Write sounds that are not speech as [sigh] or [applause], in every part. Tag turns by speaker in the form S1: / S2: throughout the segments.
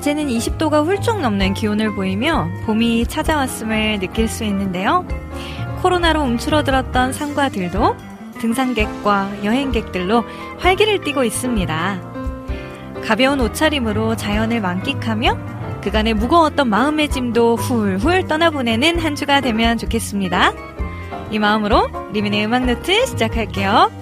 S1: 낮에는 20도가 훌쩍 넘는 기온을 보이며 봄이 찾아왔음을 느낄 수 있는데요. 코로나로 움츠러들었던 상가들도 등산객과 여행객들로 활기를 띠고 있습니다. 가벼운 옷차림으로 자연을 만끽하며 그간의 무거웠던 마음의 짐도 훌훌 떠나보내는 한 주가 되면 좋겠습니다. 이 마음으로 리민의 음악 노트 시작할게요.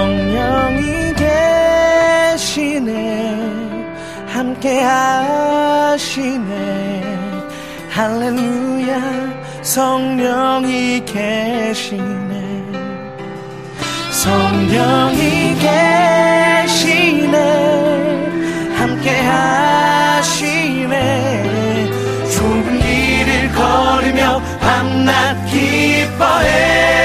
S2: 성령이 계시네. 함께 하시네. 할렐루야. 성령이 계시네. 성령이 계시네. 함께 하시네. 좁은 길을 걸으며 밤낮 기뻐해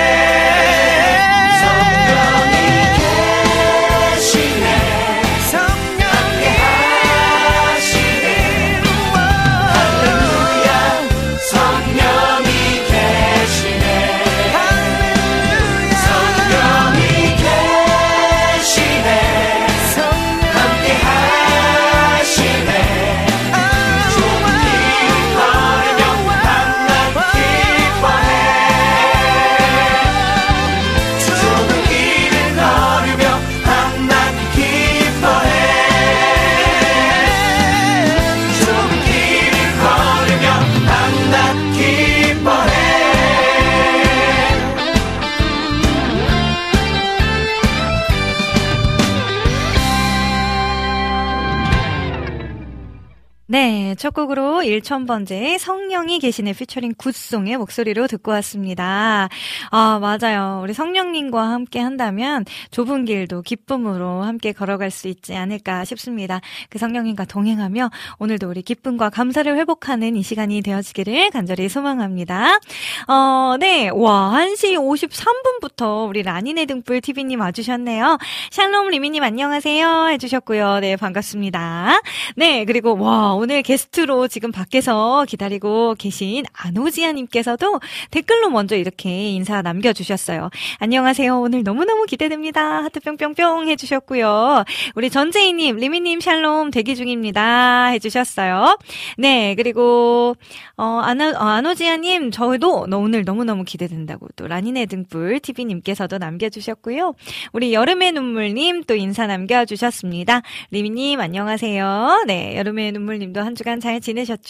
S3: 네, 첫 곡으로 1천번째 성령이 계시네 피처링 굿송의 목소리로 듣고 왔습니다. 아, 맞아요. 우리 성령님과 함께 한다면 좁은 길도 기쁨으로 함께 걸어갈 수 있지 않을까 싶습니다. 그 성령님과 동행하며 오늘도 우리 기쁨과 감사를 회복하는 이 시간이 되어지기를 간절히 소망합니다. 어, 네. 와, 1시 53분부터 우리 라니네 등불 TV님 와주셨네요. 샬롬 리미님 안녕하세요. 해주셨고요. 네, 반갑습니다. 네, 그리고 와, 오늘 게스트로 지금 밖에서 기다리고 계신 안오지아님께서도 댓글로 먼저 이렇게 인사 남겨주셨어요. 안녕하세요. 오늘 너무너무 기대됩니다. 하트 뿅뿅뿅 해주셨고요. 우리 전재희님, 리미님 샬롬 대기 중입니다. 해주셨어요. 네, 그리고, 어, 안오, 어, 안오지아님, 저도 오늘 너무너무 기대된다고 또 라니네 등불 TV님께서도 남겨주셨고요. 우리 여름의 눈물님 또 인사 남겨주셨습니다. 리미님, 안녕하세요. 네, 여름의 눈물님 님도 한 주간 잘 지내셨죠?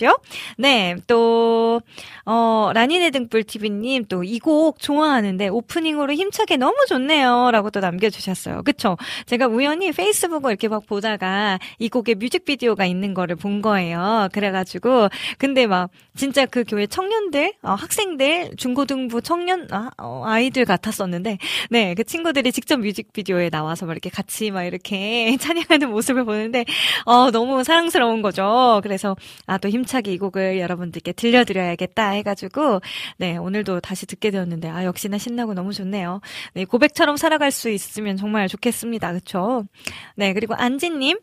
S3: 네, 또, 어, 라니네 등불 TV님 또 이 곡 좋아하는데 오프닝으로 힘차게 너무 좋네요. 라고 또 남겨주셨어요. 그쵸? 제가 우연히 페이스북을 이렇게 막 보다가 이 곡의 뮤직비디오가 있는 거를 본 거예요. 그래가지고, 근데 막, 진짜 그 교회 청년들, 어, 학생들, 중고등부 청년, 아, 어, 아이들 같았었는데, 네, 그 친구들이 직접 뮤직비디오에 나와서 막 이렇게 같이 막 이렇게 [laughs] 찬양하는 모습을 보는데, 어, 너무 사랑스러운 거죠. 그래서 아 또 힘차게 이 곡을 여러분들께 들려드려야겠다 해가지고 네 오늘도 다시 듣게 되었는데 아 역시나 신나고 너무 좋네요. 네 고백처럼 살아갈 수 있으면 정말 좋겠습니다. 그렇죠? 네 그리고 안지님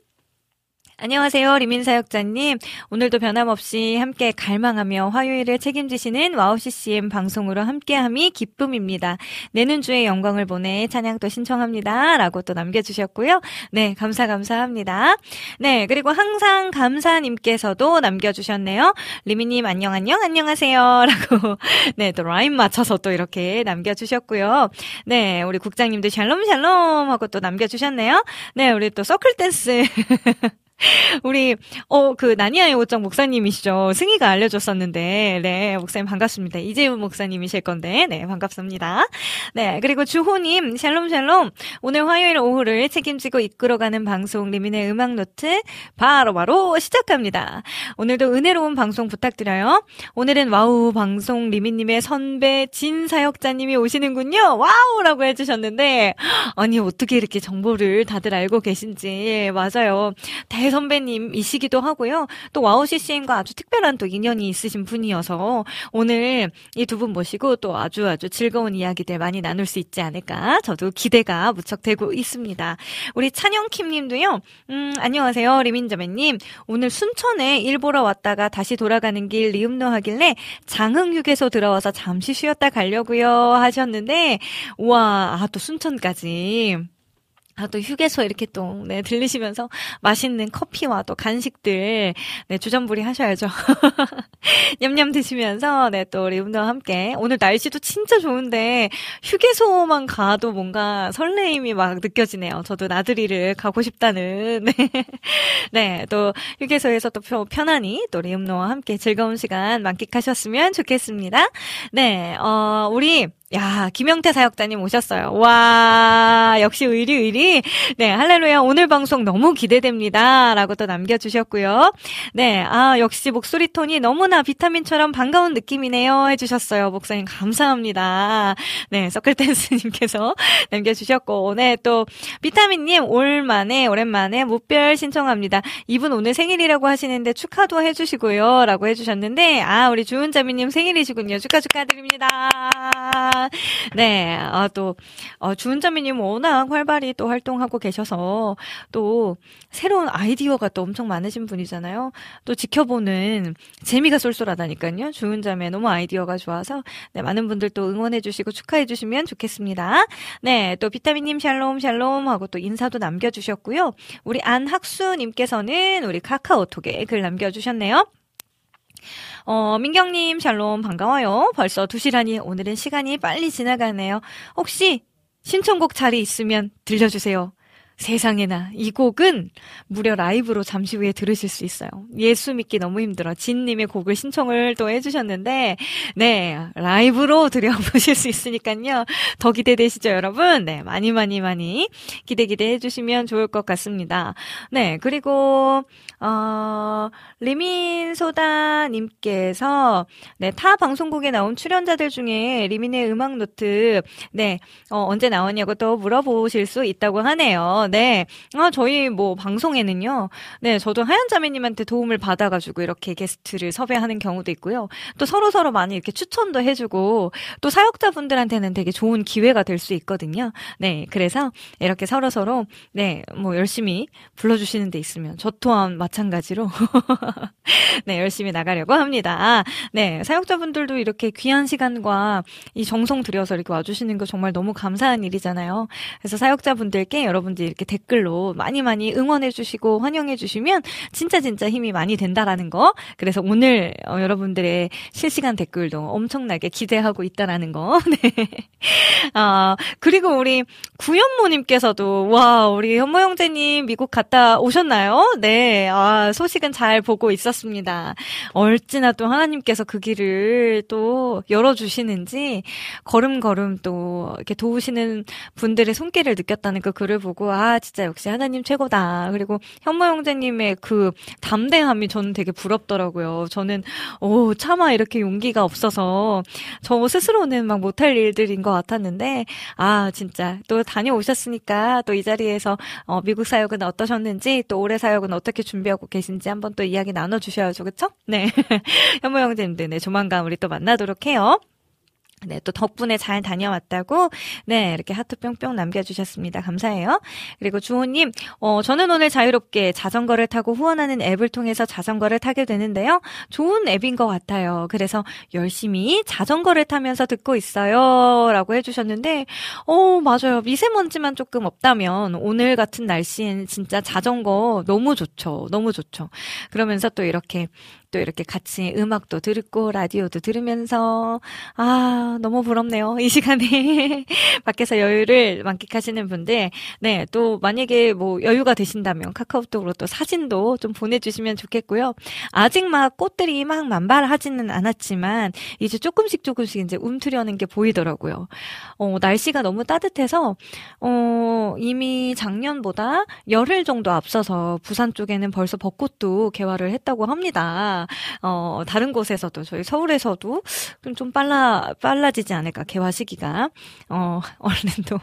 S3: 안녕하세요. 리민사역자님. 오늘도 변함없이 함께 갈망하며 화요일을 책임지시는 와우 CCM 방송으로 함께함이 기쁨입니다. 내는 주의 영광을 보내 찬양도 신청합니다. 라고 또 남겨주셨고요. 네, 감사, 감사합니다. 네, 그리고 항상 감사님께서도 남겨주셨네요. 리미님, 안녕, 안녕, 안녕하세요. [laughs] 라고, 네, 또 라임 맞춰서 또 이렇게 남겨주셨고요. 네, 우리 국장님도 샬롬, 샬롬 하고 또 남겨주셨네요. 네, 우리 또 서클댄스. [laughs] [laughs] 우리 어 그 나니아의 옷장 목사님이시죠. 승희가 알려줬었는데 네 목사님 반갑습니다. 이재훈 목사님이실 건데 네 반갑습니다. 네 그리고 주호님 샬롬 샬롬 오늘 화요일 오후를 책임지고 이끌어가는 방송 리민의 음악 노트 바로 바로 시작합니다. 오늘도 은혜로운 방송 부탁드려요. 오늘은 와우 방송 리민님의 선배 진 사역자님이 오시는군요. 와우라고 해주셨는데 아니 어떻게 이렇게 정보를 다들 알고 계신지 맞아요. 대 선배님이시기도 하고요. 또 와우 CCM과 아주 특별한 또 인연이 있으신 분이어서 오늘 이 두 분 모시고 또 아주 아주 즐거운 이야기들 많이 나눌 수 있지 않을까 저도 기대가 무척 되고 있습니다. 우리 찬영킴 님도요. 음, 안녕하세요. 리민자매님. 오늘 순천에 일 보러 왔다가 다시 돌아가는 길 리음노 하길래 장흥휴게소 들어와서 잠시 쉬었다 가려고요 하셨는데 와, 아, 또 순천까지 아, 또 휴게소 이렇게 또, 네, 들리시면서 맛있는 커피와 또 간식들, 네, 주전부리 하셔야죠. [laughs] 냠냠 드시면서, 네, 또 우리 분들와 함께. 오늘 날씨도 진짜 좋은데, 휴게소만 가도 뭔가 설레임이 막 느껴지네요. 저도 나들이를 가고 싶다는, 네. [laughs] 네, 또 휴게소에서 또 편안히 또 리음노와 함께 즐거운 시간 만끽하셨으면 좋겠습니다. 네, 어, 우리 야, 김영태 사역자님 오셨어요. 와, 역시 의리 의리. 네, 할렐루야. 오늘 방송 너무 기대됩니다. 라고 또 남겨주셨고요. 네, 아, 역시 목소리 톤이 너무나 비타민처럼 반가운 느낌이네요. 해주셨어요. 목사님 감사합니다. 네, 서클댄스님께서 [laughs] 남겨주셨고, 네, 또, 비타민님 올 만에, 오랜만에 무별 신청합니다. 이분 오늘 생일이라고 하시는데 축하도 해주시고요. 라고 해주셨는데, 아, 우리 주은자매님 생일이시군요. 축하 축하드립니다. 네, 아, 또, 어, 주은자매님 워낙 활발히 또 활동하고 계셔서 또 새로운 아이디어가 또 엄청 많으신 분이잖아요. 또 지켜보는 재미가 쏠쏠하다니까요. 주은자매 너무 아이디어가 좋아서 네, 많은 분들 또 응원해주시고 축하해주시면 좋겠습니다. 네, 또 비타민님 샬롬 샬롬 하고 또 인사도 남겨주셨고요. 우리 안학수님께서는 우리 카카오톡에 글 남겨주셨네요. 어, 민경님, 샬롬, 반가워요. 벌써 2시라니 오늘은 시간이 빨리 지나가네요. 혹시 신청곡 자리 있으면 들려주세요. 세상에나 이 곡은 무려 라이브로 잠시 후에 들으실 수 있어요. 예수 믿기 너무 힘들어. 진님의 곡을 신청을 또 해주셨는데, 네, 라이브로 들여보실 수 있으니까요. 더 기대되시죠, 여러분? 네, 많이 많이 많이 기대 기대 해 주시면 좋을 것 같습니다. 네, 그리고, 어, 리민소다님께서, 네, 타 방송국에 나온 출연자들 중에 리민의 음악 노트, 네, 어, 언제 나왔냐고 또 물어보실 수 있다고 하네요. 네. 아, 저희 뭐 방송에는요. 네, 저도 하얀 자매님한테 도움을 받아가지고 이렇게 게스트를 섭외하는 경우도 있고요. 또 서로 서로 많이 이렇게 추천도 해주고 또 사역자분들한테는 되게 좋은 기회가 될 수 있거든요. 네. 그래서 이렇게 서로 서로 네, 뭐 열심히 불러주시는 데 있으면 저 또한 마찬가지로 [laughs] 네, 열심히 나가려고 합니다. 네, 사역자분들도 이렇게 귀한 시간과 이 정성 들여서 이렇게 와주시는 거 정말 너무 감사한 일이잖아요. 그래서 사역자분들께 여러분들이 이렇게 댓글로 많이 많이 응원해주시고 환영해주시면 진짜 진짜 힘이 많이 된다라는 거. 그래서 오늘 어, 여러분들의 실시간 댓글도 엄청나게 기대하고 있다라는 거. [laughs] 네. 아, 그리고 우리 구현모님께서도 와, 우리 현모 형제님 미국 갔다 오셨나요? 네. 아, 소식은 잘 보고 있었습니다. 얼찌나 또 하나님께서 그 길을 또 열어주시는지 걸음걸음 또 이렇게 도우시는 분들의 손길을 느꼈다는 그 글을 보고 아, 진짜 역시 하나님 최고다. 그리고 현모 형제님의 그 담대함이 저는 되게 부럽더라고요. 저는 오, 차마 이렇게 용기가 없어서 저 스스로는 막 못할 일들인 것 같았는데 아, 진짜 또 다녀오셨으니까 또 이 자리에서 어, 미국 사역은 어떠셨는지 또 올해 사역은 어떻게 준비하고 계신지 한번 또 이야기 나눠 주셔야죠. 그쵸? 네. [laughs] 현모 형제님들 네, 조만간 우리 또 만나도록 해요. 네, 또 덕분에 잘 다녀왔다고, 네, 이렇게 하트 뿅뿅 남겨주셨습니다. 감사해요. 그리고 주호님, 어, 저는 오늘 자유롭게 자전거를 타고 후원하는 앱을 통해서 자전거를 타게 되는데요. 좋은 앱인 것 같아요. 그래서 열심히 자전거를 타면서 듣고 있어요. 라고 해주셨는데, 어, 맞아요. 미세먼지만 조금 없다면, 오늘 같은 날씨엔 진짜 자전거 너무 좋죠. 너무 좋죠. 그러면서 또 이렇게 또 이렇게 같이 음악도 듣고 라디오도 들으면서 아 너무 부럽네요 이 시간에 [laughs] 밖에서 여유를 만끽하시는 분들. 네 또 만약에 뭐 여유가 되신다면 카카오톡으로 또 사진도 좀 보내주시면 좋겠고요. 아직 막 꽃들이 막 만발하지는 않았지만 이제 조금씩 조금씩 이제 움트려는 게 보이더라고요. 어 날씨가 너무 따뜻해서 어 이미 작년보다 열흘 정도 앞서서 부산 쪽에는 벌써 벚꽃도 개화를 했다고 합니다. 어, 다른 곳에서도 저희 서울에서도 좀, 좀 빨라, 빨라지지 않을까, 개화 시기가. 어, 얼른 또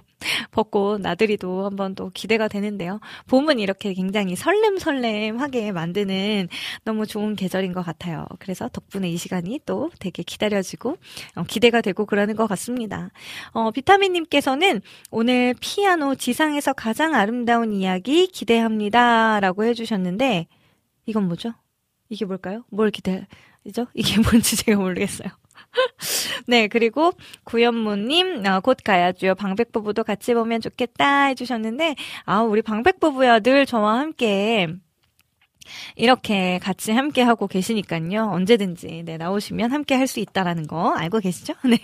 S3: 벚꽃 나들이도 한번 또 기대가 되는데요. 봄은 이렇게 굉장히 설렘설렘하게 만드는 너무 좋은 계절인 것 같아요. 그래서 덕분에 이 시간이 또 되게 기다려지고, 어, 기대가 되고 그러는 것 같습니다. 어, 비타민님께서는 오늘 피아노 지상에서 가장 아름다운 이야기 기대합니다. 라고 해주셨는데, 이건 뭐죠? 이게 뭘까요? 뭘 기대하죠? [laughs] 이게 뭔지 제가 모르겠어요. [laughs] 네, 그리고 구연무님, 어, 곧 가야죠. 방백부부도 같이 보면 좋겠다 해주셨는데, 아, 우리 방백부부야 늘 저와 함께 이렇게 같이 함께 하고 계시니까요. 언제든지 네, 나오시면 함께 할 수 있다라는 거 알고 계시죠? [laughs] 네.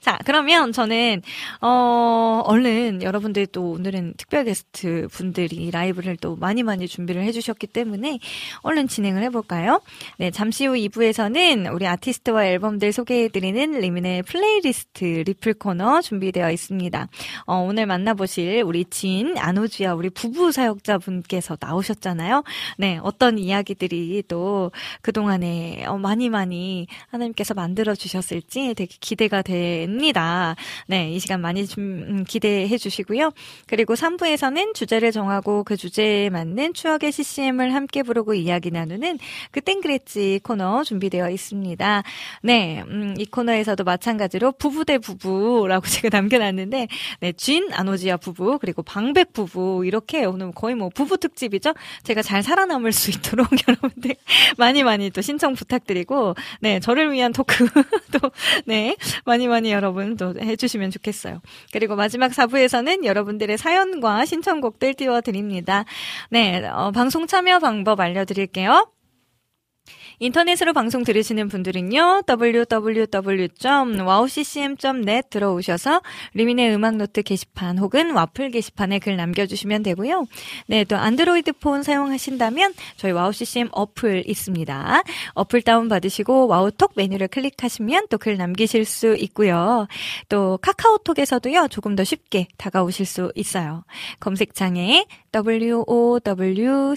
S3: 자, 그러면 저는 어 얼른 여러분들 또 오늘은 특별 게스트 분들이 라이브를 또 많이 많이 준비를 해 주셨기 때문에 얼른 진행을 해 볼까요? 네, 잠시 후 2부에서는 우리 아티스트와 앨범들 소개해 드리는 리민의 플레이리스트 리플 코너 준비되어 있습니다. 어, 오늘 만나 보실 우리 진 안호주야 우리 부부 사역자분께서 나오셨잖아요. 네, 어떤 이야기들이 또 그동안에 어, 많이 많이 하나님께서 만들어 주셨을지 되게 기대가 됩니다. 네, 이 시간 많이 좀 음, 기대해 주시고요. 그리고 3부에서는 주제를 정하고 그 주제에 맞는 추억의 CCM을 함께 부르고 이야기 나누는 그 땡그레지 코너 준비되어 있습니다. 네, 음, 이 코너에서도 마찬가지로 부부 대 부부라고 [laughs] 제가 남겨놨는데, 네, 쥔 아노지아 부부 그리고 방백 부부 이렇게 오늘 거의 뭐 부부 특집이죠. 제가 잘 살아남을 살아남을 수 있도록 [laughs] 여러분들 많이 많이 또 신청 부탁드리고 네 저를 위한 토크 [laughs] 또네 많이 많이 여러분 또 해주시면 좋겠어요. 그리고 마지막 4부에서는 여러분들의 사연과 신청곡들 띄워드립니다. 네 어, 방송 참여 방법 알려드릴게요. 인터넷으로 방송 들으시는 분들은요, www.wowccm.net 들어오셔서 리민의 음악노트 게시판 혹은 와플 게시판에 글 남겨주시면 되고요. 네, 또 안드로이드 폰 사용하신다면 저희 와우CCM 어플 있습니다. 어플 다운받으시고 와우톡 메뉴를 클릭하시면 또 글 남기실 수 있고요. 또 카카오톡에서도요, 조금 더 쉽게 다가오실 수 있어요. 검색창에 WOWCCM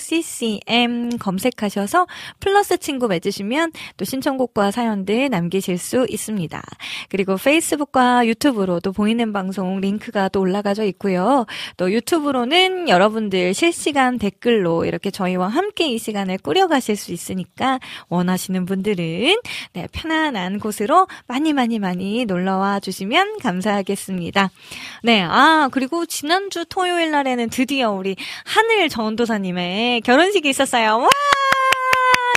S3: 검색하셔서 플러스 친구 맺으시면 또 신청곡과 사연들 남기실 수 있습니다. 그리고 페이스북과 유튜브로도 보이는 방송 링크가 또 올라가져 있고요. 또 유튜브로는 여러분들 실시간 댓글로 이렇게 저희와 함께 이 시간을 꾸려가실 수 있으니까 원하시는 분들은 네, 편안한 곳으로 많이 많이 많이 놀러와 주시면 감사하겠습니다. 네, 아, 그리고 지난주 토요일 날에는 드디어 우리 하늘 전도사님의 결혼식이 있었어요. 와!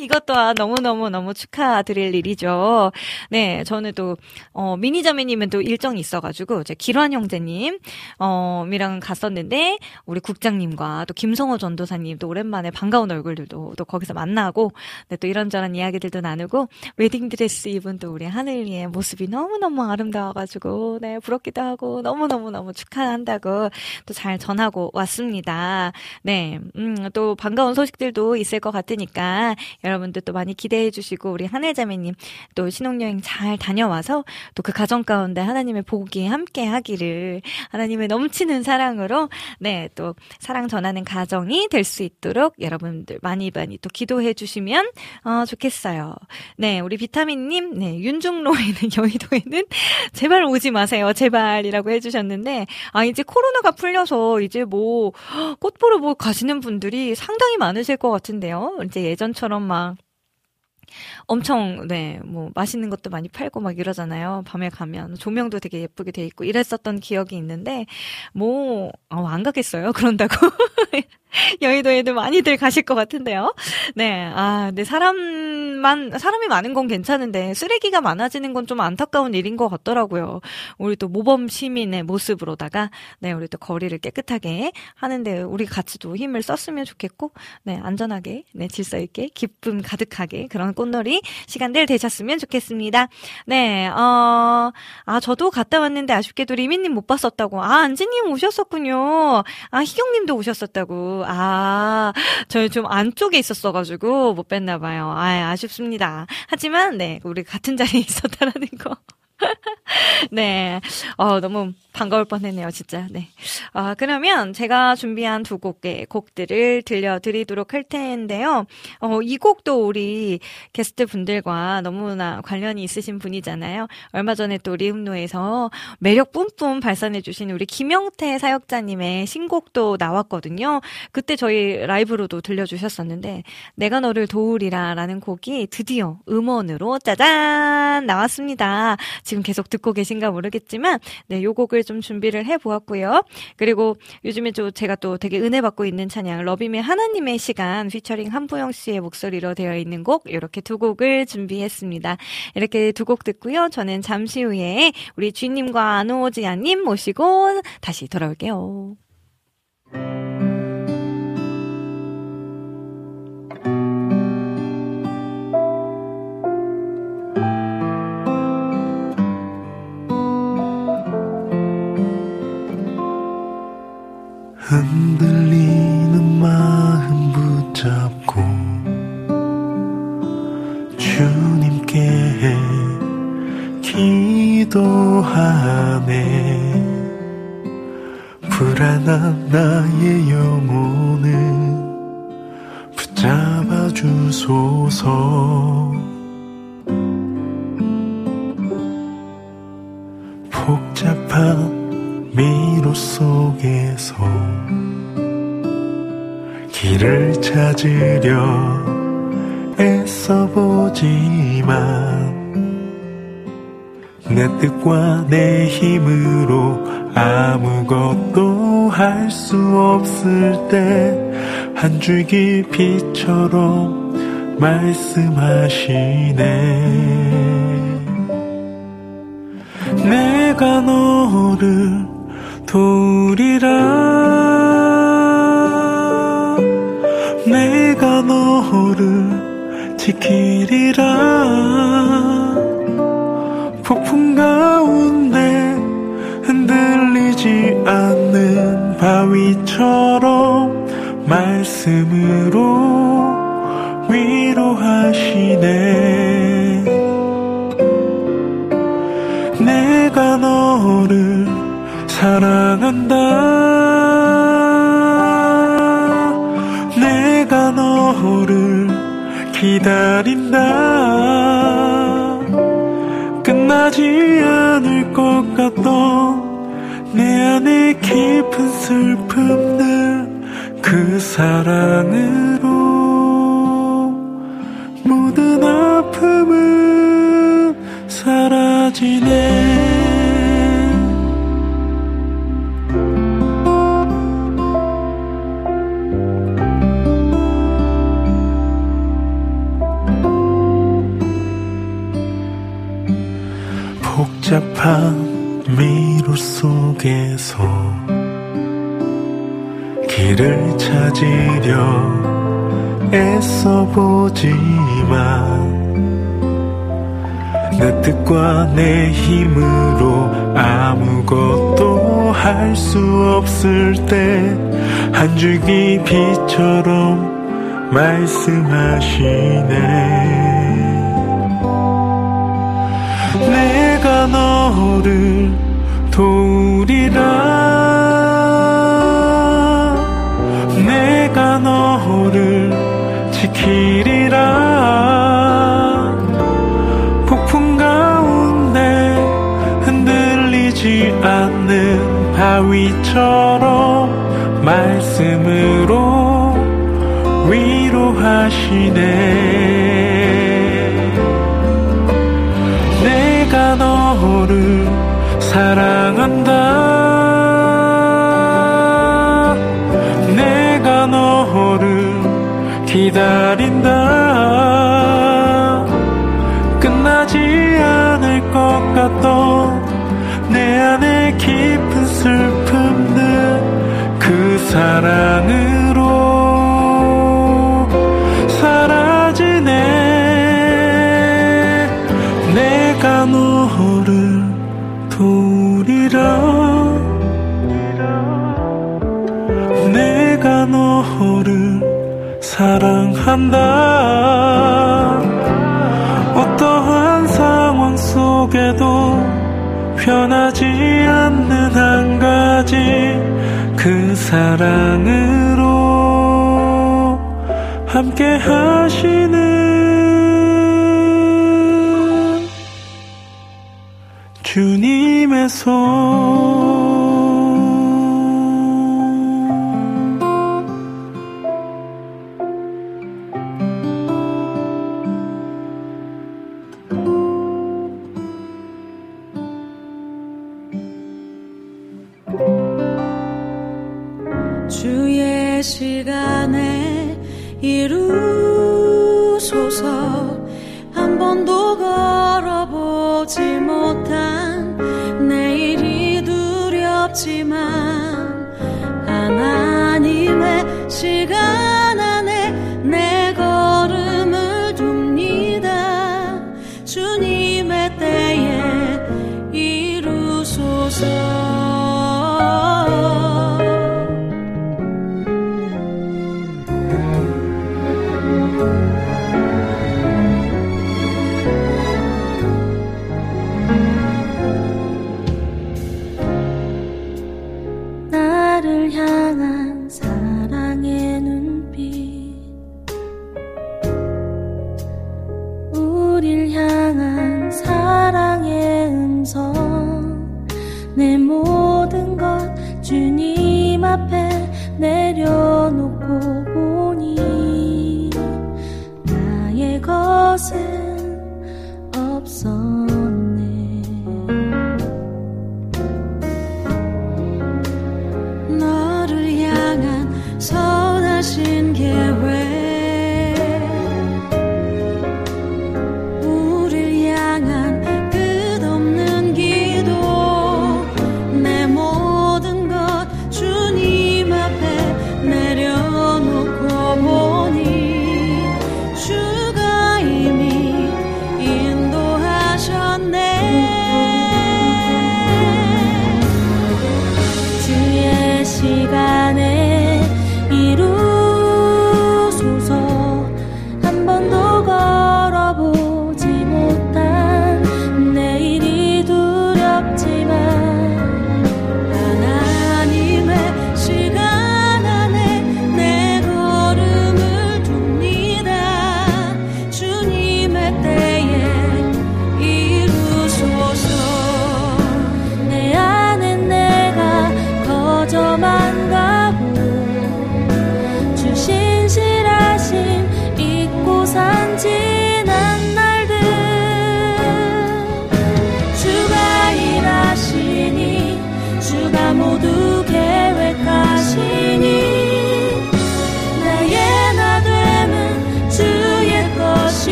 S3: 이것 또한 너무너무너무 축하드릴 일이죠. 네, 저는 또, 어, 미니저미님은 또 일정이 있어가지고, 제 기란 형제님, 어, 이랑 갔었는데, 우리 국장님과 또 김성호 전도사님 또 오랜만에 반가운 얼굴들도 또 거기서 만나고, 네, 또 이런저런 이야기들도 나누고, 웨딩드레스 입은 또 우리 하늘이의 모습이 너무너무 아름다워가지고, 네, 부럽기도 하고, 너무너무너무 축하한다고 또 잘 전하고 왔습니다. 네, 음, 또 반가운 소식들도 있을 것 같으니까, 여러분들 또 많이 기대해 주시고 우리 하늘자매님 또 신혼여행 잘 다녀와서 또 그 가정 가운데 하나님의 복이 함께 하기를 하나님의 넘치는 사랑으로 네 또 사랑 전하는 가정이 될 수 있도록 여러분들 많이 많이 또 기도해 주시면 어, 좋겠어요. 네 우리 비타민님 네 윤중로에는 [laughs] 여의도에는 제발 오지 마세요 제발이라고 해주셨는데 아 이제 코로나가 풀려서 이제 뭐 꽃 보러 뭐 가시는 분들이 상당히 많으실 것 같은데요. 이제 예전처럼 막 엄청 네 뭐 맛있는 것도 많이 팔고 막 이러잖아요. 밤에 가면 조명도 되게 예쁘게 돼 있고 이랬었던 기억이 있는데 뭐안 어, 가겠어요. [laughs] 그런다고 [laughs] 여의도에도 많이들 가실 것 같은데요. 네, 아, 근데 사람만, 사람이 많은 건 괜찮은데, 쓰레기가 많아지는 건 좀 안타까운 일인 것 같더라고요. 우리 또 모범 시민의 모습으로다가, 네, 우리 또 거리를 깨끗하게 하는데, 우리 같이 도 힘을 썼으면 좋겠고, 네, 안전하게, 네, 질서 있게, 기쁨 가득하게, 그런 꽃놀이 시간들 되셨으면 좋겠습니다. 네, 어, 아, 저도 갔다 왔는데 아쉽게도 리미님 못 봤었다고. 아, 안지님 오셨었군요. 아, 희경님도 오셨었다고. 아, 저희 좀 안쪽에 있었어가지고 못 뵀나 봐요. 아, 아쉽습니다. 하지만 네, 우리 같은 자리에 [laughs] 있었다라는 거. [laughs] 네. 어, 너무 반가울 뻔했네요, 진짜. 네. 아, 그러면 제가 준비한 두 곡의 곡들을 들려드리도록 할 텐데요. 어, 이 곡도 우리 게스트 분들과 너무나 관련이 있으신 분이잖아요. 얼마 전에 또 리음노에서 매력 뿜뿜 발산해주신 우리 김영태 사역자님의 신곡도 나왔거든요. 그때 저희 라이브로도 들려주셨었는데, 내가 너를 도우리라 라는 곡이 드디어 음원으로 짜잔! 나왔습니다. 지금 계속 듣고 계신가 모르겠지만, 네, 요 곡을 좀 준비를 해 보았고요. 그리고 요즘에 좀 제가 또 되게 은혜 받고 있는 찬양, 러비의 하나님의 시간, 피처링 한보영 씨의 목소리로 되어 있는 곡, 이렇게 두 곡을 준비했습니다. 이렇게 두 곡 듣고요. 저는 잠시 후에 우리 주님과 안오지아님 모시고 다시 돌아올게요.
S4: 흔들리는 마음 붙잡고 주님께 기도하네. 불안한 나의 영혼을 붙잡아 주소서. 복잡한 미로 속에서 길을 찾으려 애써보지만 내 뜻과 내 힘으로 아무것도 할 수 없을 때 한 줄기 빛처럼 말씀하시네. 내가 너를 도리라 내가 너를 지키리라. 폭풍 가운데 흔들리지 않는 바위처럼 말씀으로 위로하시네 한다. 내가 너를 기다린다. 끝나지 않을 것 같던 내 안에 깊은 슬픔들 그 사랑으 복잡한 미로 속에서 길을 찾으려 애써 보지만 내 뜻과 내 힘으로 아무것도 할 수 없을 때 한 줄기 빛처럼 말씀하시네 너를 도우리라. 내가 너를 지키리라. 폭풍 가운데 흔들리지 않는 바위처럼 말씀으로 위로하시네 기다린다 사랑한다. 어떠한 상황 속에도 변하지 않는 한 가지 그 사랑으로 함께 하시는 주님의 손
S1: 시간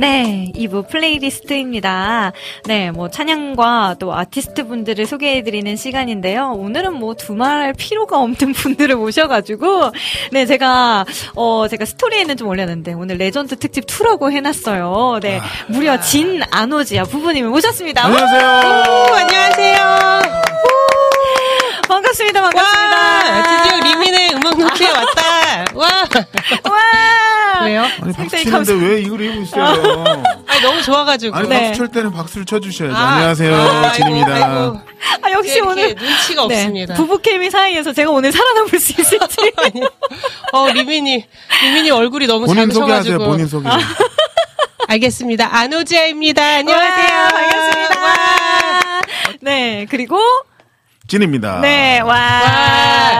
S3: 네, 2부 플레이리스트입니다. 네, 뭐 찬양과 또 아티스트 분들을 소개해드리는 시간인데요. 오늘은 뭐 두말할 필요가 없는 [laughs] 분들을 모셔가지고, 네, 제가, 어, 제가 스토리에는 좀 올렸는데, 오늘 레전드 특집 2라고 해놨어요. 네, 아. 무려 진 아노지아 부부님을 모셨습니다.
S5: 안녕하세요. 오,
S3: 안녕하세요. 오, 반갑습니다, 반갑습니다.
S6: 와, 드디어 리민의 음악 노트에 왔다. 와.
S3: 와.
S6: 왜요?
S5: 아니 박수 치는데 왜 이걸 입고 있어요?
S6: 아니 너무 좋아가지고.
S5: 아니 네. 박수 칠 때는 박수를 쳐주셔야죠. 아, 안녕하세요, 아, 진입니다. 아이고,
S3: 아 역시 오늘
S6: 눈치가 네, 없습니다.
S3: 부부 케미 사이에서 제가 오늘 살아남을 수 있을지. [laughs]
S6: 어 리민이 리민이 얼굴이 너무
S5: 본인 소개하세요. 본인 소개. 아. [laughs]
S6: 알겠습니다. 안오지아입니다. 안녕하세요.
S3: 반갑습니다. 와. 네 그리고
S5: 진입니다.
S3: 네, 와. 와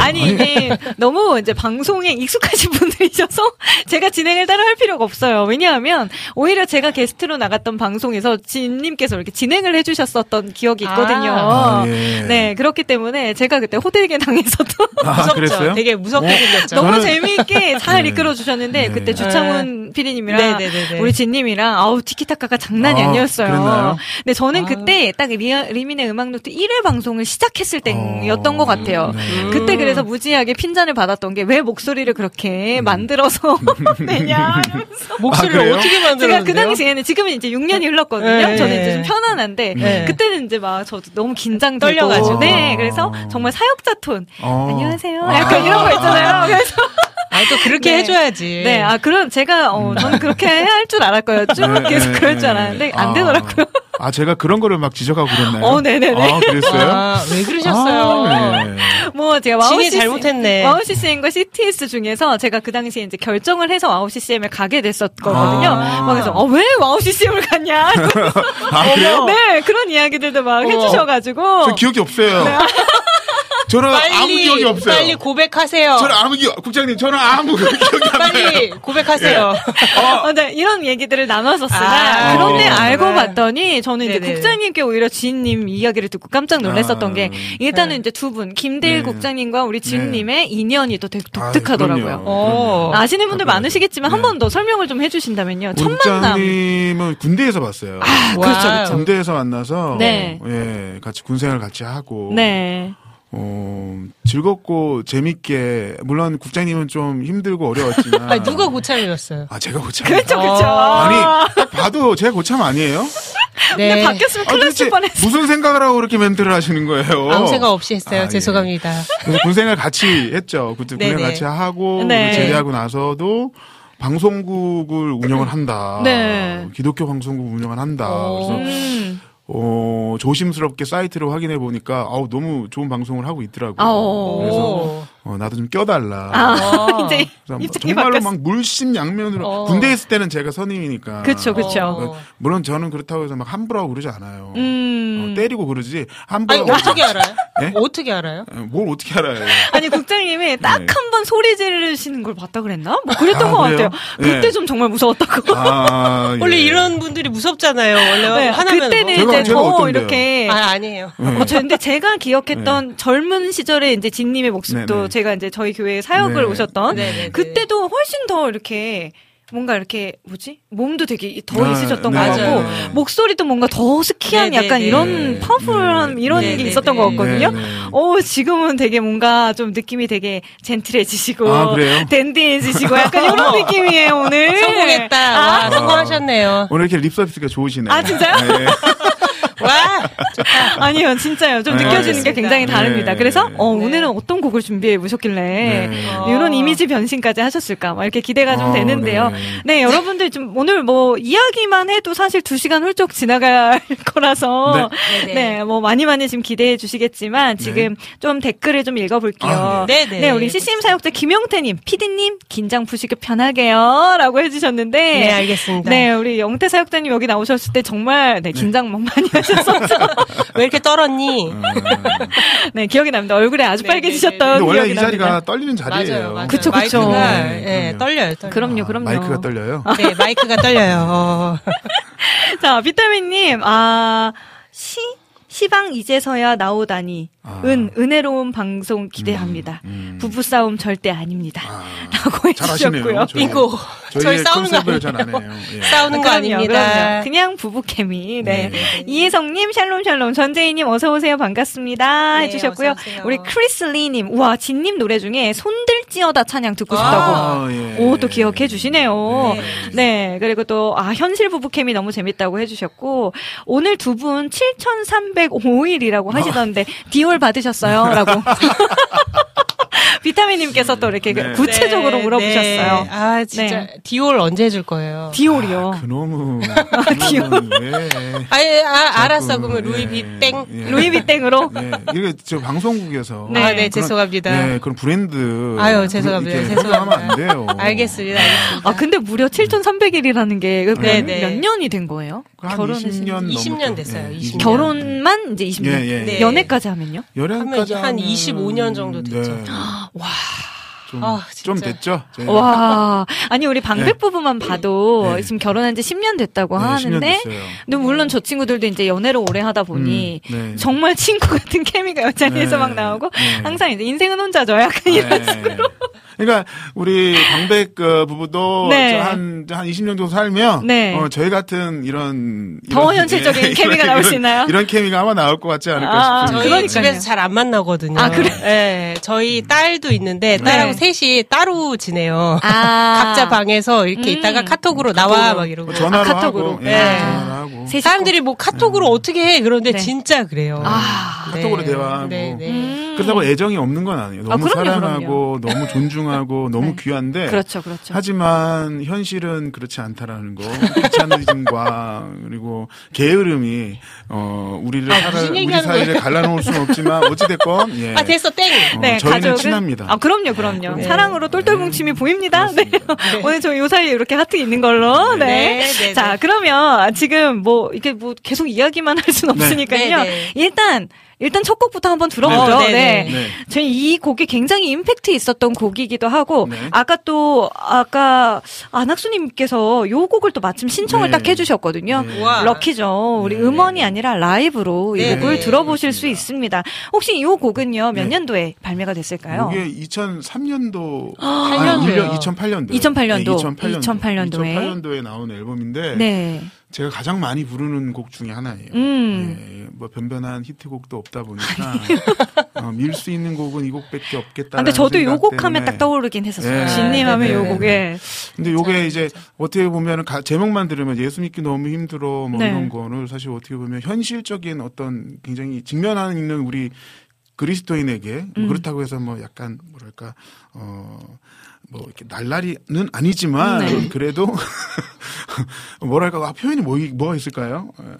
S3: 아니, 이게 너무 이제 방송에 익숙하신 분들이셔서 [laughs] 제가 진행을 따로 할 필요가 없어요. 왜냐하면 오히려 제가 게스트로 나갔던 방송에서 진님께서 이렇게 진행을 해주셨었던 기억이 있거든요. 아, 예. 네, 그렇기 때문에 제가 그때 호텔계 당에서도
S5: 아, [laughs] 무섭죠. 그랬어요?
S6: 되게 무섭게 어? 생겼죠.
S3: 너무 저는... 재미있게 [laughs] 잘 네. 이끌어 주셨는데 네. 그때 주창훈 네. PD님이랑 네, 우리 진님이랑 아우 티키타카가 장난이 아, 니었어요 근데 저는 아. 그때 딱 리, 리민의 음악노트 1회 방송 방송을 시작했을 때였던 어, 것 같아요. 네. 그때 그래서 무지하게 핀잔을 받았던 게 왜 목소리를 그렇게 음. 만들어서 [laughs] 내냐 이러면서
S6: 목소리를 아, 어떻게 만들었는데요? 제가
S3: 그 당시에는 지금은 이제 6년이 흘렀거든요. 네. 저는 이제 좀 편안한데 네. 그때는 이제 막 저도 너무 긴장
S6: 떨려가지고
S3: 네 그래서 정말 사역자 톤 어. 안녕하세요 약간 이런 거 있잖아요. 그래서
S6: 아, 또 그렇게 네. 해줘야지.
S3: 네, 아, 그럼 제가, 어, 저는 그렇게 할줄 알았고요. 쭉 네, 계속 네, 그럴 줄 알았는데, 안 아. 되더라고요.
S5: 아, 제가 그런 거를 막 지적하고 그랬나요?
S3: 어, 네네네.
S5: 아, 그랬어요? 아,
S6: 왜 그러셨어요? 아, 네.
S3: 뭐, 제가 와우
S6: c 잘못했네.
S3: 와우 CCM과 CTS 중에서 제가 그 당시에 이제 결정을 해서 와우 CCM을 가게 됐었거든요. 아. 그래서, 어, 왜 와우 CCM을 갔냐? [laughs]
S5: 아, 그래요?
S3: 네, 그런 이야기들도 막 어. 해주셔가지고.
S5: 저 기억이 없어요. 네. 저는
S6: 빨리,
S5: 아무 기억이 없어요.
S6: 빨리 고백하세요.
S5: 저는 아무 기억, 국장님, 저는 아무 기억이 안 [laughs] 나요.
S6: 빨리 고백하세요.
S3: 어, 네, 이런 얘기들을 나눴었으나
S6: 아,
S3: 그런데
S5: 어.
S3: 알고
S6: 네.
S3: 봤더니 저는 이제
S6: 네네.
S3: 국장님께 오히려 지인님 이야기를 듣고 깜짝 놀랐었던
S5: 아,
S3: 게 일단은
S6: 네.
S3: 이제 두 분 김대일
S5: 네.
S3: 국장님과 우리 지은님의 인연이 또 되게
S5: 아,
S3: 독특하더라고요.
S5: 그럼요.
S6: 오.
S3: 아시는 분들
S5: 그럼요.
S3: 많으시겠지만 한
S5: 네.
S3: 번더 설명을 좀 해주신다면요. 첫 만남.
S5: 국장님은 군대에서 봤어요.
S3: 아, 그렇죠, 그렇죠.
S5: 군대에서 만나서
S3: 네.
S5: 예, 같이 군생활 같이 하고
S3: 네.
S5: 어, 즐겁고 재밌게 물론 국장님은 좀 힘들고 어려웠지만 [laughs]
S6: 아니, 누가 고참이었어요?
S5: 아 제가 고참
S3: 그렇죠, 그렇죠.
S5: 아니 딱 봐도 제가 고참 아니에요? [laughs]
S6: 네.
S3: 근데 바뀌었으면
S5: 아,
S3: 큰일
S5: 도대체
S3: 났을 뻔했어.
S5: 무슨 생각을 하고 그렇게 멘트를 하시는 거예요?
S6: 아무 생각 없이 했어요.
S5: 아, 예.
S6: 죄송합니다.
S5: 그래서 군생활 같이 했죠. 그때 군생활
S6: 네네.
S5: 같이 하고
S3: 네.
S5: 제대하고 나서도 방송국을 운영을 한다.
S3: 네.
S5: 기독교 방송국 운영을 한다.
S6: 오.
S5: 그래서
S3: 음.
S5: 어, 조심스럽게 사이트를 확인해 보니까 아우 너무 좋은 방송을 하고 있더라고요.
S3: 아, 어.
S5: 그래서
S6: 오.
S5: 어, 나도 좀 껴달라.
S3: 아, [laughs] 이제
S5: 뭐
S3: 입장이
S5: 정말로
S3: 바뀌었어.
S5: 막 물심양면으로
S6: 어.
S5: 군대에 있을 때는 제가 선임이니까.
S3: 그쵸.
S6: 어.
S5: 물론 저는 그렇다고 해서 막 함부로 하고 그러지 않아요.
S3: 음.
S5: 어, 때리고 그러지.
S6: 아니,
S5: 하고
S6: 어떻게 알아요?
S5: 네?
S6: 어떻게 알아요?
S5: 어, 뭘 어떻게 알아요?
S3: 아니 국장님이 딱
S5: 네.
S3: 한번 소리 지르시는 걸 봤다 그랬나? 뭐 그랬던
S5: 아,
S3: 것
S5: 그래요?
S3: 같아요. 그때
S5: 네.
S3: 좀 정말 무서웠다고.
S5: 아,
S6: 원래
S5: 예.
S6: 이런 분들이 무섭잖아요. 원래
S3: 네,
S6: 하나면
S3: 그때는
S5: 제가-
S3: 이제
S5: 어떤데요?
S3: 이렇게
S6: 아 아니에요.
S5: 네.
S3: 어, 저 근데 제가 기억했던 젊은 시절에 이제 진님의 모습도
S5: 네네.
S3: 제가 이제 저희 교회에 사역을
S5: 네.
S3: 오셨던
S6: 네네네.
S3: 그때도 훨씬 더 이렇게 뭔가 이렇게 뭐지 몸도 되게 더
S5: 아,
S3: 있으셨던
S5: 네,
S3: 것 같고
S6: 맞아요.
S3: 목소리도 뭔가 더 스키한
S6: 네네네.
S3: 약간 이런
S5: 네.
S3: 파워풀한
S5: 네.
S3: 이런
S6: 네네네.
S3: 게 있었던 것 같거든요.
S5: 네, 네.
S3: 어 지금은 되게 뭔가 좀 느낌이 되게 젠틀해지시고
S5: 아, 그래요?
S3: 댄디해지시고 약간 이런 [laughs] 느낌이에요 오늘.
S6: 성공했다.
S3: 아,
S6: 와 성공하셨네요.
S5: 오늘 이렇게 립 서비스가 좋으시네요.
S3: 아, 진짜요?
S5: 네. [laughs]
S6: 와
S3: 아니요, 진짜요. 좀
S5: 네,
S3: 느껴지는 게
S6: 알겠습니다.
S3: 굉장히 다릅니다.
S5: 네.
S3: 그래서 어,
S6: 네.
S3: 오늘은 어떤 곡을 준비해 보셨길래
S5: 네.
S3: 이런 이미지 변신까지 하셨을까? 막 이렇게 기대가 좀
S5: 어,
S3: 되는데요.
S5: 네.
S3: 네, 여러분들 좀 오늘 뭐 이야기만 해도 사실 두 시간 훌쩍 지나갈 [laughs] 거라서
S6: 네.
S3: 네, 뭐 많이 많이 지금 기대해 주시겠지만 지금 좀 댓글을 좀 읽어볼게요.
S5: 아,
S6: 네. 네네.
S3: 네, 우리 CCM 사역자 김영태님, 피디님 긴장 푸시기 편하게요 라고 해주셨는데.
S6: 네 알겠습니다.
S3: 네, 우리 영태 사역자님 여기 나오셨을 때 정말 네, 긴장 막 많이 하셨 [laughs] 었죠. [laughs]
S6: 왜 이렇게 떨었니?
S3: 네, 기억이 납니다. 얼굴에 아주
S6: 네,
S3: 빨개지셨던
S6: 네, 네.
S5: 근데 원래
S3: 기억이
S5: 이 자리가
S3: 납니다.
S5: 떨리는 자리예요.
S6: 맞아요. 맞아요.
S3: 그쵸, 그쵸.
S6: 마이크가
S5: 네,
S6: 예,
S5: 그럼요.
S6: 떨려요. 떨려요.
S3: 그럼요, 그럼요.
S5: 마이크가 떨려요.
S6: 네 마이크가 떨려요. 어. [laughs]
S3: 자, 비타민님, 아, 시, 시방 이제서야 나오다니.
S5: 아.
S3: 은, 은혜로운 방송 기대합니다.
S5: 음.
S3: 부부싸움 절대 아닙니다.
S5: 아, [laughs]
S3: 라고. 해주셨고요.
S5: 저희-
S6: 빙고. 저희 싸우는 거 아니에요.
S5: 예. [laughs]
S6: 싸우는 거 아닙니다.
S3: 그럼요. 그냥 부부 케미. 네.
S5: 네.
S3: 이혜성님, 샬롬, 샬롬. 전재희님, 어서 오세요. 반갑습니다.
S6: 네,
S3: 해주셨고요.
S6: 어서오세요.
S3: 우리 크리스리님, 우와, 진님 노래 중에 손들찌어다 찬양 듣고 싶다고.
S5: 아, 예.
S3: 오, 또 기억해 주시네요.
S6: 네.
S3: 네. 그리고 또, 아, 현실 부부 캠이 너무 재밌다고 해주셨고, 오늘 두 분 7,305일이라고 하시던데, 디올 받으셨어요? 라고. [laughs] 비타민님께서 또 이렇게
S5: 네.
S3: 구체적으로
S6: 네,
S3: 물어보셨어요.
S6: 네. 아 진짜
S3: 네.
S6: 디올 언제 해줄 거예요? [laughs]
S3: 디올이요.
S5: 그놈은.
S3: 귀여워.
S5: 그놈은 왜.
S6: 아예 아, 알았어 그러면
S5: 예,
S6: 루이비땡.
S5: 예.
S3: 루이비땡으로. [laughs]
S5: 네, 이게 저 방송국에서.
S3: 네.
S6: 아네
S5: 그런-
S6: 죄송합니다.
S5: 네, 그런 브랜드.
S6: 아유, 죄송합니다. 죄송합니다.
S5: 하면 안 돼요.
S6: 알겠습니다. 알겠습니다.
S3: 아, 근데 무려 7,300일이라는 게 몇,
S6: 네, 네.
S3: 몇 년이 된 거예요?
S5: 한
S3: 결혼하신
S5: 20년
S6: 20년
S5: 넘었죠.
S6: 됐어요,
S5: 예,
S6: 20년.
S3: 결혼만 이제 20년.
S5: 예, 예.
S6: 네.
S3: 연애까지 하면요?
S5: 연애까지
S6: 하면 한
S5: 하면-
S6: 25년 정도 됐죠.
S5: 네.
S3: 와.
S5: 좀,
S6: 아,
S5: 좀
S6: 진짜.
S5: 됐죠. 저희가.
S3: 와. 아니, 우리 방백
S5: 네.
S3: 부부만 봐도
S5: 네.
S3: 지금 결혼한 지 10년 됐다고
S5: 네, 10년
S3: 하는데. 근데 물론 저 친구들도 이제 연애를 오래 하다 보니,
S5: 음, 네.
S3: 정말 친구 같은 케미가 옆자리에서
S5: 네.
S3: 막 나오고,
S5: 네.
S3: 항상 이제 인생은 혼자죠. 약간 이런
S5: 네.
S3: 식으로.
S5: 그러니까 우리 방백 어, 부부도
S3: 네.
S5: 한한 20년 정도 살면
S3: 네.
S5: 어, 저희 같은 이런
S3: 더
S5: 이런-
S3: 현실적인
S5: 예, [laughs]
S3: 케미가
S5: 이런-
S3: 나올 수
S5: 이런-
S3: 있나요?
S5: 이런 케미가 아마 나올 것 같지 않을까
S3: 아,
S5: 싶습니다.
S6: 저희
S3: 그러니까요.
S6: 집에서 잘 안 만나거든요.
S3: 아, 그래?
S6: 네. 저희 딸도 있는데 딸하고
S3: 네.
S6: 셋이 따로 지내요.
S3: 아. [laughs]
S6: 각자 방에서 이렇게
S3: 음.
S6: 있다가 카톡으로 나와 막 이러고.
S5: 뭐 전화로
S3: 아, 카톡으로.
S5: 하고 예,
S6: 네.
S5: 전화로 하고
S6: 사람들이 뭐 카톡으로 어떻게 해? 그런데
S3: 네.
S6: 진짜 그래요.
S3: 아.
S5: 카톡으로 대화하고.
S6: 네, 네.
S3: 음.
S5: 그렇다고 애정이 없는 건 아니에요. 너무
S3: 그럼요,
S5: 사랑하고 너무 존중하고 [laughs] 너무
S3: 네.
S5: 귀한데
S3: 그렇죠, 그렇죠.
S5: 하지만 현실은 그렇지 않다라는 거. 귀차니즘과 그리고 게으름이 어 우리를
S6: 아,
S5: 살아, 우리 사이를 갈라놓을 수는 없지만 어찌 됐건 예.
S6: 아 됐어 땡.
S5: 어,
S3: 네,
S5: 저희는
S3: 가족은
S5: 친합니다.
S3: 아, 그럼요, 그럼요.
S6: 네.
S3: 사랑으로 똘똘 뭉침이 보입니다. 네.
S5: 그렇습니다.
S3: 오늘 저 요 사이에 이렇게 하트 있는 걸로. 네.
S6: 네, 네,
S3: 자,
S6: 네.
S3: 그러면 지금 뭐 이게 뭐 계속 이야기만 할
S5: 네.
S3: 없으니까요.
S6: 네, 네.
S3: 일단 일단 첫 곡부터 한번 들어보죠.
S6: 네,
S3: 네.
S6: 네,
S5: 네.
S3: 저희 이 곡이 굉장히 임팩트 있었던 곡이기도 하고
S5: 네.
S3: 아까 또 아까 안학수님께서 요 곡을 또 마침 신청을
S5: 네.
S3: 딱 해주셨거든요.
S5: 네.
S3: 럭키죠. 우리
S5: 네.
S3: 음원이 아니라 라이브로 이
S6: 네.
S3: 곡을
S6: 네.
S3: 들어보실 수 있습니다. 혹시 이 곡은요 몇
S5: 네.
S3: 년도에 발매가 됐을까요?
S5: 이게 2003년 도,
S6: 년도요.
S5: 2008년도.
S3: 2008년도.
S5: 2008년도.
S3: 2008년도에.
S5: 2008년도에 나온 앨범인데
S3: 네.
S5: 제가 가장 많이 부르는 곡 중에 하나예요.
S3: 음.
S5: 예, 뭐 변변한 히트곡도 없다 보니까 어, 밀수 있는 곡은 이 곡밖에 없겠다.
S3: 아, 근데 저도 요 곡 하면 딱 떠오르긴 했었어요.
S5: 네.
S3: 진님 하면
S5: 네.
S3: 요 곡에.
S5: 근데 요게 이제 어떻게 보면은 가- 제목만 들으면 예수 믿기 너무 힘들어 뭐
S3: 네.
S5: 이런 거는 사실 어떻게 보면 현실적인 어떤 굉장히 직면하는 우리 그리스도인에게 뭐
S3: 음.
S5: 그렇다고 해서 뭐 약간 뭐랄까 어. 뭐 이렇게 날라리는 아니지만
S3: 네.
S5: 그래도 [laughs] 뭐랄까 아, 표현이 뭐 뭐가 있을까요? 어,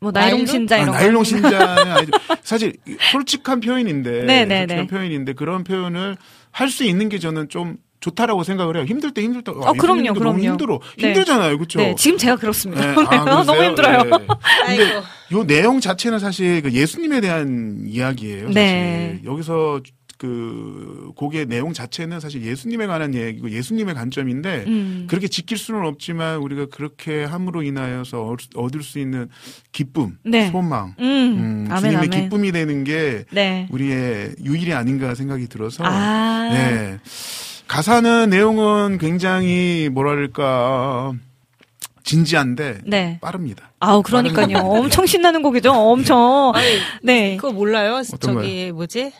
S3: 뭐 나일론? 신자
S5: 아,
S3: 이런 거.
S5: 나일론 신자는 [laughs] 아니죠. 사실 솔직한 표현인데
S3: 네, 네,
S5: 솔직한
S3: 네.
S5: 표현인데 그런 표현을 할 수 있는 게 저는 좀 좋다라고 생각을 해요. 힘들 때 힘들 때 와,
S3: 어, 그럼요,
S5: 힘든 게
S3: 그럼요.
S5: 너무 힘들어.
S3: 네.
S5: 힘들잖아요, 그렇죠?
S3: 네, 지금 제가 그렇습니다.
S5: 네,
S3: 네, [laughs]
S5: 아?
S3: 너무 힘들어요.
S5: 네. 근데
S6: 아이고.
S5: 요 내용 자체는 사실 그 예수님에 대한 이야기예요. 사실.
S3: 네.
S5: 여기서 그 곡의 내용 자체는 사실 예수님에 관한 얘기고 예수님의 관점인데
S3: 음.
S5: 그렇게 지킬 수는 없지만 우리가 그렇게 함으로 인하여서 얻- 얻을 수 있는 기쁨,
S3: 네.
S5: 소망,
S3: 음,
S5: 음,
S3: 아멘,
S5: 주님의
S3: 아멘.
S5: 기쁨이 되는 게
S3: 네.
S5: 우리의 유일이 아닌가 생각이 들어서
S3: 아.
S5: 네. 가사는 내용은 굉장히 뭐랄까 진지한데
S3: 네.
S5: 빠릅니다.
S3: 아우, 그러니까요. 엄청 신나는 곡이죠. 엄청. 네.
S6: 그거 몰라요? 저기 뭐지?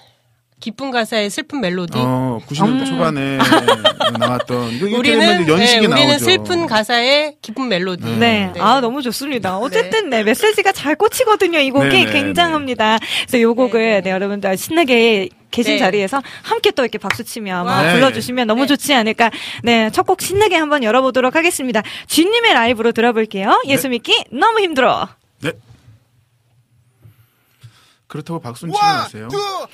S6: 기쁜 가사의 슬픈 멜로디.
S5: 어, 90년대
S3: 음.
S5: 초반에 [laughs] 나왔던 그
S6: 우리는
S5: 연식이
S6: 네, 우리는
S5: 나오죠.
S6: 슬픈 가사의 기쁜 멜로디.
S3: 네.
S6: 네.
S3: 아, 너무 좋습니다. 어쨌든, 네, 메시지가 잘 꽂히거든요. 이 곡이
S5: 네, 네,
S3: 굉장합니다. 그래서 이 곡을,
S6: 네,
S3: 네, 여러분들 신나게 계신
S6: 네.
S3: 자리에서 함께 또 이렇게 박수 치며 아마
S5: 네.
S3: 불러주시면 너무
S6: 네.
S3: 좋지 않을까. 네, 첫 곡 신나게 한번 열어보도록 하겠습니다. 쥐님의 라이브로 들어볼게요. 예수 믿기 너무 힘들어.
S5: 네. 그렇다고 박수는 치지 마세요. 예수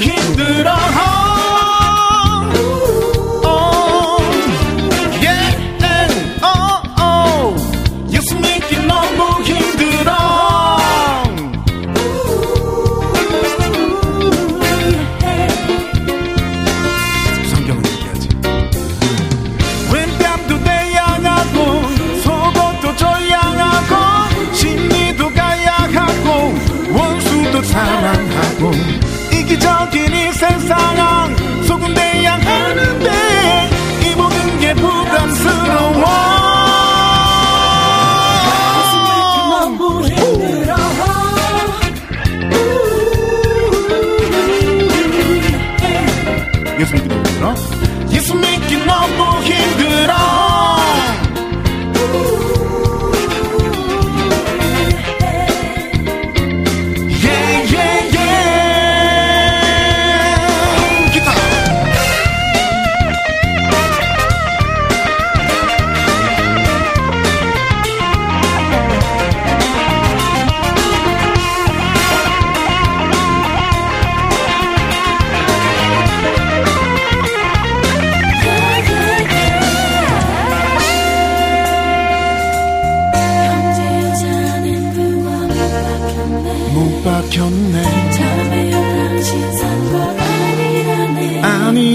S5: 힘들어. 어,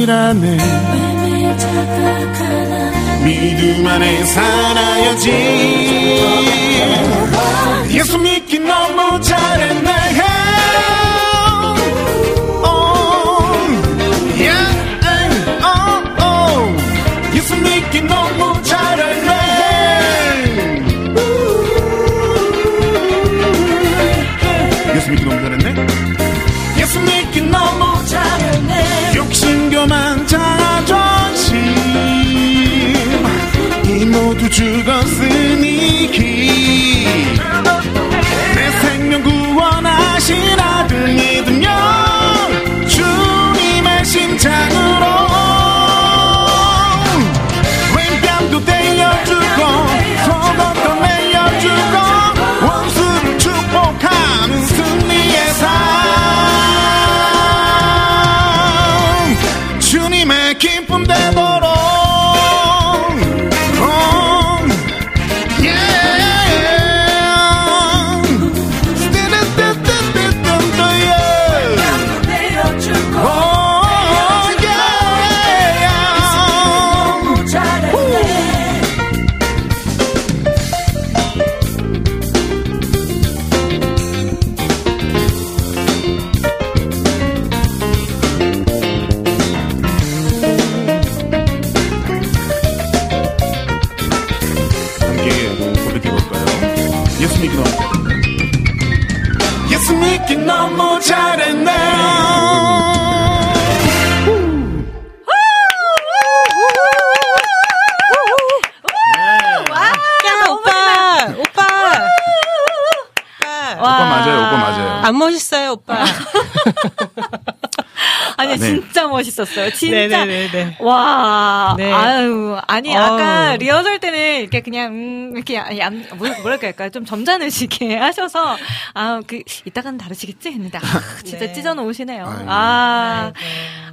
S7: 아니라네.
S5: 믿음 안에 살아야지
S3: 멋있었어요. 진짜.
S6: 네네네네.
S3: 와,
S6: 네.
S3: 아유, 아니
S6: 어우.
S3: 아까 리허설 때는 이렇게 그냥 음, 이렇게 얌, 뭐, 뭐랄까 할까요? 좀 점잖으시게 [laughs] 하셔서 아 그 이따가는 다르시겠지 했는데 아, 진짜
S6: 네.
S3: 찢어 놓으시네요.
S5: 아이고.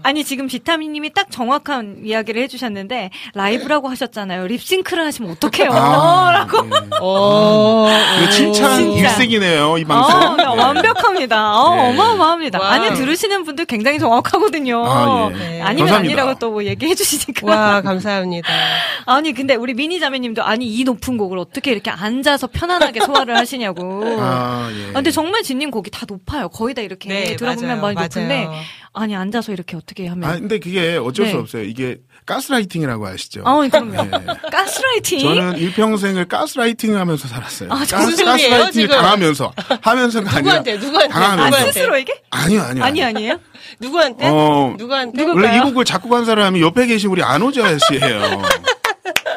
S3: 아, 아니 지금 비타민님이 딱 정확한 이야기를 해주셨는데 라이브라고 하셨잖아요. 립싱크를 하시면 어떡해요?
S5: 아, [laughs]
S3: 라고.
S5: 네.
S6: 오.
S5: 이거 칭찬
S3: 진짜.
S5: 일색이네요 이 방송
S3: 어, 네, 완벽합니다. 어,
S5: 네.
S3: 어마어마합니다.
S6: 와우.
S3: 아니 들으시는 분들 굉장히 정확하거든요.
S5: 아, 예.
S6: 네.
S3: 아니면
S5: 감사합니다.
S3: 아니라고 또 뭐 얘기해 주시니까.
S6: 와, 감사합니다. [laughs]
S3: 아니 근데 우리 미니 자매님도 아니 이 높은 곡을 어떻게 이렇게 앉아서 편안하게 소화를 하시냐고. [laughs]
S5: 아, 예.
S3: 아, 근데 정말 진님 곡이 다 높아요. 거의 다 이렇게
S6: 네,
S3: 들어보면
S6: 맞아요,
S3: 많이 높은데
S6: 맞
S3: 아니 앉아서 이렇게 어떻게 하면?
S5: 아 근데 그게 어쩔 수
S3: 네.
S5: 없어요 이게 가스라이팅이라고 아시죠
S3: 아, 그럼요.
S5: 예. [laughs]
S3: 가스라이팅.
S5: 저는 일평생을 가스라이팅 하면서 살았어요.
S3: 아,
S5: 가스,
S6: 무슨 소리예요,
S5: 가스라이팅을
S6: 지금?
S5: 당하면서. 하면서가 아니라.
S6: 누구한테, 누구한테,
S3: 아,
S5: 당하면서.
S6: 누구한테?
S3: 스스로에게?
S5: 아니요, 아니요.
S3: 아니 아니에요?
S6: 누구한테?
S5: 어,
S6: 누구한테?
S5: 원래 이 곡을 작곡한 사람이 옆에 계신 우리 안호자 씨예요.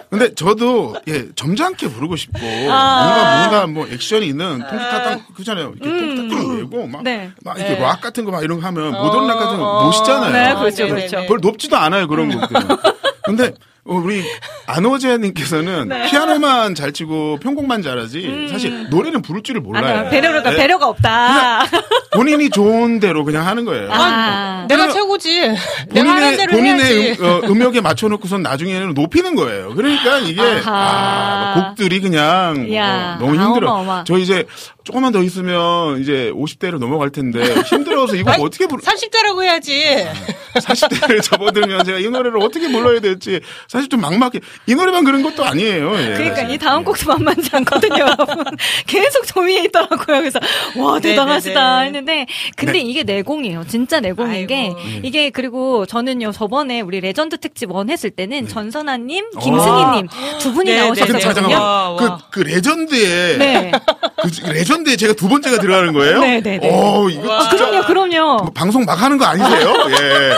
S5: 근데 저도 예 점잖게 부르고 싶고
S3: 아.
S5: 뭔가 뭔가 뭐 액션이 있는 통기타땅 그잖아요. 이렇게 통기타땅 내고 막,
S3: 네.
S5: 막 이렇게
S6: 네.
S5: 락 같은 거 막 이런 거 하면 모던 락 같은 거
S6: 어,
S5: 멋있잖아요.
S3: 네, 그렇죠. 그렇죠.
S5: 별 높지도 않아요 그런 곡들은. 근데 어, 우리 안호재님께서는
S3: 네.
S5: 피아노만 잘 치고 편곡만 잘하지 사실 노래는 부를 줄을 몰라요.
S3: 아, 배려가
S5: 네.
S3: 배려가 없다.
S5: 본인이 좋은 대로 그냥 하는 거예요.
S3: 아.
S6: 내가
S5: 그러면
S6: 최고지. 내가
S5: 본인의
S6: 하는 대로
S5: 본인의. 음, 어, 음역에 맞춰놓고선 나중에는 높이는 거예요. 그러니까 이게.
S3: 아,
S5: 곡들이 그냥
S3: 이야,
S5: 어, 너무 힘들어.
S3: 어마 어마.
S5: 저 이제 조금만 더 있으면 이제 50대로 넘어갈 텐데 힘들어서 이거 어떻게 부르?
S6: 30대라고 해야지.
S5: 40대를 [laughs] 접어들면 제가 이 노래를 어떻게 불러야 될지 사실 좀 막막해. 이 노래만 그런 것도 아니에요. 예,
S3: 그러니까. 이 다음 곡도 만만치 않거든요, 여러분. [laughs] 계속 저 위에 있더라고요. 그래서 와 대단하시다
S6: 네네네.
S3: 했는데 근데
S5: 네.
S3: 이게 내공이에요. 진짜 내공인 게
S6: 아이고.
S3: 이게 그리고 저는요 저번에 우리 레전드 특집 one 했을 때는 전선아님,
S5: 어.
S3: 김승희님 두 분이
S6: 네,
S5: 아,
S6: 네,
S3: 나오셨거든요.
S6: 네. 와,
S5: 그,
S6: 와.
S5: 그 레전드에
S3: 네.
S5: 그 레전드에 제가 두 번째가 들어가는 거예요?
S3: 네, 네, 네.
S5: 오, 이거
S6: 와.
S5: 진짜
S3: 그럼요, 그럼요.
S5: 뭐 방송 막 하는 거 아니세요? 예.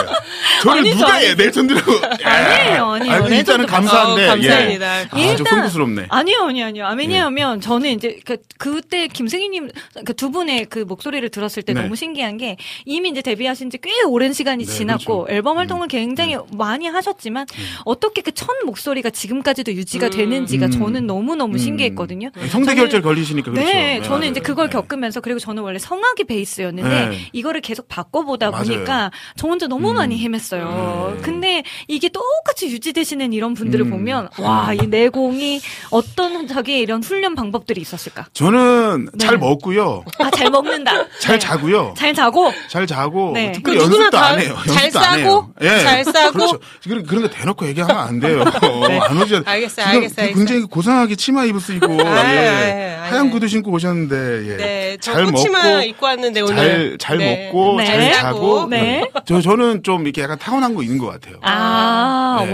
S5: 저를
S3: 아니죠,
S5: 누가
S3: 아니죠.
S5: 해? 레전드라고. 예.
S3: 아니에요, 아니에요.
S5: 아이고, 일단은
S3: 레전드
S5: 감사한데.
S6: 어, 감사합니다.
S5: 예. 아, 좀 송구스럽네.
S3: 아니요, 아니요, 아니요. 아, 왜냐하면 저는 이제 그, 그때 김승희님 그 두 분의 그 목소리를 들었을 때
S5: 네.
S3: 너무 신기한 게 이미 이제 데뷔하신 지 꽤 오랜 시간이
S5: 네,
S3: 지났고
S5: 그렇죠.
S3: 앨범 활동을 굉장히 많이 하셨지만 어떻게 그 첫 목소리가 지금까지도 유지가 되는지가
S5: 음.
S3: 저는 너무너무
S5: 음.
S3: 신기했거든요.
S5: 성대
S3: 저는-
S5: 결절 걸리시니까 그렇죠.
S3: 네, 저는 이제
S5: 맞아요.
S3: 그걸
S5: 네.
S3: 겪으면서 그리고 저는 원래 성악이 베이스였는데
S5: 네.
S3: 이거를 계속 바꿔보다
S5: 맞아요.
S3: 보니까 저 혼자 너무
S5: 음.
S3: 많이 헤맸어요.
S5: 네.
S3: 근데 이게 똑같이 유지되시 는 이런 분들을
S5: 음.
S3: 보면 와, 이 내공이 어떤 저기에 이런 훈련 방법들이 있었을까?
S5: 저는
S3: 네.
S5: 잘 먹고요.
S3: 아, 잘 먹는다. [laughs]
S5: 잘
S3: 네.
S5: 자고요.
S3: 잘 자고
S5: 잘 자고
S3: 네.
S5: 특별히
S6: 그 누구나
S5: 연습도
S6: 다
S5: 안 해요.
S6: 잘
S5: 연습도 안
S6: 싸고,
S5: 해요. 예.
S6: 잘 싸고.
S5: 그렇죠. 그런 그런 거 대놓고 얘기하면 안 돼요. [laughs] 안.
S6: 네. 알겠어요,
S5: 지금
S6: 알겠어요, 알겠어요.
S5: 굉장히 고상하게 치마 입으시고 [laughs]
S6: 아유,
S5: 예.
S6: 아유, 아유.
S5: 하얀 구두 신고 오셨는데 예.
S6: 네,
S5: 저잘 먹고
S6: 입고 왔는데 오늘.
S5: 잘, 잘
S6: 네.
S5: 먹고,
S3: 네.
S6: 잘잘
S5: 자고.
S3: 네.
S5: 저, 저는 좀 이렇게 약간 타고난 거 있는 것 같아요.
S3: 아,
S5: 네.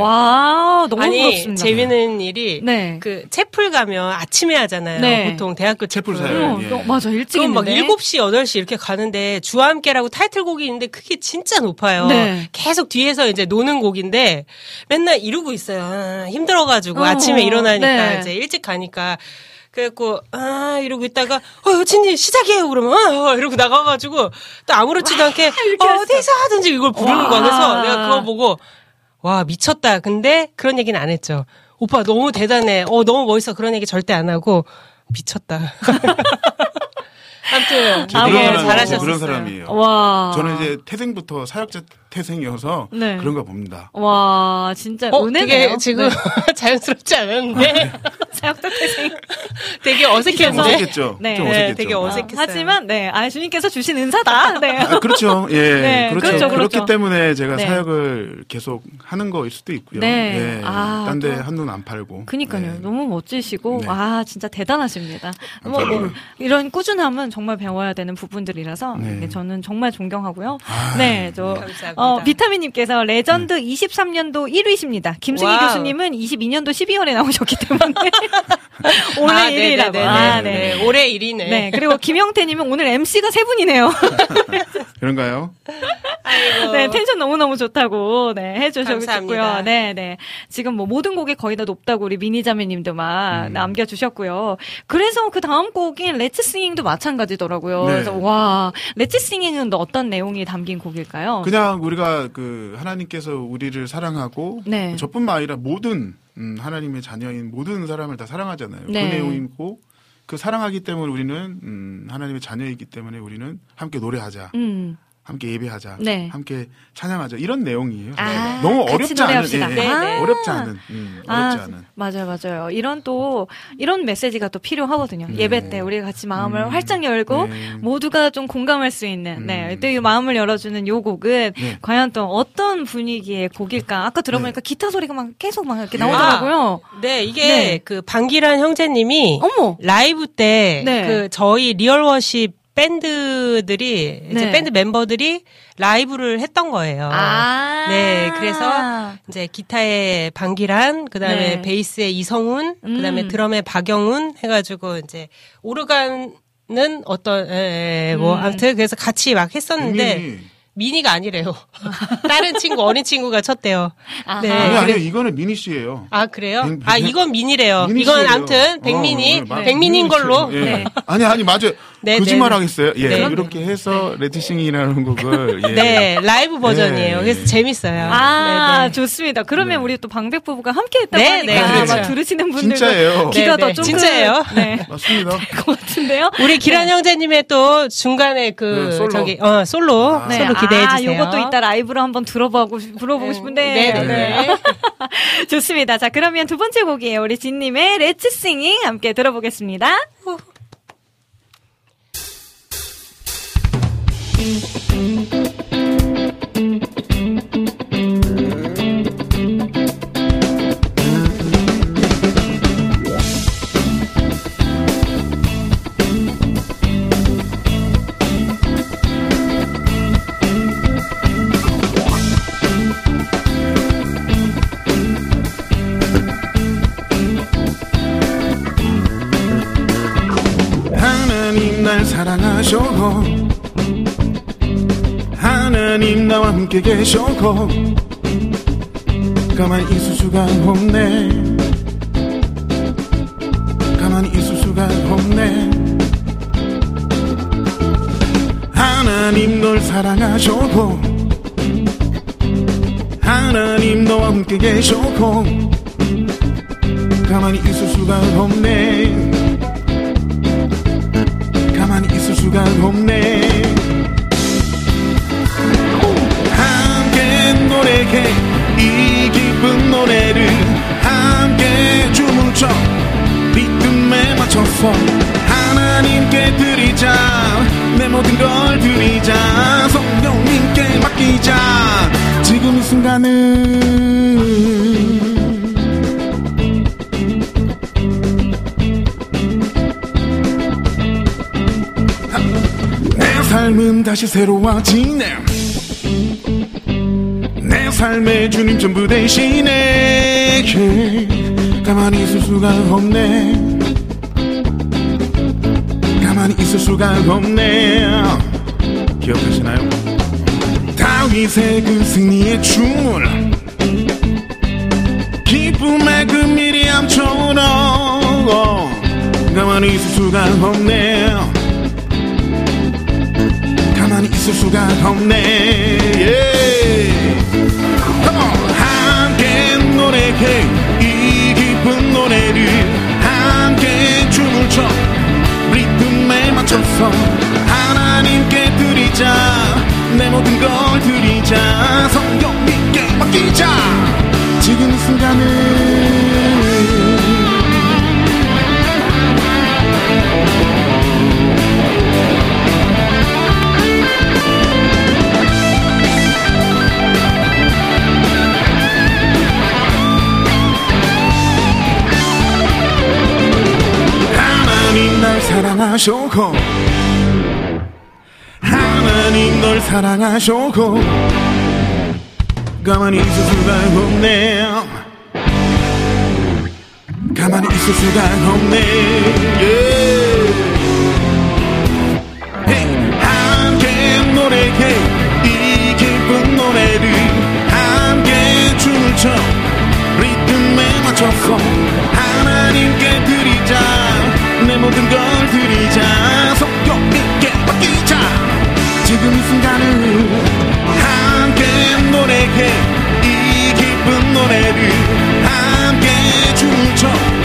S3: 와, 너무
S6: 아니
S3: 부럽습니다.
S6: 재밌는 일이
S3: 네.
S6: 그 채플 가면 아침에 하잖아요.
S3: 네.
S6: 보통 대학교 채플.
S5: 사요.
S3: 어,
S5: 예.
S3: 너- 맞아, 일찍
S6: 그럼 막
S3: 했는데.
S6: 7시, 8시 이렇게 가는데 주와 함께라고 타이틀곡이 있는데 그게 진짜 높아요.
S3: 네.
S6: 계속 뒤에서 이제 노는 곡인데 맨날 이러고 있어요. 아, 힘들어 가지고
S3: 어,
S6: 아침에 일어나니까
S3: 네.
S6: 이제 일찍 가니까 그래갖고 아 이러고 있다가 어 여친님 시작해요 그러면 어, 어, 이러고 나가가지고 또 아무렇지도 않게 어디서 하든지 이걸 부르는 거야. 그래서 내가 그거 보고 와 미쳤다. 근데 그런 얘기는 안 했죠. 오빠 너무 대단해. 어 너무 멋있어. 그런 얘기 절대 안 하고 미쳤다. [laughs] 아무튼
S3: 아, 네,
S5: 사람
S6: 잘하셨어요.
S5: 그런 사람이에요.
S3: 와.
S5: 저는 이제 태생부터 사역자 태생이어서
S3: 네.
S5: 그런가 봅니다.
S3: 와, 진짜
S6: 어,
S3: 은혜네요.
S6: 되게 지금 [laughs] 자연스럽지 않았는데
S3: 사역자 태생.
S6: 되게
S5: 좀
S6: 어색했는데.
S5: 어색했죠.
S3: 네.
S5: 좀
S6: 네,
S5: 어색했죠.
S6: 되게
S3: 아,
S6: 어색했어요.
S3: 하지만 네, 아 주님께서 주신 은사다. 네.
S5: 아, 그렇죠. 예. [laughs]
S3: 네,
S5: 그렇죠.
S3: 그렇죠,
S5: 그렇기
S3: 그렇죠.
S5: 때문에 제가
S3: 네.
S5: 사역을 계속 하는 거일 수도 있고요.
S3: 네.
S5: 예.
S3: 아,
S5: 딴데
S3: 또-
S5: 한눈 안 팔고.
S3: 그니까요.
S5: 네.
S3: 너무 멋지시고,
S5: 네.
S3: 아, 진짜 대단하십니다. 뭐, 뭐, 이런 꾸준함은 정말 배워야 되는 부분들이라서,
S5: 네.
S3: 네, 저는 정말 존경하고요.
S5: 아,
S3: 네, 저,
S6: 감사합니다.
S3: 어, 비타민님께서 레전드 23년도 1위십니다. 김승희
S6: wow.
S3: 교수님은 22년도 12월에 나오셨기 때문에. [laughs] 올해
S6: 아,
S3: 1위라고.
S6: 네네네네.
S3: 아,
S6: 네.
S3: 네.
S6: 올해 1위네.
S3: 네, 그리고 김영태님은 오늘 MC가 세 분이네요. [laughs]
S5: 그런가요?
S6: 아이고.
S3: 네, 텐션 너무너무 좋다고, 네, 해주셨고요. 네, 네. 지금 뭐 모든 곡이 거의 다 높다고 우리 미니자매님도 막
S5: 음.
S3: 남겨주셨고요. 그래서 그 다음 곡인 레츠 싱잉도 마찬가지더라고요.
S5: 네.
S3: 그래서 와, 레츠 싱잉은 어떤 내용이 담긴 곡일까요?
S5: 그냥 우리가 그 하나님께서 우리를 사랑하고
S3: 네.
S5: 저뿐만 아니라 모든 음, 하나님의 자녀인 모든 사람을 다 사랑하잖아요.
S3: 네.
S5: 그 내용이고 그 사랑하기 때문에 우리는 음, 하나님의 자녀이기 때문에 우리는 함께 노래하자.
S3: 음.
S5: 함께 예배하자,
S3: 네.
S5: 함께 찬양하자 이런 내용이에요.
S3: 아,
S5: 너무
S3: 같이
S5: 어렵지 않은. 예, 예.
S6: 네, 네.
S5: 어렵지 않은, 음, 어렵지
S3: 아,
S5: 않은.
S3: 맞아요, 맞아요. 이런 또, 이런 메시지가 또 필요하거든요.
S5: 네.
S3: 예배 때 우리가 같이 마음을
S5: 음,
S3: 활짝 열고,
S5: 네.
S3: 모두가 좀 공감할 수 있는, 네.
S5: 음.
S3: 또이 마음을 열어주는 요 곡은,
S5: 네.
S3: 과연 또 어떤 분위기의 곡일까? 아까 들어보니까 기타 소리가 막 계속 막 이렇게
S5: 네.
S3: 나오더라고요.
S6: 네, 이게
S3: 네.
S6: 그 방길환 형제님이
S3: 어머!
S6: 라이브 때
S3: 네.
S6: 그 저희 Real Worship 밴드들이 이제
S3: 네.
S6: 밴드 멤버들이 라이브를 했던 거예요.
S3: 아.
S6: 네, 그래서 이제 기타에 방기란, 그다음에
S3: 네.
S6: 베이스에 이성훈, 그다음에
S3: 음.
S6: 드럼에 박영훈 해가지고 이제 오르간은 어떤 에, 에, 뭐
S3: 음.
S6: 아무튼 그래서 같이 막 했었는데
S5: 분명히
S6: 미니가 아니래요. [laughs] 다른 친구 어린 친구가 쳤대요.
S3: 아하.
S6: 네.
S5: 아니,
S6: 그래-
S5: 아니, 이거는 미니 씨예요.
S6: 아 그래요?
S5: 백-
S6: 아
S5: 백-
S6: 이건 미니래요.
S5: 미니
S6: 이건
S5: 씨예요.
S6: 아무튼
S5: 어, 네, 맞-
S6: 백민인
S5: 미니
S6: 걸로.
S5: 예.
S3: 네.
S5: 아니 아니 맞아요.
S6: 네,
S5: 거짓말
S6: 네.
S5: 하겠어요. 예,
S6: 네.
S5: 이렇게 해서 Let's Singing이라는 곡을 [laughs] 예.
S6: 네 라이브 버전이에요.
S5: 네.
S6: 그래서 재밌어요.
S3: 아,
S6: 네, 네.
S3: 좋습니다. 그러면
S5: 네.
S3: 우리 또 방백 부부가 함께 했다고
S6: 네,
S3: 하니까
S6: 네,
S3: 아마
S6: 그렇죠.
S3: 들으시는 분들도
S5: 진짜예요.
S3: 귀가
S6: 네,
S3: 더
S6: 네.
S3: 쫑긋
S6: 진짜예요.
S3: 네. [laughs]
S5: 맞습니다.
S3: 것 같은데요.
S6: 우리 길환 형제님의 또 중간에 그
S5: 네, 솔로.
S6: 저기 어 솔로
S5: 아.
S3: 네.
S6: 솔로 기대해
S3: 아,
S6: 주세요.
S3: 요것도 이따 라이브로 한번 들어보고 싶- 들어보고
S6: 네.
S3: 싶은데.
S6: 네, 네, 네. [laughs]
S3: 좋습니다. 자, 그러면 두 번째 곡이에요. 우리 진님의 Let's Singing 함께 들어보겠습니다.
S5: 하 날 사랑하셔고 하나님 나와 함께 계셔고 가만히 있을 수가 없네. 가만히 있을 수가 없네. 하나님 널 사랑하셔고 하나님 너와 함께 계셔고 가만히 있을 수가 없네. 가만히 있을 수가 없네 노래해 이 기쁜 노래를 함께 춰 리듬에 맞춰서 하나님께 드리자. 내 모든 걸 드리자. 성령님께 맡기자. 지금 이 순간은 내 삶은 다시 새로워지네. 내 삶의 주님 전부 대신에 가만히 있을 수가 없네 가만히 있을 수가 없네 기억하시나요? 다윗의 그 승리의 춤을 기쁨의 그 미리암처럼 가만히 있을 수가 없네 가만히 있을 수가 없네 예. hey, 이 기쁜 노래를 함께 춤을 춰. 리듬에 맞춰서 하나님께 드리자. 내 모든 걸 드리자. 성령 믿게 맡기자. 지금 이 순간을 사랑하셨고 하나님 널 사랑하셨고 가만히 있을 수가 없네 가만히 있을 수가 없네 예. 헤이, 함께 노래해 모든 걸 드리자. 성경 있게 맡기자. 지금 이 순간을 함께 노래해. 이 기쁜 노래를 함께 춤을 춰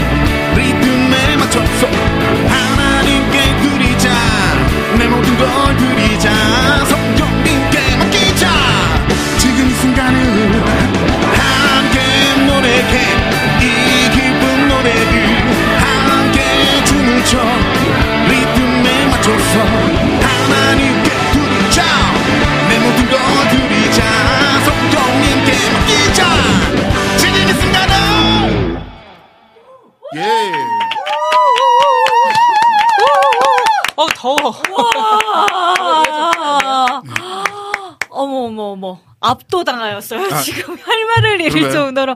S5: 지금 [laughs]
S3: 할 말을 잃을? 정도로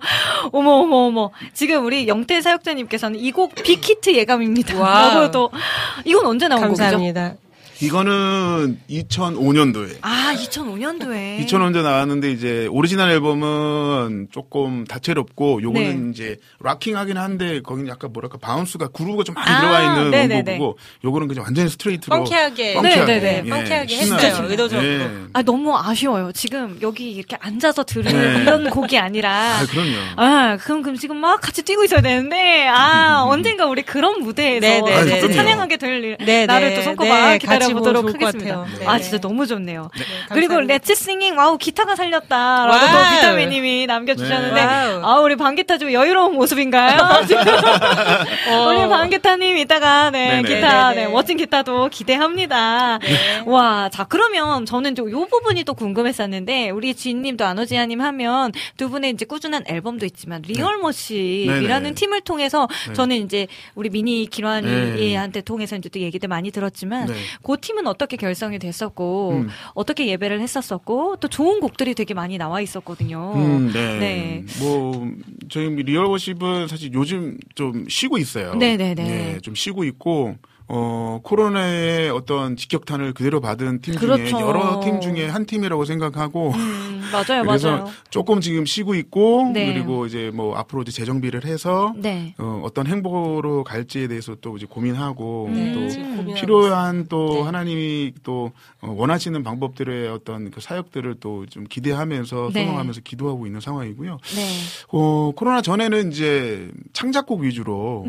S3: 어머 어머 어머 지금 우리 영태 사역자님께서는 이곡 big hit 예감입니다. wow. [laughs] 이건 언제 나온 곡이죠?
S6: 감사합니다.
S5: 이 거는 2005년도에
S3: 아 2005년도에
S5: 2000년대 나왔는데 이제 오리지널 앨범은 조금 다채롭고 요거는
S3: 네.
S5: 이제 rocking하긴 한데 거기는 약간 뭐랄까 bounce가 groove가 좀 많이
S3: 아,
S5: 들어가 있는
S3: 네네네.
S5: 원곡이고 요거는 그냥 완전히 스트레이트로
S6: funky하게.
S5: funky하게,
S3: 네네네.
S5: 예,
S6: funky하게. 했어요, 의도적으로.
S5: 예.
S3: 아 너무 아쉬워요. 지금 여기 이렇게 앉아서 들을
S5: 네.
S3: 이런 곡이 아니라
S5: 아 그럼요.
S3: 아, 그럼, 그럼 지금 막 같이 뛰고 있어야 되는데, 아, 언젠가 우리 그런 무대에서
S6: 네, 네,
S3: 같이
S5: 네, 네.
S3: 찬양하게 될 일,
S6: 네,
S3: 나를
S6: 네,
S3: 또 손꼽아
S6: 네,
S3: 기다려 보도록
S6: 같이 보면 좋을 것
S3: 하겠습니다.
S6: 같아요. 네.
S3: 아, 진짜 너무 좋네요.
S6: 감사합니다.
S3: 그리고 Let's Singing, wow, 기타가 살렸다. 라고
S6: wow.
S3: 또 비타민님이 남겨주셨는데,
S6: 네.
S3: 아, 우리 방기타 좀 여유로운 모습인가요? 지금? [laughs] [laughs] 우리 방기타님 이따가, 네,
S5: 네네.
S3: 기타,
S6: 어. 네네네.
S3: 네, 멋진 기타도 기대합니다.
S6: 네.
S3: 와, 자, 그러면 저는 좀요 부분이 또 궁금했었는데, 우리 진님도 아노지아님 하면 두 분의 이제 꾸준한 앨범도 있지만, Real Worship이라는
S5: 네네.
S3: 팀을 통해서
S5: 네.
S3: 저는 이제 우리 민희
S5: 네.
S3: 길환이한테 통해서 이제 또 얘기들 많이 들었지만,
S5: 네.
S3: 그 팀은 어떻게 결성이 됐었고,
S5: 음.
S3: 어떻게 예배를 했었었고, 또 좋은 곡들이 되게 많이 나와 있었거든요.
S5: 음, 네.
S3: 어, 네.
S5: 뭐 저희 Real Worship은 사실 요즘 좀 쉬고 있어요.
S3: 네 네네.
S5: 네, 좀 쉬고 있고 어 코로나의 어떤 직격탄을 그대로 받은 팀 중에
S3: 그렇죠.
S5: 여러 팀 중에 한 팀이라고 생각하고
S3: 음, 맞아요, [laughs]
S5: 그래서
S3: 맞아요.
S5: 조금 지금 쉬고 있고
S3: 네.
S5: 그리고 이제 뭐 앞으로 이제 재정비를 해서
S3: 네.
S5: 어, 어떤 행보로 갈지에 대해서 또 이제 고민하고
S3: 네,
S5: 또 필요한 또
S6: 네.
S5: 하나님이 또 어, 원하시는 방법들의 어떤 그 사역들을 또 좀 기대하면서
S3: 네.
S5: 소망하면서 기도하고 있는 상황이고요.
S3: 네.
S5: 어, 코로나 전에는 이제 창작곡 위주로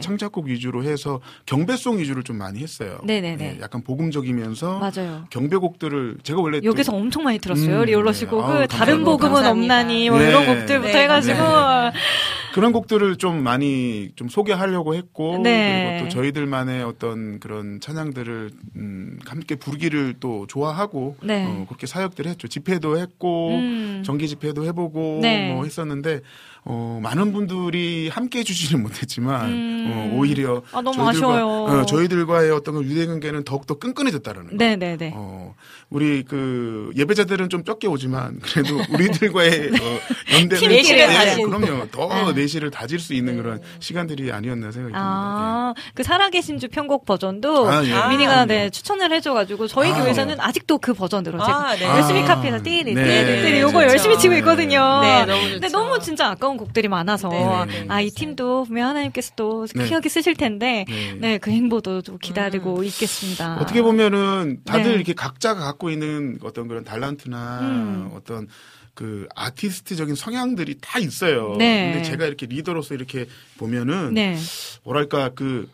S5: 창작곡 위주로 해서 경배송 위주를 좀 많이 했어요.
S3: 네네네.
S5: 예, 약간 복음적이면서
S3: 맞아요.
S5: 경배곡들을 제가 원래 또-
S3: 여기서 엄청 많이 들었어요.
S5: 음,
S3: 리올러시
S5: 네.
S3: 곡을
S5: 아우,
S3: 다른. 복음은
S6: 감사합니다.
S3: 없나니 뭐
S5: 네.
S3: 이런 곡들부터
S6: 네,
S3: 해가지고
S5: 그런 곡들을 좀 많이 좀 소개하려고 했고
S3: 네.
S5: 그리고 또 저희들만의 어떤 그런 찬양들을 음, 함께 부르기를 또 좋아하고
S3: 네.
S5: 어, 그렇게 사역들 했죠. 집회도 했고
S3: 음.
S5: 정기 집회도 해보고
S3: 네.
S5: 뭐 했었는데 어, 많은 분들이 함께 해주지는 못했지만
S3: 음.
S5: 어, 오히려
S3: 아, 너무
S5: 저희들과,
S3: 아쉬워요.
S5: 어, 저희들과의 어떤 그 유대 관계는 더욱더 끈끈해졌다는 거.
S3: 네네네.
S5: 어, 우리 그 예배자들은 좀 적게 오지만 그래도 우리들과의 [laughs] 어, 연대는
S6: 내실을
S5: 네. 그럼요. 더
S3: 아.
S5: 내실을 다질 수 있는 그런 시간들이 아니었나 생각이 듭니다.
S3: 아, 그 살아계신 주 편곡 버전도
S5: 아, 예.
S3: 미니가
S5: 아,
S3: 네, 추천을 해줘가지고 저희
S5: 아.
S3: 교회에서는 아직도 그 버전으로 제가
S6: 아, 네.
S3: 열심히
S5: 아.
S3: 카피해서 띠리
S5: 네.
S3: 띠리 띠리
S5: 네,
S3: 요거
S6: 좋죠.
S3: 열심히 치고 있거든요.
S6: 네, 너무
S3: 근데
S6: 좋죠.
S3: 너무 진짜 아까운 곡들이 많아서
S6: 네, 네, 네,
S3: 아이
S6: 맞아요.
S3: 팀도 분명 하나님께서 또
S5: 네.
S3: 귀하게 쓰실 텐데
S5: 네.
S3: 네그 행보도 좀 기다리고 있겠습니다.
S5: 어떻게 보면은 다들
S3: 네.
S5: 이렇게 각자가 갖고 있는 어떤 그런 달란트나
S3: 음.
S5: 어떤 그 아티스트적인 성향들이 다 있어요.
S3: 네.
S5: 근데 제가 이렇게 리더로서 이렇게 보면은
S3: 네.
S5: 뭐랄까 그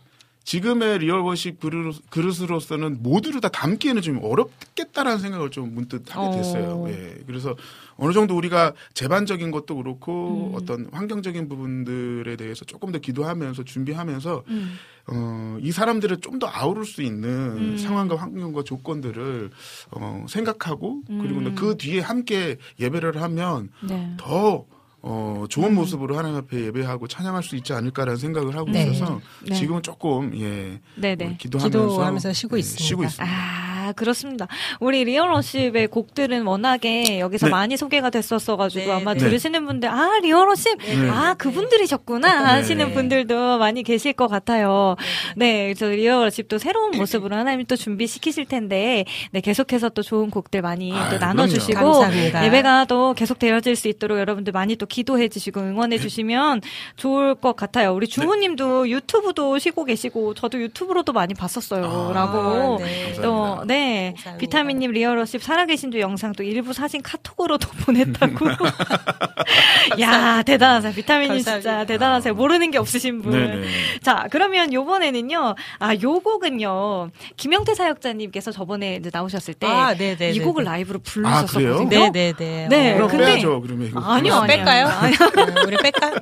S5: 지금의 Real Worship 그릇, 그릇 으로서는 모두를 다 담기에는 좀 어렵겠다라는 생각을 좀 문득 하게 됐어요.
S3: 어.
S5: 예. 그래서 어느 정도 우리가 재반적인 것도 그렇고
S3: 음.
S5: 어떤 환경적인 부분들에 대해서 조금 더 기도하면서 준비하면서
S3: 음.
S5: 어, 이 사람들을 좀 더 아우를 수 있는
S3: 음.
S5: 상황과 환경과 조건들을 어, 생각하고 그리고
S3: 음.
S5: 그 뒤에 함께 예배를 하면
S3: 네.
S5: 더 어, 좋은 모습으로 하나님 앞에 예배하고 찬양할 수 있지 않을까라는 생각을 하고
S6: 네.
S5: 있어서
S3: 네.
S5: 지금은 조금 예
S3: 네네.
S5: 어, 기도하면서,
S6: 기도하면서 쉬고
S5: 예,
S6: 있습니다.
S5: 쉬고 있습니다.
S3: 아, 그렇습니다. 우리 Real Worship의 곡들은 워낙에 여기서
S5: 네.
S3: 많이 소개가 됐었어가지고
S6: 네,
S3: 아마
S5: 네.
S3: 들으시는 분들, 아, Real Worship!
S5: 네.
S3: 아, 그분들이셨구나 하시는
S6: 네.
S3: 분들도 많이 계실 것 같아요. 네, 그래서 Real Worship도 새로운 모습으로 하나님 또 준비시키실 텐데, 네, 계속해서 또 좋은 곡들 많이
S5: 아유,
S3: 또 나눠주시고.
S6: 감사합니다.
S3: 예배가 또 계속 되어질 수 있도록 여러분들 많이 또 기도해 주시고 응원해 주시면 좋을 것 같아요. 우리 주호님도 유튜브도 쉬고 계시고, 저도 유튜브로도 많이 봤었어요.
S5: 아,
S3: 라고.
S6: 네.
S3: 또. 네.
S6: 감사합니다.
S3: 비타민님 리얼러십 살아계신 주 영상 또 일부 사진 카톡으로도 [laughs] 보냈다고. [laughs] 야, 대단하세요. 비타민님 진짜. 대단하세요. 모르는 게 없으신 분.
S5: 네네.
S3: 자, 그러면 요번에는요, 아, 요 곡은요, 김영태 사역자님께서 저번에 이제 나오셨을 때,
S6: 아, 네네.
S3: 이 곡을 라이브로 부르셨었거든요.
S6: 네, 네, 네.
S3: 네,
S5: 그럼
S3: 근데-
S5: 빼야죠. 그러면 이거
S3: 아니요,
S6: 어,
S3: 아니요.
S6: 뺄까요?
S3: 아니요.
S6: 네, 우리 뺄까?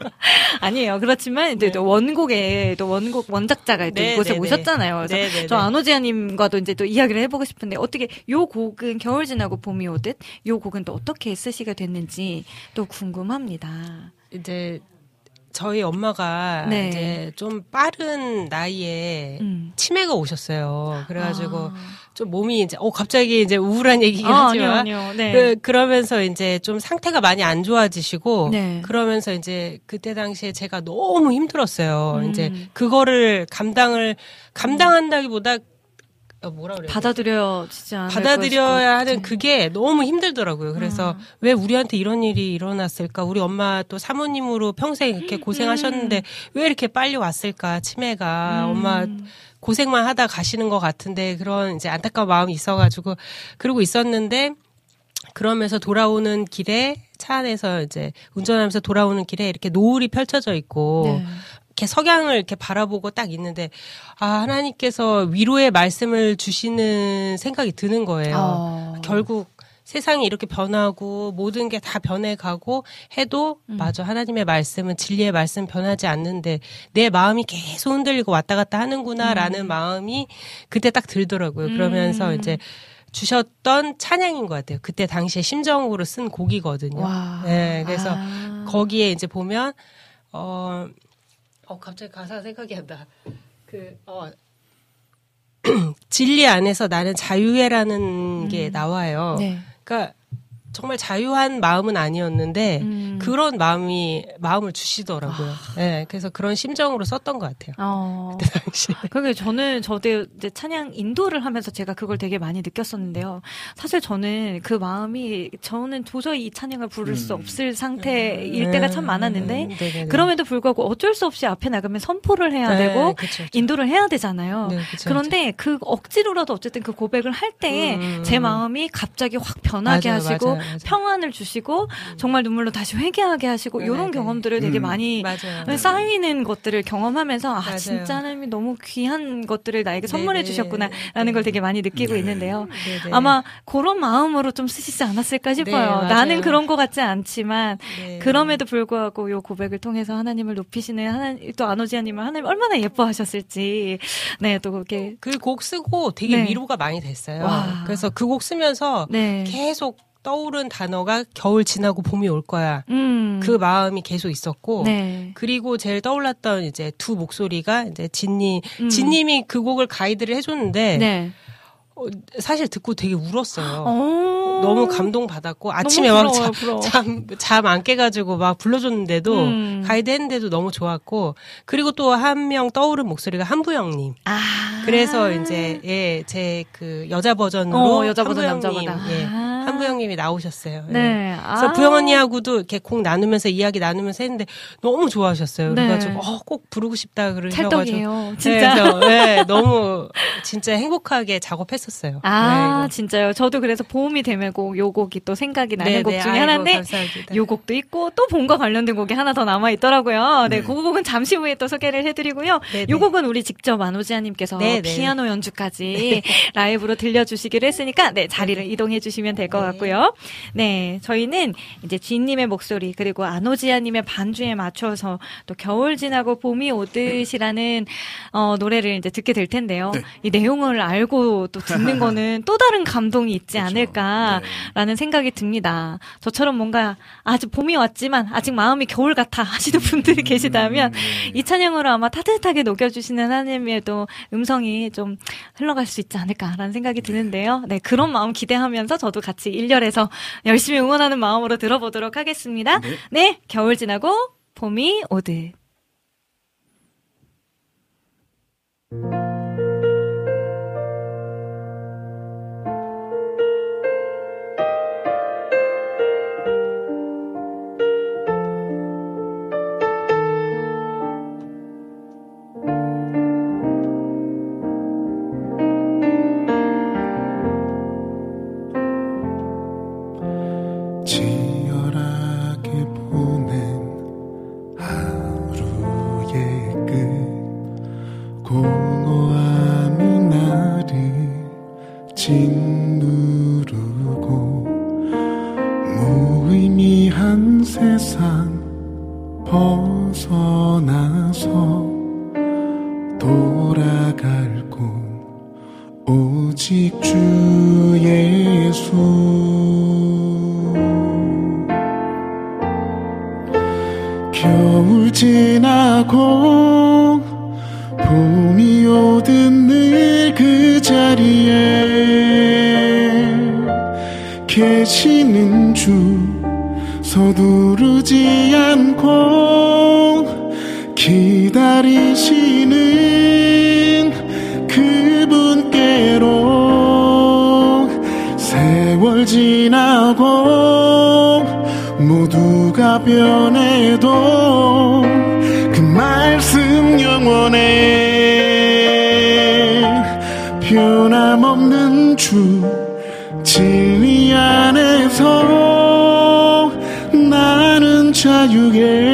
S6: [laughs]
S3: 아니에요. 그렇지만 이제 또 원곡에 또 원곡 원작자가 또
S6: 네,
S3: 이곳에
S6: 네,
S3: 오셨잖아요. 그래서
S6: 네, 네,
S3: 저
S6: 네.
S3: 안호지아님과도 이제 또 이야기를 해보고 싶은데 어떻게 요 곡은 겨울 지나고 봄이 오듯 요 곡은 또 어떻게 쓰시게 됐는지 또 궁금합니다.
S6: 이제 저희 엄마가
S3: 네.
S6: 이제 좀 빠른 나이에
S3: 음.
S6: 치매가 오셨어요. 그래가지고
S3: 아.
S6: 좀 몸이 이제 어 갑자기 이제 우울한 얘기긴
S3: 아,
S6: 하지만
S3: 아니요, 아니요. 네.
S6: 그, 그러면서 이제 좀 상태가 많이 안 좋아지시고
S3: 네.
S6: 그러면서 이제 그때 당시에 제가 너무 힘들었어요.
S3: 음.
S6: 이제 그거를 감당을 감당한다기보다 어, 뭐라 그래야 돼?
S3: 받아들여지지 않을
S6: 받아들여야. 하는 그게 너무 힘들더라고요. 그래서
S3: 음.
S6: 왜 우리한테 이런 일이 일어났을까? 우리 엄마 또 사모님으로 평생 이렇게 고생하셨는데 왜 이렇게 빨리 왔을까? 치매가
S3: 음.
S6: 엄마 고생만 하다 가시는 것 같은데 그런 이제 안타까운 마음이 있어가지고 그러고 있었는데 그러면서 돌아오는 길에 차 안에서 이제 운전하면서 돌아오는 길에 이렇게 노을이 펼쳐져 있고
S3: 네.
S6: 이렇게 석양을 이렇게 바라보고 딱 있는데 아 하나님께서 위로의 말씀을 주시는 생각이 드는 거예요.
S3: 어.
S6: 결국 세상이 이렇게 변하고 모든 게 다 변해가고 해도
S3: 음.
S6: 맞아 하나님의 말씀은 진리의 말씀 변하지 않는데 내 마음이 계속 흔들리고 왔다 갔다 하는구나라는 마음이 그때 딱 들더라고요. 그러면서
S3: 음.
S6: 이제 주셨던 찬양인 것 같아요. 그때 당시에 심정으로 쓴 곡이거든요.
S3: 와.
S6: 네, 그래서
S3: 아.
S6: 거기에 이제 보면 어, 어 갑자기 가사 생각이 안 나. 그 어. [clears throat] 진리 안에서 나는 자유해라는 게 나와요.
S3: 네.
S6: 그러니까 정말 자유한 마음은 아니었는데
S3: 음.
S6: 그런 마음이 마음을 주시더라고요. 네, 그래서 그런 심정으로 썼던 것 같아요.
S3: 어. [laughs]
S6: 그때 당시.
S3: 그게 저는 저도 이제 찬양 인도를 하면서 제가 그걸 되게 많이 느꼈었는데요. 사실 저는 그 마음이 저는 도저히 이 찬양을 부를 수
S5: 음.
S3: 없을 상태일 때가 참 많았는데
S6: 음, 네네네.
S3: 그럼에도 불구하고 어쩔 수 없이 앞에 나가면 선포를 해야
S6: 네,
S3: 되고
S6: 그쵸, 그쵸.
S3: 인도를 해야 되잖아요.
S6: 네, 그쵸,
S3: 그런데 그 억지로라도 어쨌든 그 고백을 할때
S6: 음,
S3: 제
S6: 음.
S3: 마음이 갑자기 확 변하게
S6: 맞아요,
S3: 하시고
S6: 맞아요, 맞아요.
S3: 평안을 주시고 정말 눈물로 다시 회개하게 하시고
S6: 네,
S3: 이런
S6: 네.
S3: 경험들을 되게
S5: 음.
S3: 많이
S6: 맞아요.
S3: 쌓이는 것들을 경험하면서 아
S6: 맞아요.
S3: 진짜 하나님이 너무 귀한 것들을 나에게 선물해
S6: 네네.
S3: 주셨구나라는
S6: 네.
S3: 걸 되게 많이 느끼고 있는데요.
S6: 네네.
S3: 아마 그런 마음으로 좀 쓰시지 않았을까 싶어요.
S6: 네.
S3: 나는 그런 것 같지 않지만
S6: 네.
S3: 그럼에도 불구하고 요 고백을 통해서 하나님을 높이시는 하나님 또 안오지아님을 하나님 얼마나 예뻐하셨을지 네또 그렇게
S6: 그 곡 쓰고 되게
S3: 네.
S6: 위로가 많이 됐어요.
S3: 와.
S6: 그래서 그 곡 쓰면서
S3: 네
S6: 계속 떠오른 단어가 겨울 지나고 봄이 올 거야.
S3: 음.
S6: 그 마음이 계속 있었고
S3: 네.
S6: 그리고 제일 떠올랐던 이제 두 목소리가 이제 진니
S3: 음.
S6: 진님이 그 곡을 가이드를 해줬는데
S3: 네.
S6: 어, 사실 듣고 되게 울었어요.
S3: 어.
S6: 너무 감동 받았고 아침에
S3: 너무
S6: 막
S3: 부러워요, 부러워.
S6: 잠잠 안 깨가지고 막 불러줬는데도
S3: 음.
S6: 가이드 했는데도 너무 좋았고 그리고 또 한 명 떠오른 목소리가 한부영님.
S3: 아.
S6: 그래서 이제 예 제 그 여자 버전으로
S3: 어, 여자 버전,
S6: 한부영님,
S3: 남자 버전.
S6: 예,
S3: 아.
S6: 한부영님이 나오셨어요. 예.
S3: 네.
S6: 그래서
S3: 아.
S6: 부영 언니하고도 이렇게 곡 나누면서 이야기 나누면서 했는데 너무 좋아하셨어요.
S3: 네.
S6: 그래가지고 어, 꼭 부르고 싶다 그러셔가지고
S3: 찰떡이에요. 진짜.
S6: 네, 그래서, 네, 너무 진짜 행복하게 작업했 했었어요.
S3: 아
S6: 네,
S3: 진짜요? 저도 그래서 보험이 되면 꼭 요 곡이 또 생각이 나는
S6: 네네, 곡
S3: 중에
S6: 아이고,
S3: 하나인데
S6: 감사합니다.
S3: 요 곡도 있고 또 봄과 관련된 곡이 하나 더 남아 있더라고요. 네,
S5: 네.
S3: 그 곡은 잠시 후에 또 소개를 해드리고요.
S6: 네네.
S3: 요 곡은 우리 직접 안오지아님께서
S6: 네, 네.
S3: 피아노 연주까지 [laughs] 라이브로 들려주시기로 했으니까 네 자리를 이동해 주시면 될 것 같고요. 네, 저희는 이제 진님의 목소리 그리고 안오지아님의 반주에 맞춰서 또 겨울 지나고 봄이 오듯이라는 어, 노래를 이제 듣게 될 텐데요.
S5: 네.
S3: 이 내용을 알고 또 듣는 [laughs] 거는 또 다른 감동이 있지 그렇죠. 않을까라는 네. 생각이 듭니다. 저처럼 뭔가 아직 봄이 왔지만 아직 마음이 겨울 같아 하시는 음, 분들이 계시다면 음, 음, 음, 이 찬양으로 아마 따뜻하게 녹여주시는 하나님의도 음성이 좀 흘러갈 수 있지 않을까라는 생각이 네. 드는데요. 네, 그런 마음 기대하면서 저도 같이 일렬에서 열심히 응원하는 마음으로 들어보도록 하겠습니다. 네, 네 겨울 지나고 봄이 오듯.
S8: 주 진리 안에서 나는 자유의